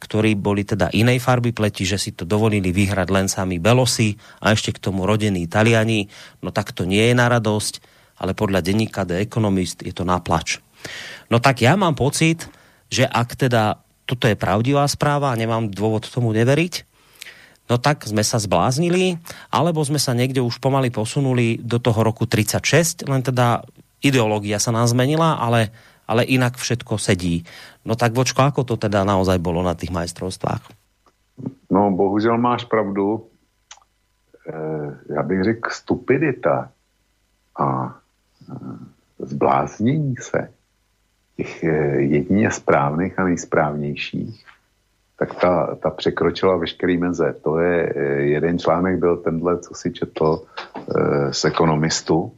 ktorí boli teda inej farby pleti, že si to dovolili vyhrať len sami Belosi a ešte k tomu rodení Italiani, no tak to nie je na radosť, ale podľa denníka The Economist je to naplač. No tak ja mám pocit, že ak teda toto je pravdivá správa a nemám dôvod tomu neveriť, no tak sme sa zbláznili, alebo sme sa niekde už pomaly posunuli do toho roku 36, len teda ideológia sa nám zmenila, ale ale inak všetko sedí. No tak Vočko, ako to teda naozaj bolo na tých majstrovstvách? No, bohužel máš pravdu. E, já bych řekl stupidita a e, zbláznění se těch e, jedině správných a nejsprávnějších, tak ta, ta překročila veškerý meze. To je, e, jeden článek byl tenhle, co si četl e, z ekonomistu,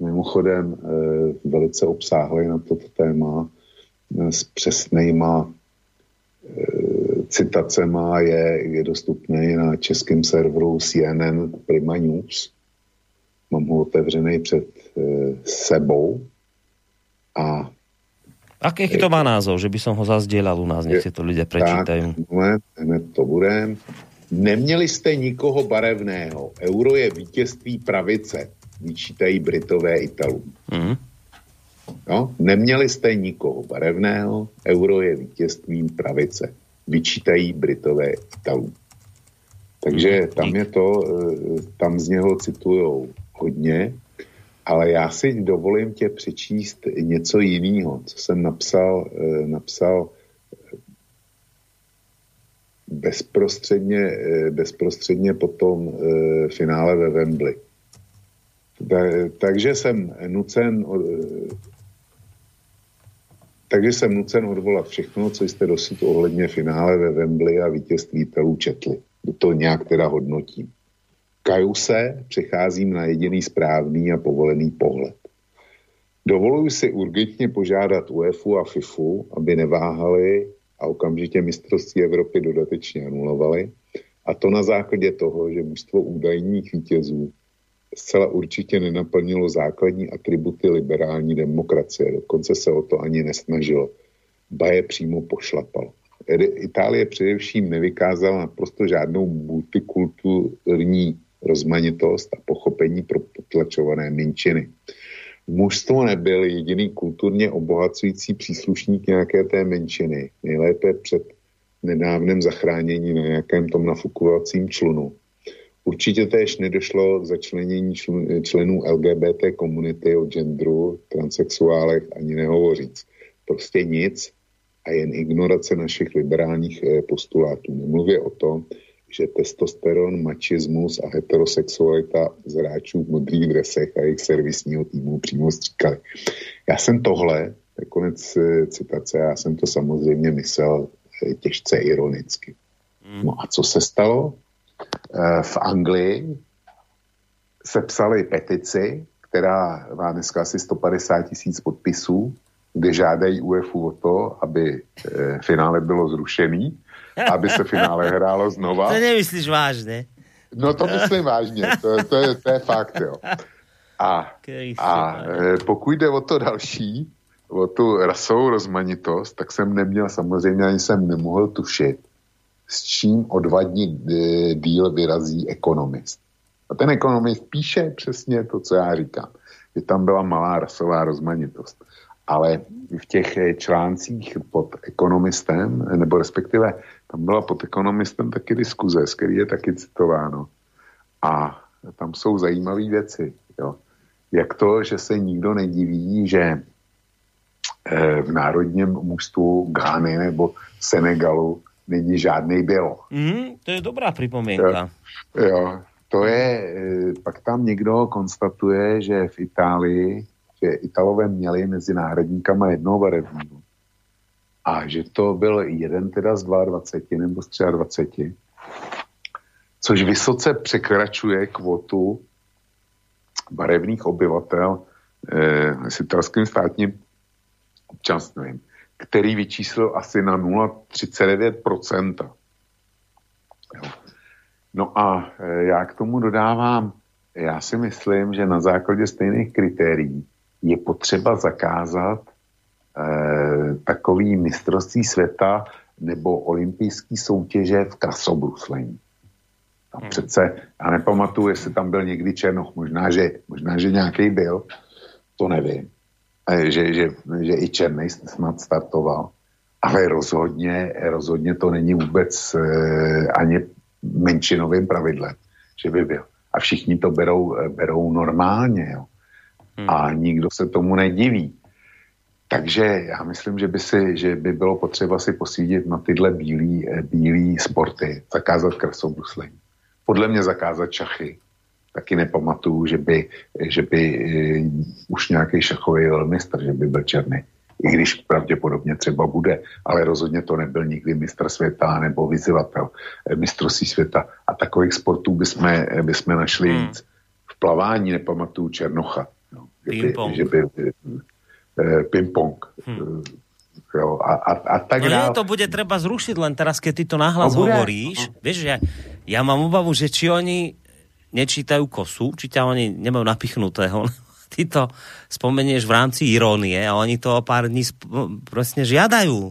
mimochodem eh, velice obsáhlý na toto téma eh, s přesnýma eh, citacema je, je dostupný na českém serveru CNN Prima News. Mám ho otevřený před sebou a Aký to má názov, že by som ho zazdielal u nás, nech si to ľudia prečítajú. Tak, hned to budem. Neměli jste nikoho barevného. Euro je vítězství pravice vyčítají Britové Italům. Mm. No, neměli jste nikoho barevného, euro je vítězstvím pravice. Vyčítají Britové Italům. Takže mm. tam je to, eh, tam z něho citujou hodně, ale já si dovolím tě přečíst něco jiného, co jsem napsal, eh, napsal eh, bezprostředně, bezprostředně po tom finále ve Wembley takže jsem nucen takže jsem nucen odvolat všechno, co jste dosud ohledně finále ve Wembley a vítězství Telů četli. To nějak teda hodnotím. Kaju se, přecházím na jediný správný a povolený pohled. Dovoluji si urgentně požádat UEFu a FIFU, aby neváhali a okamžitě mistrovství Evropy dodatečně anulovali. A to na základě toho, že mužstvo údajných vítězů zcela určitě nenaplnilo základní atributy liberální demokracie. Dokonce se o to ani nesnažilo. Ba je přímo pošlapal. Itálie především nevykázala naprosto žádnou multikulturní rozmanitost a pochopení pro potlačované menšiny. Mužstvo nebyl jediný kulturně obohacující příslušník nějaké té menšiny, nejlépe před nedávném zachránění na nějakém tom nafukovacím člunu Určitě též nedošlo k začlenění členů LGBT komunity o genderu, transexuálech ani nehovoříc. Prostě nic a jen ignorace našich liberálních eh, postulátů. Nemluvě o tom, že testosteron, mačismus a heterosexualita z hráčů v modrých dresech a jejich servisního týmu přímo stříkali. Já jsem tohle, to je konec eh, citace, já jsem to samozřejmě myslel eh, těžce ironicky. No a co se stalo? Eh, v Anglii sepsali petici, která má dneska asi 150 tisíc podpisů, kde žádají UEFu o to, aby finále bylo zrušený, aby se finále hrálo znova. To nemyslíš vážně? No to myslím vážně, to, to, je, to je fakt, jo. A, a e, pokud jde o to další, o tu rasovou rozmanitost, tak jsem neměl, samozřejmě ani jsem nemohl tušit, s čím o dva dní e, díl vyrazí ekonomist. A ten ekonomist píše přesně to, co já říkám, že tam byla malá rasová rozmanitost. Ale v těch eh, článcích pod ekonomistem, nebo respektive tam byla pod ekonomistem taky diskuze, z který je taky citováno. A tam jsou zajímavé věci. Jo. Jak to, že se nikdo nediví, že eh, v národním mužstvu Gány nebo Senegalu není žádný bylo. Mm, to je dobrá připomínka. Jo, jo, to je, eh, pak tam někdo konstatuje, že v Itálii že Italové měli mezi náhradníkama jednoho barevního. A že to byl jeden teda z 22 nebo z 23, což vysoce překračuje kvotu barevných obyvatel eh, s italským státním občanstvím, který vyčíslil asi na 0,39%. No a eh, já k tomu dodávám, já si myslím, že na základě stejných kritérií je potřeba zakázat takový mistrovství světa nebo olympijský soutěže v krasobruslení. Tam hmm. přece, já nepamatuju, jestli tam byl někdy Černoch, možná, že, možná, že nějaký byl, to nevím, eh, že, že, že i Černej snad startoval, ale rozhodně, rozhodně to není vůbec eh, ani menšinovým pravidlem, že by byl. A všichni to berou, eh, berou normálně, jo hmm. a nikdo se tomu nediví. Takže já myslím, že by, si, že by bylo potřeba si posvídit na tyhle bílý, eh, bílý sporty, zakázat krasobruslení. Podle mě zakázat šachy. Taky nepamatuju, že by, že by uh, už nějaký šachový velmistr, že by byl černý. I když pravděpodobně třeba bude, ale rozhodně to nebyl nikdy mistr světa nebo vyzývatel eh, mistrovství světa. A takových sportů bychom, bychom našli hmm. víc. V plavání nepamatuju Černocha Ping-pong. Že by, e, ping-pong. Hmm. Jo, a, a, a tak no nie, to bude treba zrušiť len teraz, keď ty to nahlas no, hovoríš. No. Vieš, ja, ja mám obavu, že či oni nečítajú kosu, či ťa oni nemajú napichnutého. [LAUGHS] Ty to spomenieš v rámci irónie a oni to o pár dní presne žiadajú.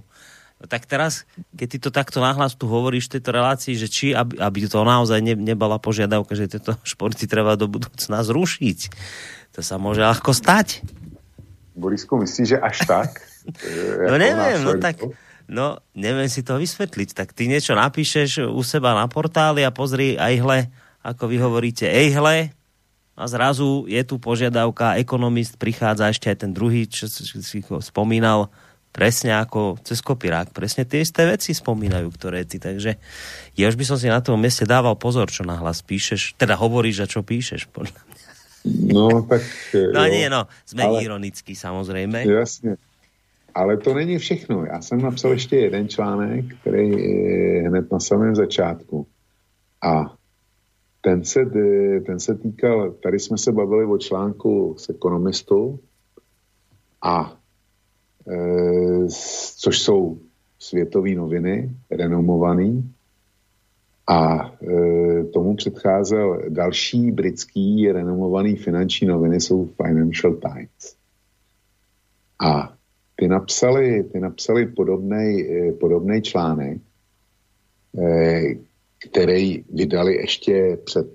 No tak teraz, keď ty to takto nahlas tu hovoríš v tejto relácii, že či, aby, aby to naozaj ne, nebola požiadavka, že tieto [LAUGHS] športy treba do budúcna zrušiť, to sa môže ľahko stať. Borisku, myslíš, že až tak? [LAUGHS] no neviem, no tak... No, neviem si to vysvetliť. Tak ty niečo napíšeš u seba na portáli a pozri aj hle, ako vy hovoríte, ej hle, a zrazu je tu požiadavka, ekonomist prichádza ešte aj ten druhý, čo si spomínal, presne ako cez kopirák. Presne tie isté veci spomínajú, ktoré ty. Takže ja už by som si na tom mieste dával pozor, čo nahlas píšeš. Teda hovoríš a čo píšeš, podľa mňa. No, tak... No jo, nie, no, jsme ale, ironický samozřejmě. Jasně. Ale to není všechno. Já jsem napsal ještě jeden článek, který je hned na samém začátku. A ten se, ten se týkal, tady jsme se bavili o článku s ekonomistou, a e, což jsou světové noviny, renomovaný, a e, tomu předcházel další britský renomovaný finanční noviny, jsou Financial Times. A ty napsali, ty napsali podobný e, podobnej článek, e, který vydali ještě před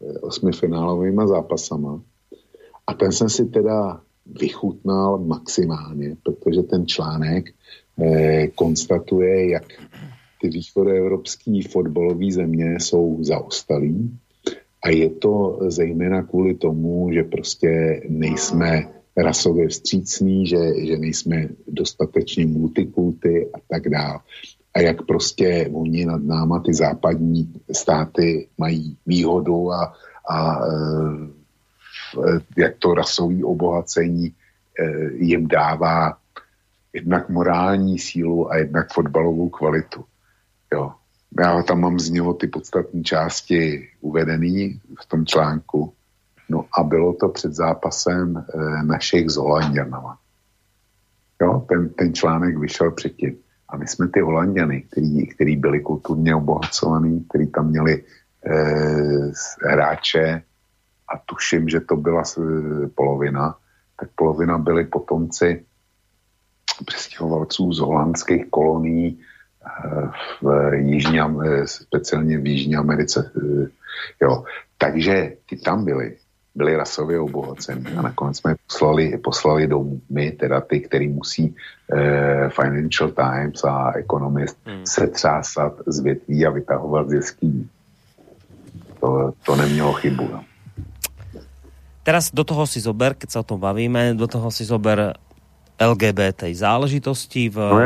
e, osmi finálovými zápasama. A ten jsem si teda vychutnal maximálně, protože ten článek e, konstatuje, jak ty východoevropské fotbalové země jsou zaostalí a je to zejména kvůli tomu, že prostě nejsme rasově vstřícní, že, že nejsme dostatečně multikulty a tak dále. a jak prostě oni nad náma ty západní státy mají výhodu a, a e, jak to rasové obohacení e, jim dává jednak morální sílu a jednak fotbalovou kvalitu. Jo. Já tam mám z něho ty podstatní části uvedený v tom článku. No a bylo to před zápasem e, našich s Holanděnama. Jo, ten, ten článek vyšel předtím. A my jsme ty Holanděny, který, který byli kulturně obohacovaný, který tam měli e, hráče a tuším, že to byla e, polovina, tak polovina byli potomci přestěhovalců z holandských kolonií v Jižní, e, speciálně v Jižní Americe. E, jo. Takže ty tam byli byli rasově obohaceni a nakonec jsme poslali, poslali domů. My, teda ty, který musí eh, Financial Times a Economist hmm. se třásat z větví a vytahovat z jeský. To, to nemělo chybu. No. Teraz do toho si zober, keď sa o tom bavíme, do toho si zober LGBT záležitosti v, no,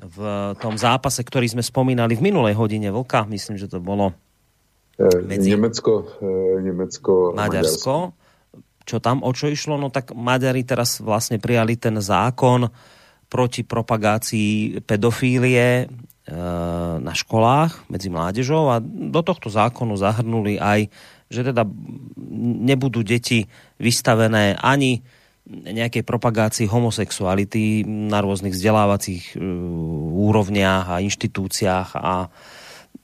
v tom zápase, ktorý sme spomínali v minulej hodine Vlka. Myslím, že to bolo Eh, medzi Nemecko, eh, Nemecko Maďarsko. Maďarsko. Čo tam, o čo išlo? No tak Maďari teraz vlastne prijali ten zákon proti propagácii pedofílie e, na školách medzi mládežou a do tohto zákonu zahrnuli aj, že teda nebudú deti vystavené ani nejakej propagácii homosexuality na rôznych vzdelávacích úrovniach a inštitúciách a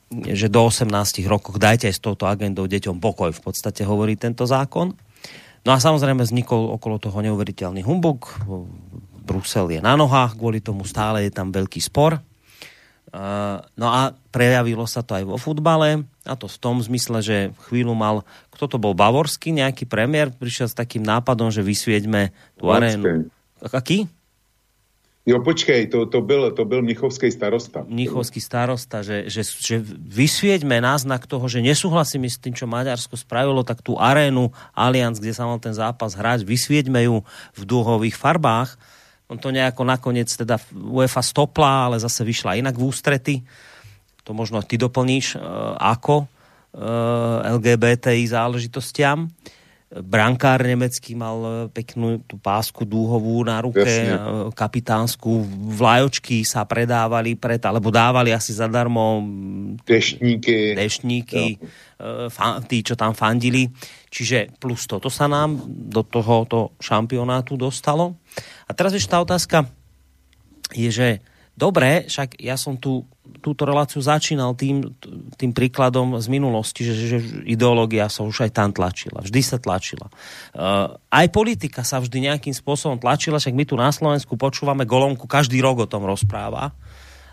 že do 18 rokov dajte aj s touto agendou deťom pokoj, v podstate hovorí tento zákon. No a samozrejme vznikol okolo toho neuveriteľný humbuk. Brusel je na nohách, kvôli tomu stále je tam veľký spor. No a prejavilo sa to aj vo futbale, a to v tom zmysle, že chvíľu mal, kto to bol, Bavorský, nejaký premiér, prišiel s takým nápadom, že vysvieďme tú arénu. Aký? Jo, počkej, to, to, byl, to byl Mnichovský starosta. Mnichovský starosta, že, že, že vysvieďme náznak toho, že nesúhlasíme s tým, čo Maďarsko spravilo, tak tú arénu Allianz, kde sa mal ten zápas hrať, vysvieďme ju v dúhových farbách. On to nejako nakoniec teda UEFA stopla, ale zase vyšla inak v ústrety. To možno ty doplníš, uh, ako e, LGBTI záležitostiam brankár nemecký mal e, peknú tú pásku dúhovú na ruke, Jasne. kapitánsku, vlajočky sa predávali pred, alebo dávali asi zadarmo deštníky ja. E, tí, čo tam fandili. Čiže plus toto sa nám do tohoto šampionátu dostalo. A teraz ešte tá otázka je, že Dobre, však ja som tu túto reláciu začínal tým, tým príkladom z minulosti, že, že ideológia sa už aj tam tlačila. Vždy sa tlačila. Uh, aj politika sa vždy nejakým spôsobom tlačila, však my tu na Slovensku počúvame Golomku, každý rok o tom rozpráva.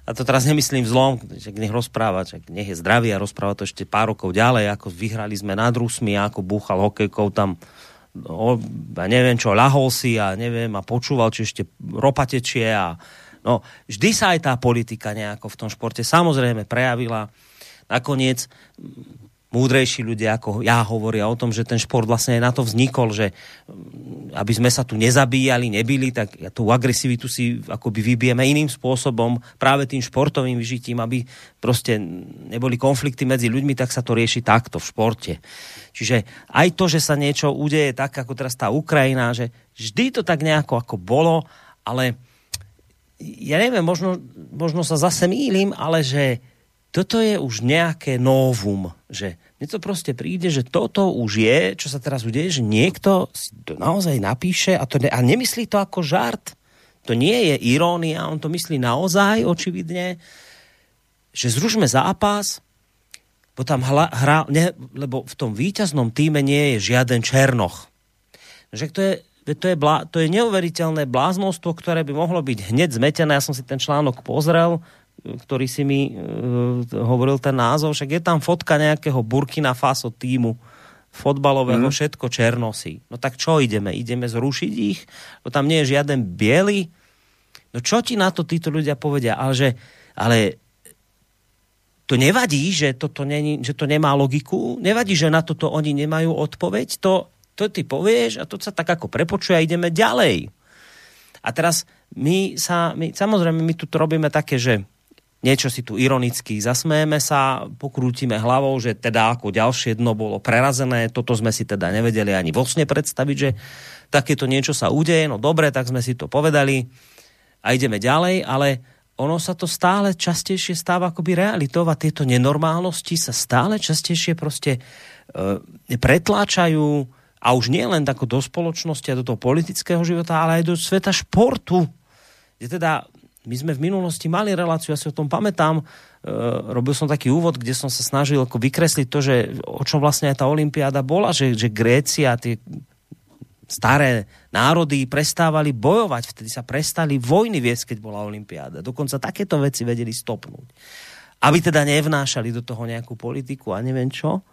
A to teraz nemyslím zlom, že nech rozpráva, že nech je zdravý a rozpráva to ešte pár rokov ďalej, ako vyhrali sme nad Rusmi, ako búchal hokejkou tam o, ja neviem čo, ľahol si a neviem a počúval, či ešte ropa tečie a No, vždy sa aj tá politika nejako v tom športe samozrejme prejavila. Nakoniec múdrejší ľudia ako ja hovoria o tom, že ten šport vlastne aj na to vznikol, že mm, aby sme sa tu nezabíjali, nebili, tak tú agresivitu si akoby vybijeme iným spôsobom, práve tým športovým vyžitím, aby proste neboli konflikty medzi ľuďmi, tak sa to rieši takto v športe. Čiže aj to, že sa niečo udeje tak, ako teraz tá Ukrajina, že vždy to tak nejako ako bolo, ale ja neviem, možno, možno sa zase mýlim, ale že toto je už nejaké novum, že mne to proste príde, že toto už je, čo sa teraz udeje, že niekto si to naozaj napíše a, to ne, a nemyslí to ako žart. To nie je irónia, on to myslí naozaj, očividne, že zružme zápas, bo tam hla, hra, ne, lebo v tom víťaznom týme nie je žiaden Černoch. Že to je, to je, blá, to je neuveriteľné bláznostvo, ktoré by mohlo byť hneď zmetené. Ja som si ten článok pozrel, ktorý si mi uh, hovoril ten názov, však je tam fotka nejakého Burkina Faso týmu fotbalového, mm. všetko černosí. No tak čo ideme? Ideme zrušiť ich? Bo tam nie je žiaden biely? No čo ti na to títo ľudia povedia? Ale, že, ale to nevadí, že, toto není, že to nemá logiku? Nevadí, že na toto oni nemajú odpoveď? To, to ty povieš a to sa tak ako prepočuje a ideme ďalej. A teraz my sa, my, samozrejme, my tu robíme také, že niečo si tu ironicky zasmejeme sa, pokrútime hlavou, že teda ako ďalšie dno bolo prerazené, toto sme si teda nevedeli ani vo sne predstaviť, že takéto niečo sa udeje, no dobre, tak sme si to povedali a ideme ďalej, ale ono sa to stále častejšie stáva akoby realitou a tieto nenormálnosti sa stále častejšie proste e, pretláčajú a už nie len tako do spoločnosti a do toho politického života, ale aj do sveta športu. Kde teda my sme v minulosti mali reláciu, ja si o tom pamätám, e, robil som taký úvod, kde som sa snažil ako vykresliť to, že o čom vlastne aj tá Olympiáda bola, že, že Grécia, tie staré národy prestávali bojovať, vtedy sa prestali vojny viesť, keď bola Olympiáda. Dokonca takéto veci vedeli stopnúť. Aby teda nevnášali do toho nejakú politiku a neviem čo.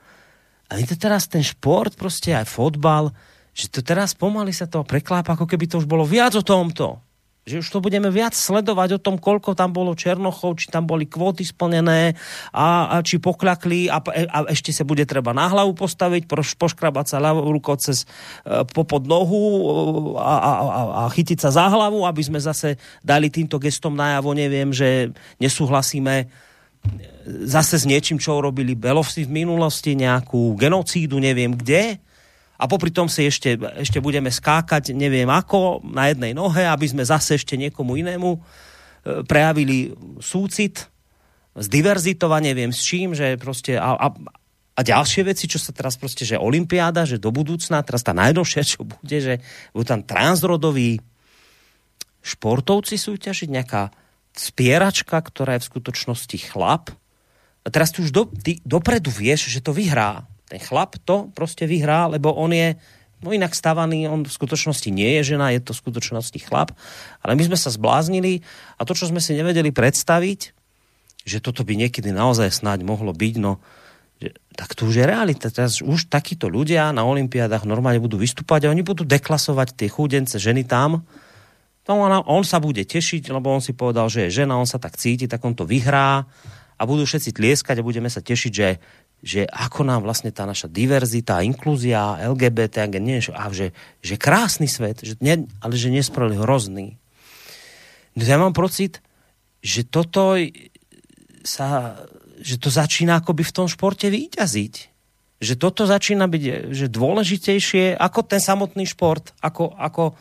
A to teraz ten šport, proste aj fotbal, že to teraz pomaly sa to preklápa, ako keby to už bolo viac o tomto. Že už to budeme viac sledovať o tom, koľko tam bolo Černochov, či tam boli kvóty splnené a, a či pokľakli a, a ešte sa bude treba na hlavu postaviť, poškrabať sa ľavou rukou cez e, popod nohu e, a, a, a, a chytiť sa za hlavu, aby sme zase dali týmto gestom najavo, neviem, že nesúhlasíme zase s niečím, čo urobili Belovci v minulosti, nejakú genocídu, neviem kde. A popri tom si ešte, ešte budeme skákať neviem ako na jednej nohe, aby sme zase ešte niekomu inému e, prejavili súcit, zdiverzitovať, neviem s čím, že proste a, a, a ďalšie veci, čo sa teraz proste, že Olympiáda, že do budúcna, teraz tá najnovšia, čo bude, že budú tam transrodoví športovci súťažiť, nejaká spieračka, ktorá je v skutočnosti chlap. A teraz tu už do, ty dopredu vieš, že to vyhrá ten chlap to proste vyhrá, lebo on je no inak stavaný, on v skutočnosti nie je žena, je to v skutočnosti chlap, ale my sme sa zbláznili a to, čo sme si nevedeli predstaviť, že toto by niekedy naozaj snáď mohlo byť, no tak to už je realita. Teraz už takíto ľudia na olympiádach normálne budú vystúpať a oni budú deklasovať tie chúdence ženy tam. No on, on sa bude tešiť, lebo on si povedal, že je žena, on sa tak cíti, tak on to vyhrá a budú všetci tlieskať a budeme sa tešiť, že že ako nám vlastne tá naša diverzita, inklúzia, LGBT, nie, a že, že krásny svet, že ne, ale že nespravili hrozný. No ja mám pocit, že toto sa, že to začína akoby v tom športe vyťaziť. Že toto začína byť že dôležitejšie ako ten samotný šport, ako, ako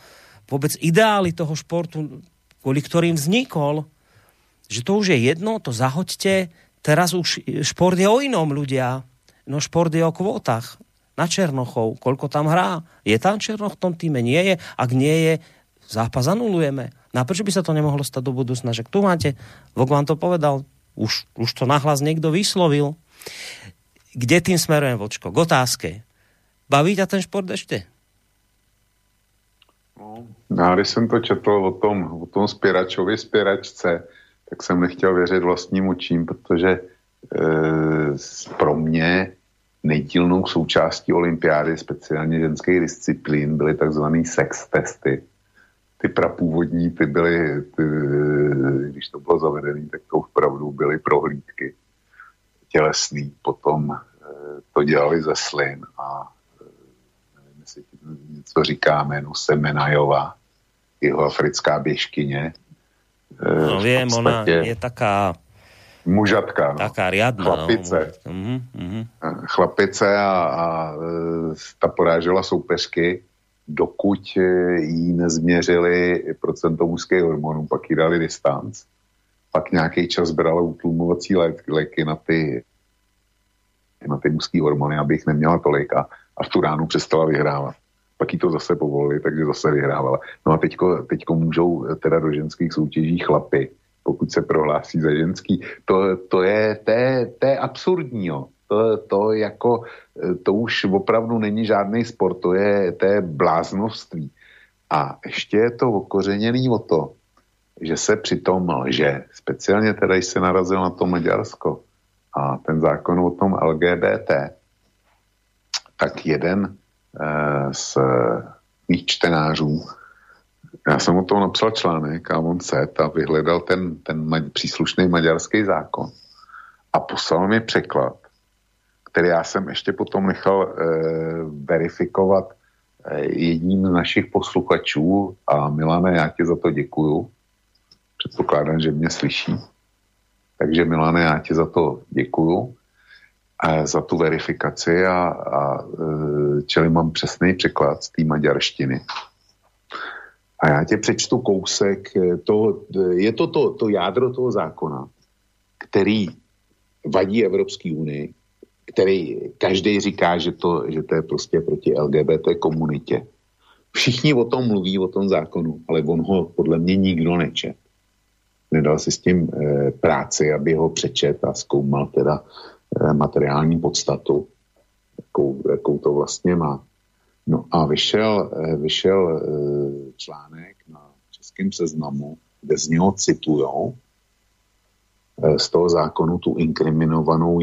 vôbec ideály toho športu, kvôli ktorým vznikol. Že to už je jedno, to zahoďte, Teraz už šport je o inom ľudia. No šport je o kvótach. Na Černochov. Koľko tam hrá? Je tam Černoch v tom týme? Nie je? Ak nie je, zápas anulujeme. No a prečo by sa to nemohlo stať do budúcna? Že tu máte, Vok vám to povedal, už, už to nahlas niekto vyslovil. Kde tým smerujem, Vočko? K otázke. Baví ťa ten šport ešte? No, když jsem to četl o tom, o tom spěračovi, spěračce, tak jsem nechtěl věřit vlastním očím, protože e, pro mě nejdílnou součástí olympiády, speciálně ženských disciplín, byly takzvané sex testy. Ty prapůvodní, ty byly, ty, když to bylo zavedené, tak to opravdu byly prohlídky tělesný. Potom e, to dělali ze slin a říká jméno Semenajova, jeho africká běžkyně, No viem, ona je taká mužatka. No. Taká riadna. Chlapice. No. Uh-huh, uh-huh. Chlapice a, a ta porážela soupeřky, dokud e, jí nezměřili procento mužských hormonů, pak jí dali distanc. Pak nějaký čas brala utlumovací léky na ty, na ty mužské hormony, abych neměla tolik a, a v tu ránu přestala vyhrávat pak jí to zase povolili, takže zase vyhrávala. No a teďko, teďko můžou teda do ženských soutěží chlapy, pokud se prohlásí za ženský. To, to, je, to, to je absurdní, jo. To, to, jako, to už opravdu není žádný sport, to je, to je bláznovství. A ještě je to okořeněný o to, že se přitom lže. Speciálně teda, když se narazil na to Maďarsko a ten zákon o tom LGBT, tak jeden Eh, z mých čtenářů. Já jsem o tom napsal článek a on set a vyhledal ten, ten ma- příslušný maďarský zákon a poslal mi překlad, který já jsem ještě potom nechal e, verifikovat e, jedním z našich posluchačů a Milane, já ti za to děkuju. Předpokládám, že mě slyší. Takže Milane, já ti za to děkuju za tu verifikaci a, a e, čili mám přesný překlad z té maďarštiny. A já tě přečtu kousek, e, toho, je to, to to jádro toho zákona, který vadí Evropské unii, který každý říká, že to, že to je prostě proti LGBT komunitě. Všichni o tom mluví, o tom zákonu, ale on ho podle mě nikdo nečet. Nedal si s tím e, práci, aby ho přečet a zkoumal teda e, materiální podstatu, jakou, jakou to vlastně má. No a vyšel, e, vyšel e, článek na českém seznamu, kde z něho citujou Eh, z toho zákonu tu inkriminovanou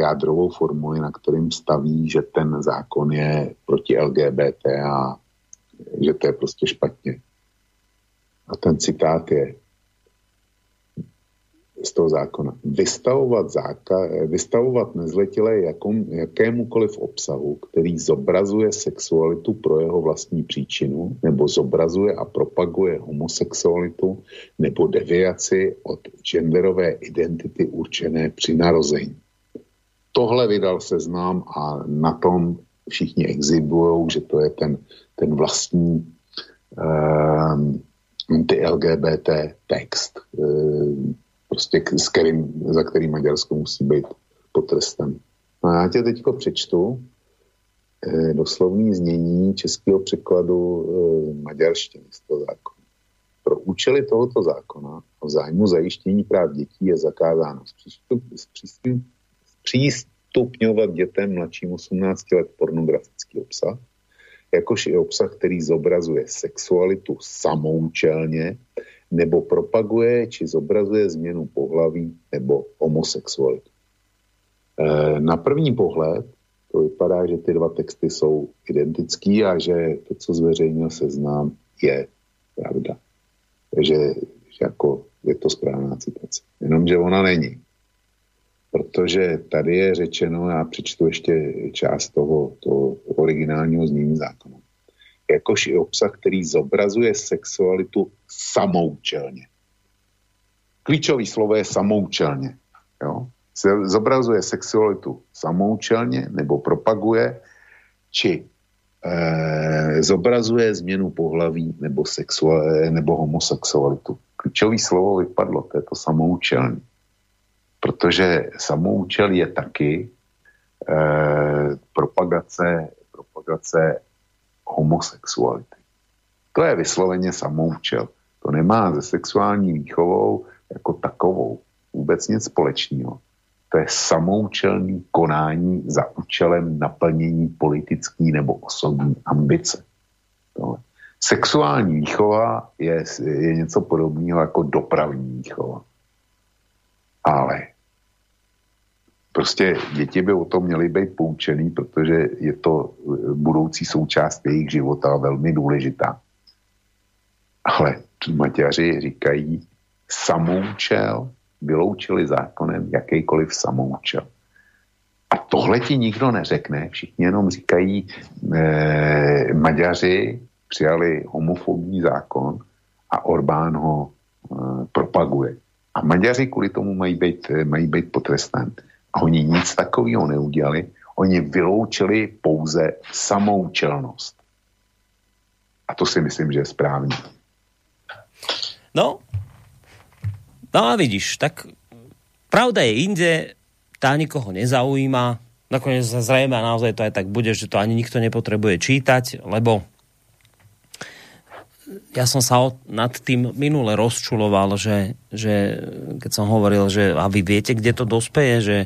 jádrovou formuli, na kterým staví, že ten zákon je proti LGBT a že to je prostě špatně. A ten citát je, z toho zákona. Vystavovat, záka, vystavovat nezletilé jakom, jakémukoliv obsahu, který zobrazuje sexualitu pro jeho vlastní příčinu, nebo zobrazuje a propaguje homosexualitu, nebo deviaci od genderové identity určené při narození. Tohle vydal seznam a na tom všichni exhibují, že to je ten, ten vlastní um, anti-LGBT text. Um, prostě s kterým, za který Maďarsko musí být potrestem. No a já tě teďko přečtu eh, doslovný znění českého překladu eh, maďarštiny z toho zákona. Pro účely tohoto zákona o zájmu zajištění práv dětí je zakázáno zpřístupňovat dětem mladším 18 let pornografický obsah, jakož i obsah, který zobrazuje sexualitu samoučelně, nebo propaguje či zobrazuje změnu pohlaví nebo homosexualitu. E, na první pohled to vypadá, že ty dva texty jsou identický a že to, co zveřejnil seznám, je pravda. Takže že jako je to správná citace. Jenomže ona není. Protože tady je řečeno, já přečtu ještě část toho, toho originálního znění zákona jakož i obsah, který zobrazuje sexualitu samoučelně. Klíčový slovo je samoučelně. Jo? Zobrazuje sexualitu samoučelně nebo propaguje, či e, zobrazuje změnu pohlaví nebo, sexual, nebo homosexualitu. Klíčový slovo vypadlo, to je to samoučelně. Protože samoučel je taky e, propagace, propagace homosexuality. To je vysloveně samoučel. To nemá se sexuální výchovou jako takovou vůbec nic společného. To je samoučelný konání za účelem naplnění politický nebo osobní ambice. Tohle. Sexuální výchova je, je něco podobného jako dopravní výchova. Ale Prostě děti by o tom měly být poučený, protože je to eh, budoucí součást jejich života velmi důležitá. Ale Maťaři říkají samoučel, vyloučili zákonem jakýkoliv samoučel. A tohle ti nikdo neřekne, všichni jenom říkají, eh, Maďaři přijali homofobní zákon a Orbán ho eh, propaguje. A Maďaři kvůli tomu mají být, eh, mají být potrestáni. A oni nic takového neudělali. Oni vyloučili pouze samoučelnost. A to si myslím, že je správně. No, no a vidíš, tak pravda je inde, tá nikoho nezaujíma, nakoniec zrejme a naozaj to aj tak bude, že to ani nikto nepotrebuje čítať, lebo ja som sa nad tým minule rozčuloval, že, že keď som hovoril, že a vy viete, kde to dospeje, že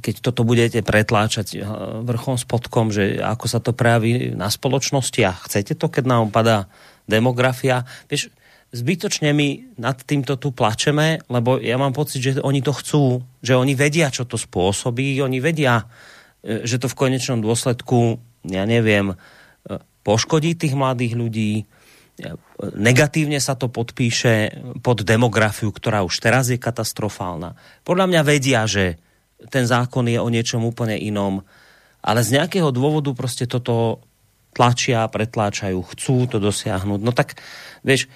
keď toto budete pretláčať eh, vrchom spodkom, že ako sa to prejaví na spoločnosti a chcete to, keď nám padá demografia. Vieš, zbytočne my nad týmto tu plačeme, lebo ja mám pocit, že oni to chcú, že oni vedia, čo to spôsobí, oni vedia, eh, že to v konečnom dôsledku, ja neviem, poškodí tých mladých ľudí, negatívne sa to podpíše pod demografiu, ktorá už teraz je katastrofálna. Podľa mňa vedia, že ten zákon je o niečom úplne inom, ale z nejakého dôvodu proste toto tlačia, pretláčajú, chcú to dosiahnuť. No tak, vieš,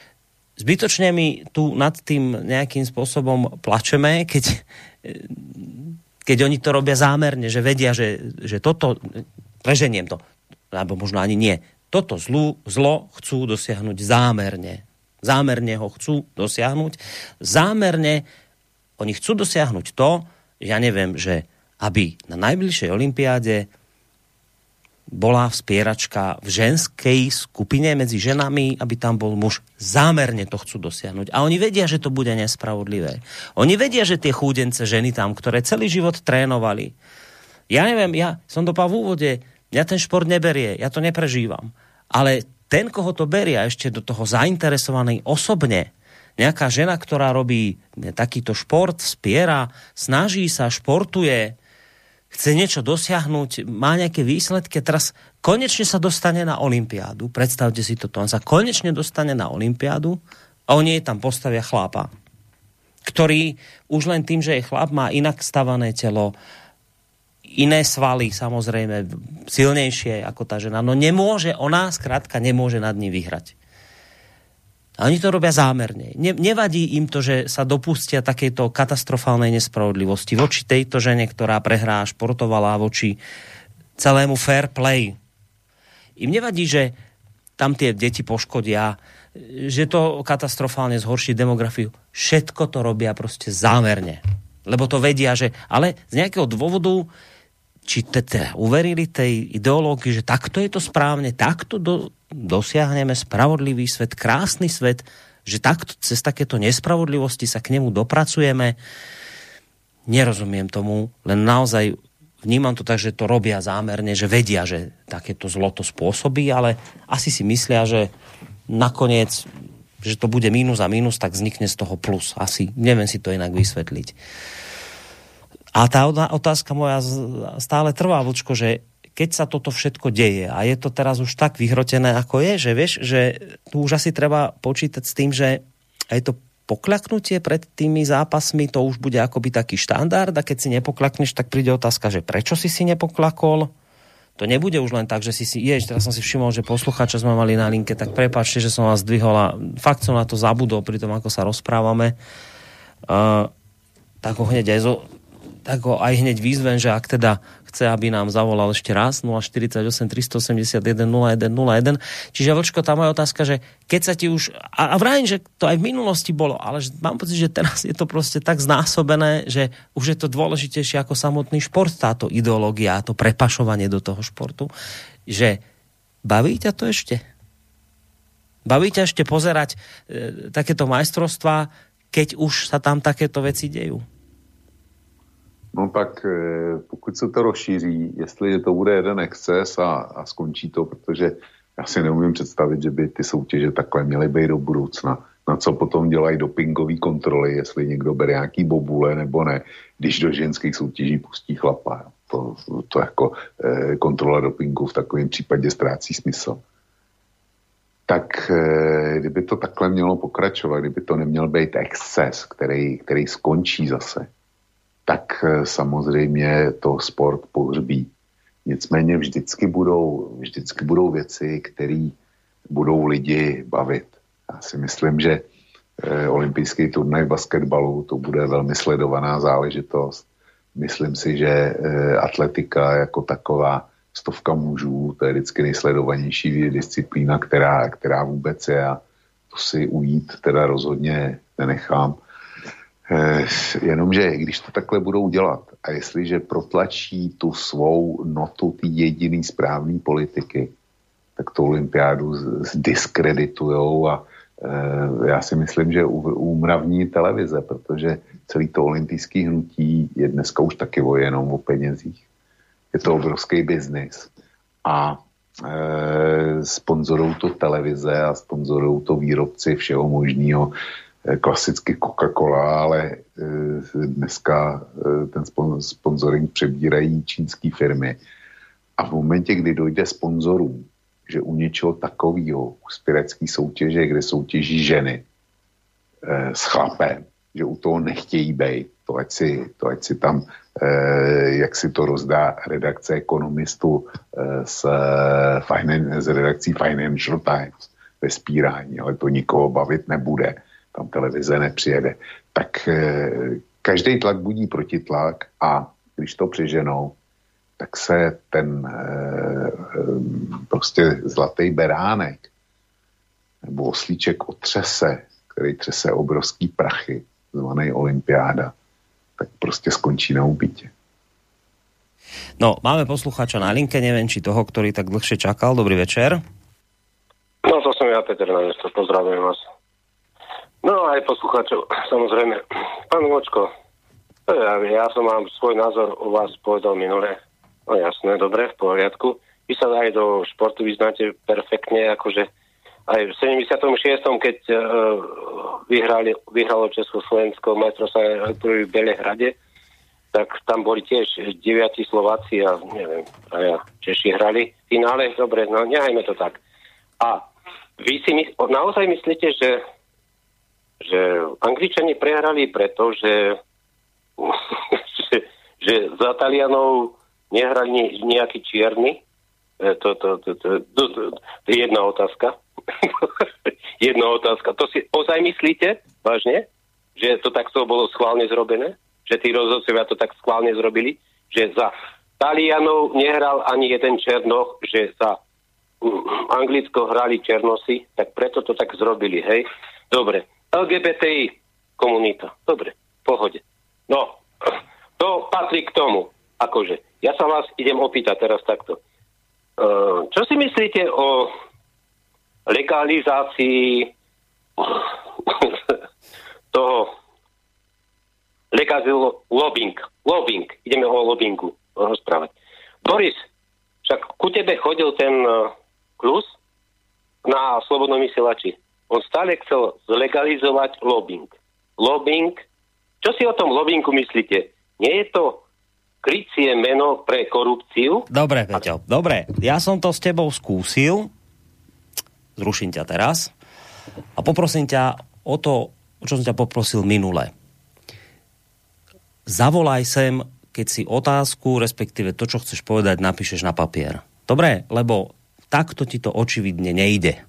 zbytočne my tu nad tým nejakým spôsobom plačeme, keď, keď oni to robia zámerne, že vedia, že, že toto, preženiem to, alebo možno ani nie, toto zlu, zlo chcú dosiahnuť zámerne. Zámerne ho chcú dosiahnuť. Zámerne oni chcú dosiahnuť to, ja neviem, že aby na najbližšej olympiáde bola vspieračka v ženskej skupine medzi ženami, aby tam bol muž. Zámerne to chcú dosiahnuť. A oni vedia, že to bude nespravodlivé. Oni vedia, že tie chúdence ženy tam, ktoré celý život trénovali. Ja neviem, ja som to v úvode, ja ten šport neberie, ja to neprežívam. Ale ten, koho to berie a ešte do toho zainteresovaný osobne, nejaká žena, ktorá robí takýto šport, spiera, snaží sa, športuje, chce niečo dosiahnuť, má nejaké výsledky, teraz konečne sa dostane na Olympiádu. Predstavte si toto, on sa konečne dostane na Olympiádu a oni jej tam postavia chlapa, ktorý už len tým, že je chlap, má inak stavané telo, iné svaly, samozrejme, silnejšie ako tá žena. No nemôže, ona skrátka nemôže nad ním vyhrať. A oni to robia zámerne. Ne, nevadí im to, že sa dopustia takejto katastrofálnej nespravodlivosti voči tejto žene, ktorá prehrá, športovala voči celému fair play. Im nevadí, že tam tie deti poškodia, že to katastrofálne zhorší demografiu. Všetko to robia proste zámerne. Lebo to vedia, že... Ale z nejakého dôvodu či teda uverili tej ideológii, že takto je to správne, takto do, dosiahneme spravodlivý svet, krásny svet, že takto, cez takéto nespravodlivosti sa k nemu dopracujeme. Nerozumiem tomu, len naozaj vnímam to tak, že to robia zámerne, že vedia, že takéto zlo to spôsobí, ale asi si myslia, že nakoniec že to bude mínus a mínus, tak vznikne z toho plus. Asi neviem si to inak vysvetliť. A tá otázka moja stále trvá, Vlčko, že keď sa toto všetko deje a je to teraz už tak vyhrotené, ako je, že vieš, že tu už asi treba počítať s tým, že aj to poklaknutie pred tými zápasmi, to už bude akoby taký štandard a keď si nepoklakneš, tak príde otázka, že prečo si si nepoklakol? To nebude už len tak, že si si... Jež, teraz som si všimol, že poslucháča sme mali na linke, tak prepáčte, že som vás zdvihol a fakt som na to zabudol pri tom, ako sa rozprávame. Uh, tak ho hneď aj zo, tak ho aj hneď výzven, že ak teda chce, aby nám zavolal ešte raz 048 381 0101. Čiže Vlčko, tá moja otázka, že keď sa ti už, a, a vrajím, že to aj v minulosti bolo, ale že mám pocit, že teraz je to proste tak znásobené, že už je to dôležitejšie ako samotný šport, táto ideológia, to prepašovanie do toho športu, že baví ťa to ešte? Baví ťa ešte pozerať e, takéto majstrovstvá, keď už sa tam takéto veci dejú? No tak eh, pokud se to rozšíří, jestli to bude jeden exces a, a skončí to, protože já si neumím představit, že by ty soutěže takhle měly být do budoucna. Na co potom dělají dopingové kontroly, jestli někdo bere nějaký bobule nebo ne, když do ženských soutěží pustí chlapa. To, to jako eh, kontrola dopingu v takovém případě ztrácí smysl. Tak eh, kdyby to takhle mělo pokračovat, kdyby to neměl být exces, který, který skončí zase, tak eh, samozřejmě to sport pohřbí. Nicméně vždycky budou, vždycky budou věci, které budou lidi bavit. Já si myslím, že eh, olympijský turnaj basketbalu to bude velmi sledovaná záležitost. Myslím si, že eh, atletika jako taková stovka mužů, to je vždycky nejsledovanější disciplína, která, která vůbec je a to si ujít teda rozhodně nenechám. Eh, jenomže když to takhle budou dělat a jestliže protlačí tu svou notu ty jediný správný politiky, tak tu olympiádu zdiskreditujou a e, já si myslím, že úmravní televize, protože celý to olympijský hnutí je dneska už taky o jenom o penězích. Je to obrovský biznis a e, sponzorují to televize a sponzorují to výrobci všeho možného klasicky Coca-Cola, ale eh, dneska eh, ten sponsoring přebírají čínské firmy. A v momentě, kdy dojde sponzorům, že u něčeho takového, u spirecké soutěže, kde soutěží ženy s chlapem, že u toho nechtějí být, to ať si, to ať si tam, jak si to rozdá redakce ekonomistů z, z redakcí Financial Times, spírání, ale to nikoho bavit nebude. Tam televize nepřijede. Tak eh, každý tlak budí protitlak a když to přiženou, tak se ten eh, prostě zlatý beránek nebo oslíček otřese, který třese obrovský prachy, zvaný olympiáda, tak prostě skončí na úbytě. No, máme poslucháča na linke, neviem, či toho, ktorý tak dlhšie čakal. Dobrý večer. No, to som ja, Peter Nanesto, pozdravujem vás. No, aj poslucháčov, samozrejme. Pán Vočko, ja, ja som vám svoj názor o vás povedal minule. No jasné, dobre, v poriadku. Vy sa aj do športu vyznáte perfektne, akože aj v 76. keď uh, vyhrali, vyhralo Československo majstrovstvá v Belehrade, tak tam boli tiež deviatí Slováci a neviem, a ja Češi hrali v finále. Dobre, no nehajme to tak. A vy si mysl- naozaj myslíte, že, že Angličani prehrali preto, že, že, že za Talianov nehrali nejaký čierny? E, to, to, to, to, to, to, to je jedna otázka. [LAUGHS] jedna otázka. To si ozaj myslíte? Vážne? Že to takto bolo schválne zrobené? že tí rozhodcovia to tak schválne zrobili, že za Talianov nehral ani jeden Černoch, že za mm, Anglicko hrali Černosy, tak preto to tak zrobili, hej? Dobre. LGBTI komunita. Dobre, v pohode. No, to patrí k tomu. Akože, ja sa vás idem opýtať teraz takto. Uh, čo si myslíte o legalizácii [LAUGHS] toho legalizil lobbying. Lobbying. Ideme o lobbyingu rozprávať. Boris, však ku tebe chodil ten uh, klus na slobodnom vysielači. On stále chcel zlegalizovať lobbying. Lobbying. Čo si o tom lobbyingu myslíte? Nie je to krycie meno pre korupciu? Dobre, Peťo, dobre. Ja som to s tebou skúsil. Zruším ťa teraz. A poprosím ťa o to, o čo som ťa poprosil minule zavolaj sem, keď si otázku, respektíve to, čo chceš povedať, napíšeš na papier. Dobre, lebo takto ti to očividne nejde.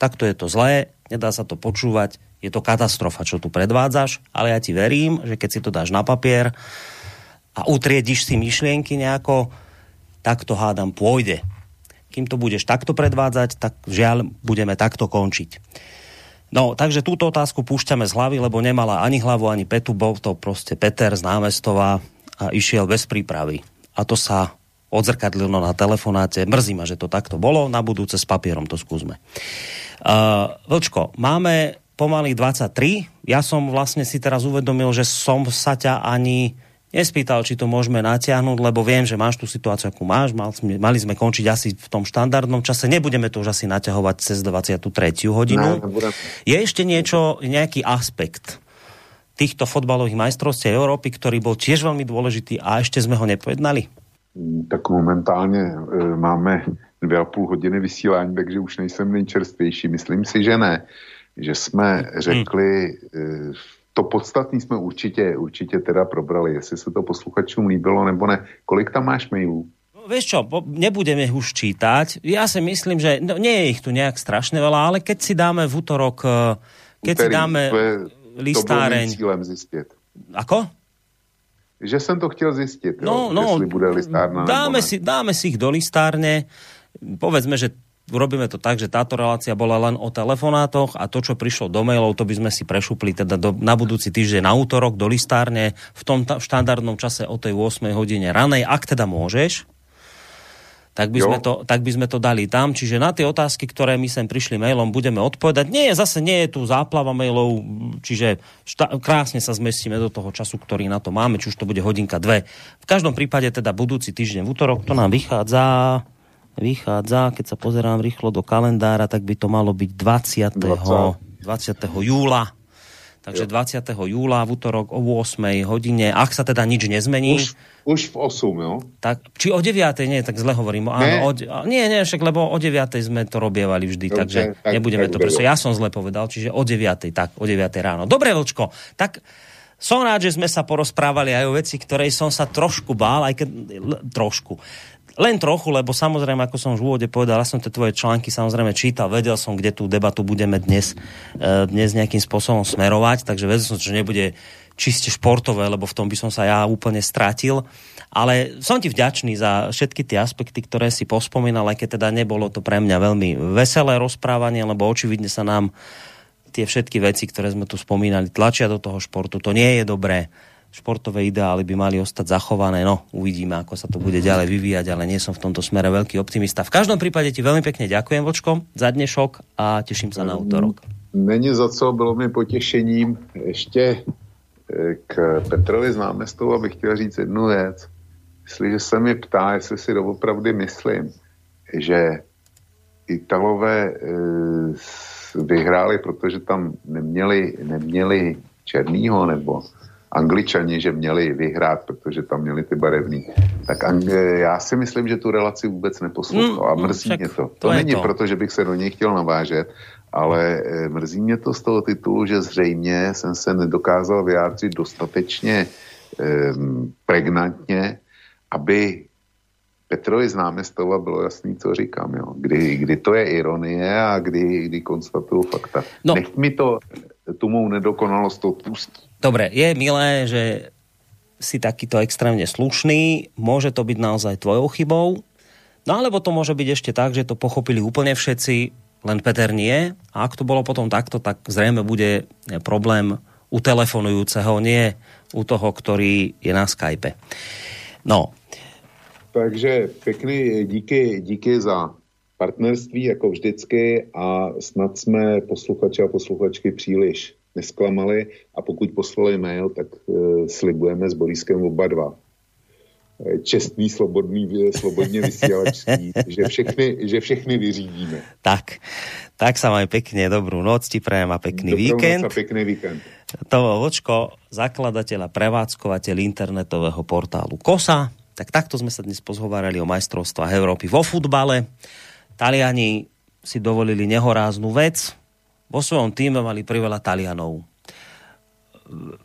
Takto je to zlé, nedá sa to počúvať, je to katastrofa, čo tu predvádzaš, ale ja ti verím, že keď si to dáš na papier a utriediš si myšlienky nejako, tak to hádam pôjde. Kým to budeš takto predvádzať, tak žiaľ, budeme takto končiť. No, takže túto otázku púšťame z hlavy, lebo nemala ani hlavu, ani petu, bol to proste Peter z námestova a išiel bez prípravy. A to sa odzrkadlilo na telefonáte. Mrzí ma, že to takto bolo. Na budúce s papierom to skúsme. Uh, Vlčko, máme pomaly 23. Ja som vlastne si teraz uvedomil, že som sa ťa ani nespýtal, či to môžeme natiahnuť, lebo viem, že máš tú situáciu, akú máš. Mal, mali sme končiť asi v tom štandardnom čase. Nebudeme to už asi naťahovať cez 23. hodinu. No, Je ešte niečo, nejaký aspekt týchto fotbalových majstrovstiev Európy, ktorý bol tiež veľmi dôležitý a ešte sme ho nepojednali? Tak momentálně e, máme dvě a půl hodiny vysílání, takže už nejsem nejčerstvější. Myslím si, že ne. Že jsme řekli hmm. e, to podstatní jsme určitě, určitě teda probrali, jestli se to posluchačům líbilo nebo ne. Kolik tam máš mailů? No, vieš čo, nebudeme ich už čítať. Ja si myslím, že no, nie je ich tu nejak strašne veľa, ale keď si dáme v útorok, eh, keď Úterý, si dáme listáreň... Ako? Že som to chtěl zistiť, no, jo, no, jestli bude listárna dáme si, dáme si ich do listárne. Povedzme, že urobíme to tak, že táto relácia bola len o telefonátoch a to, čo prišlo do mailov, to by sme si prešupli teda do, na budúci týždeň na útorok do listárne v tom ta, v štandardnom čase o tej 8 hodine ranej, ak teda môžeš, tak by, sme to, tak by sme to dali tam. Čiže na tie otázky, ktoré my sem prišli mailom, budeme odpovedať. Nie, zase nie je tu záplava mailov, čiže šta, krásne sa zmestíme do toho času, ktorý na to máme, či už to bude hodinka, dve. V každom prípade teda budúci týždeň v útorok, to nám vychádza vychádza, keď sa pozerám rýchlo do kalendára, tak by to malo byť 20. 20. 20. júla. Takže 20. júla v útorok o 8 hodine, ak sa teda nič nezmení. Už, už v 8, jo? Tak, či o 9. nie, tak zle hovorím. Áno, o, nie, nie, však, lebo o 9. sme to robievali vždy, Dobre, takže tak, nebudeme tak, to proste. Ja som zle povedal, čiže o 9. tak, o 9. ráno. Dobre, Vlčko, tak som rád, že sme sa porozprávali aj o veci, ktorej som sa trošku bál, aj keď trošku len trochu, lebo samozrejme, ako som už v úvode povedal, ja som tie tvoje články samozrejme čítal, vedel som, kde tú debatu budeme dnes, e, dnes nejakým spôsobom smerovať, takže vedel som, že nebude čiste športové, lebo v tom by som sa ja úplne stratil. Ale som ti vďačný za všetky tie aspekty, ktoré si pospomínal, aj keď teda nebolo to pre mňa veľmi veselé rozprávanie, lebo očividne sa nám tie všetky veci, ktoré sme tu spomínali, tlačia do toho športu. To nie je dobré športové ideály by mali ostať zachované. No, uvidíme, ako sa to bude ďalej vyvíjať, ale nie som v tomto smere veľký optimista. V každom prípade ti veľmi pekne ďakujem, Vočko, za dnešok a teším sa na útorok. Není za co, bylo mi potěšením. Ještě eh, k Petrovi z námestou abych chtěl říct jednu věc. Jestliže se mi ptá, jestli si doopravdy myslím, že Italové e, vyhráli, protože tam neměli, neměli černýho nebo angličani, že měli vyhrát, protože tam měli ty barevný, tak já si myslím, že tu relaci vůbec neposlouchal a mm, mrzí mě to. To, to není to. proto, že bych se do něj chtěl navážet, ale eh, mrzí mě to z toho titulu, že zřejmě jsem se nedokázal vyjádřit dostatečně um, pregnantně, aby Petrovi z námestova bylo jasný, co říkám, jo. Kdy, kdy to je ironie a kdy, kdy konstatuju fakta. No. Nech mi to tu mou nedokonalost odpustí. Dobre, je milé, že si takýto extrémne slušný, môže to byť naozaj tvojou chybou, no alebo to môže byť ešte tak, že to pochopili úplne všetci, len Peter nie. A ak to bolo potom takto, tak zrejme bude problém u telefonujúceho, nie u toho, ktorý je na Skype. No. Takže pekný díky, díky za partnerství, jako vždycky, a snad jsme posluchači a posluchačky příliš nesklamali a pokud poslali mail, tak uh, slibujeme s Boriskem oba dva. E, čestný, slobodný, slobodně vysílačský, [LAUGHS] že všechny, že všechny vyřídíme. Tak, tak sa maj pekne, dobrú noc ti prajem a pekný Dobrou víkend. Noc a pekný víkend. To bol Vočko, zakladateľ a prevádzkovateľ internetového portálu KOSA. Tak takto sme sa dnes pozhovárali o majstrovstvách Európy vo futbale. Taliani si dovolili nehoráznu vec, vo svojom týme mali priveľa Talianov.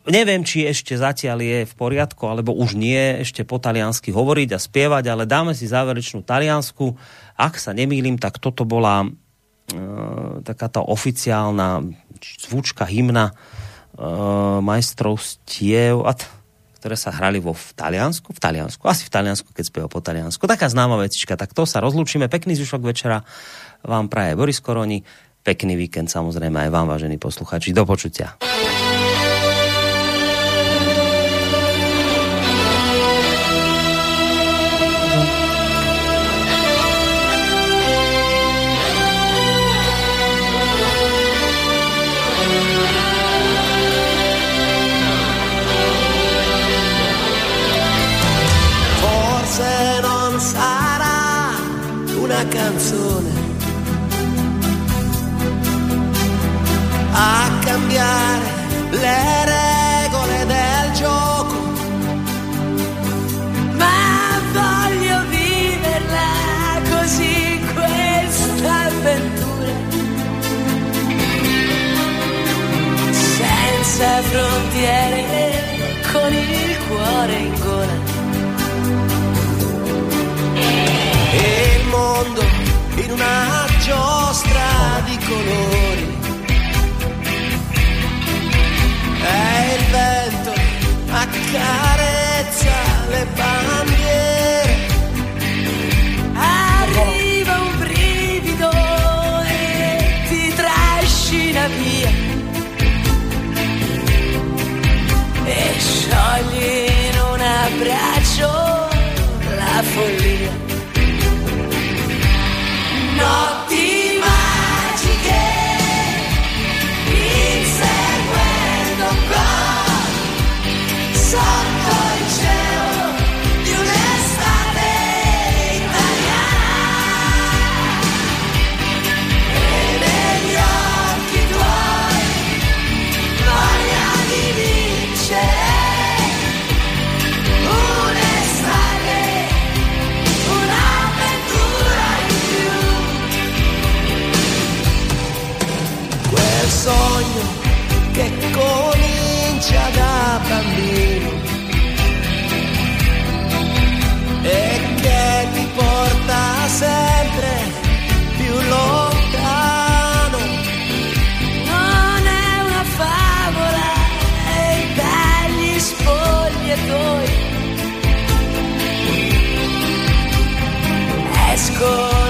Neviem, či ešte zatiaľ je v poriadku, alebo už nie ešte po taliansky hovoriť a spievať, ale dáme si záverečnú taliansku. Ak sa nemýlim, tak toto bola e, takáto oficiálna zvučka hymna e, majstrovstiev, a t- ktoré sa hrali vo v Taliansku, v Taliansku, asi v Taliansku, keď spieval po Taliansku. Taká známa vecička, tak to sa rozlúčime. Pekný zvyšok večera vám praje Boris Koroni. Pekný víkend samozrejme aj vám, vážení posluchači. Do počutia. A cambiare le regole del gioco. Ma voglio viverla così questa avventura. Senza frontiere, con il cuore in gola. E il mondo in una giostra di colori il vento accarezza le bandiere. Arriva un brivido e ti trascina via e sciogli in un abbraccio la follia. Notti faccia da bambino e che ti porta sempre più lontano. Non è una favola e dagli spogliatoi. Esco.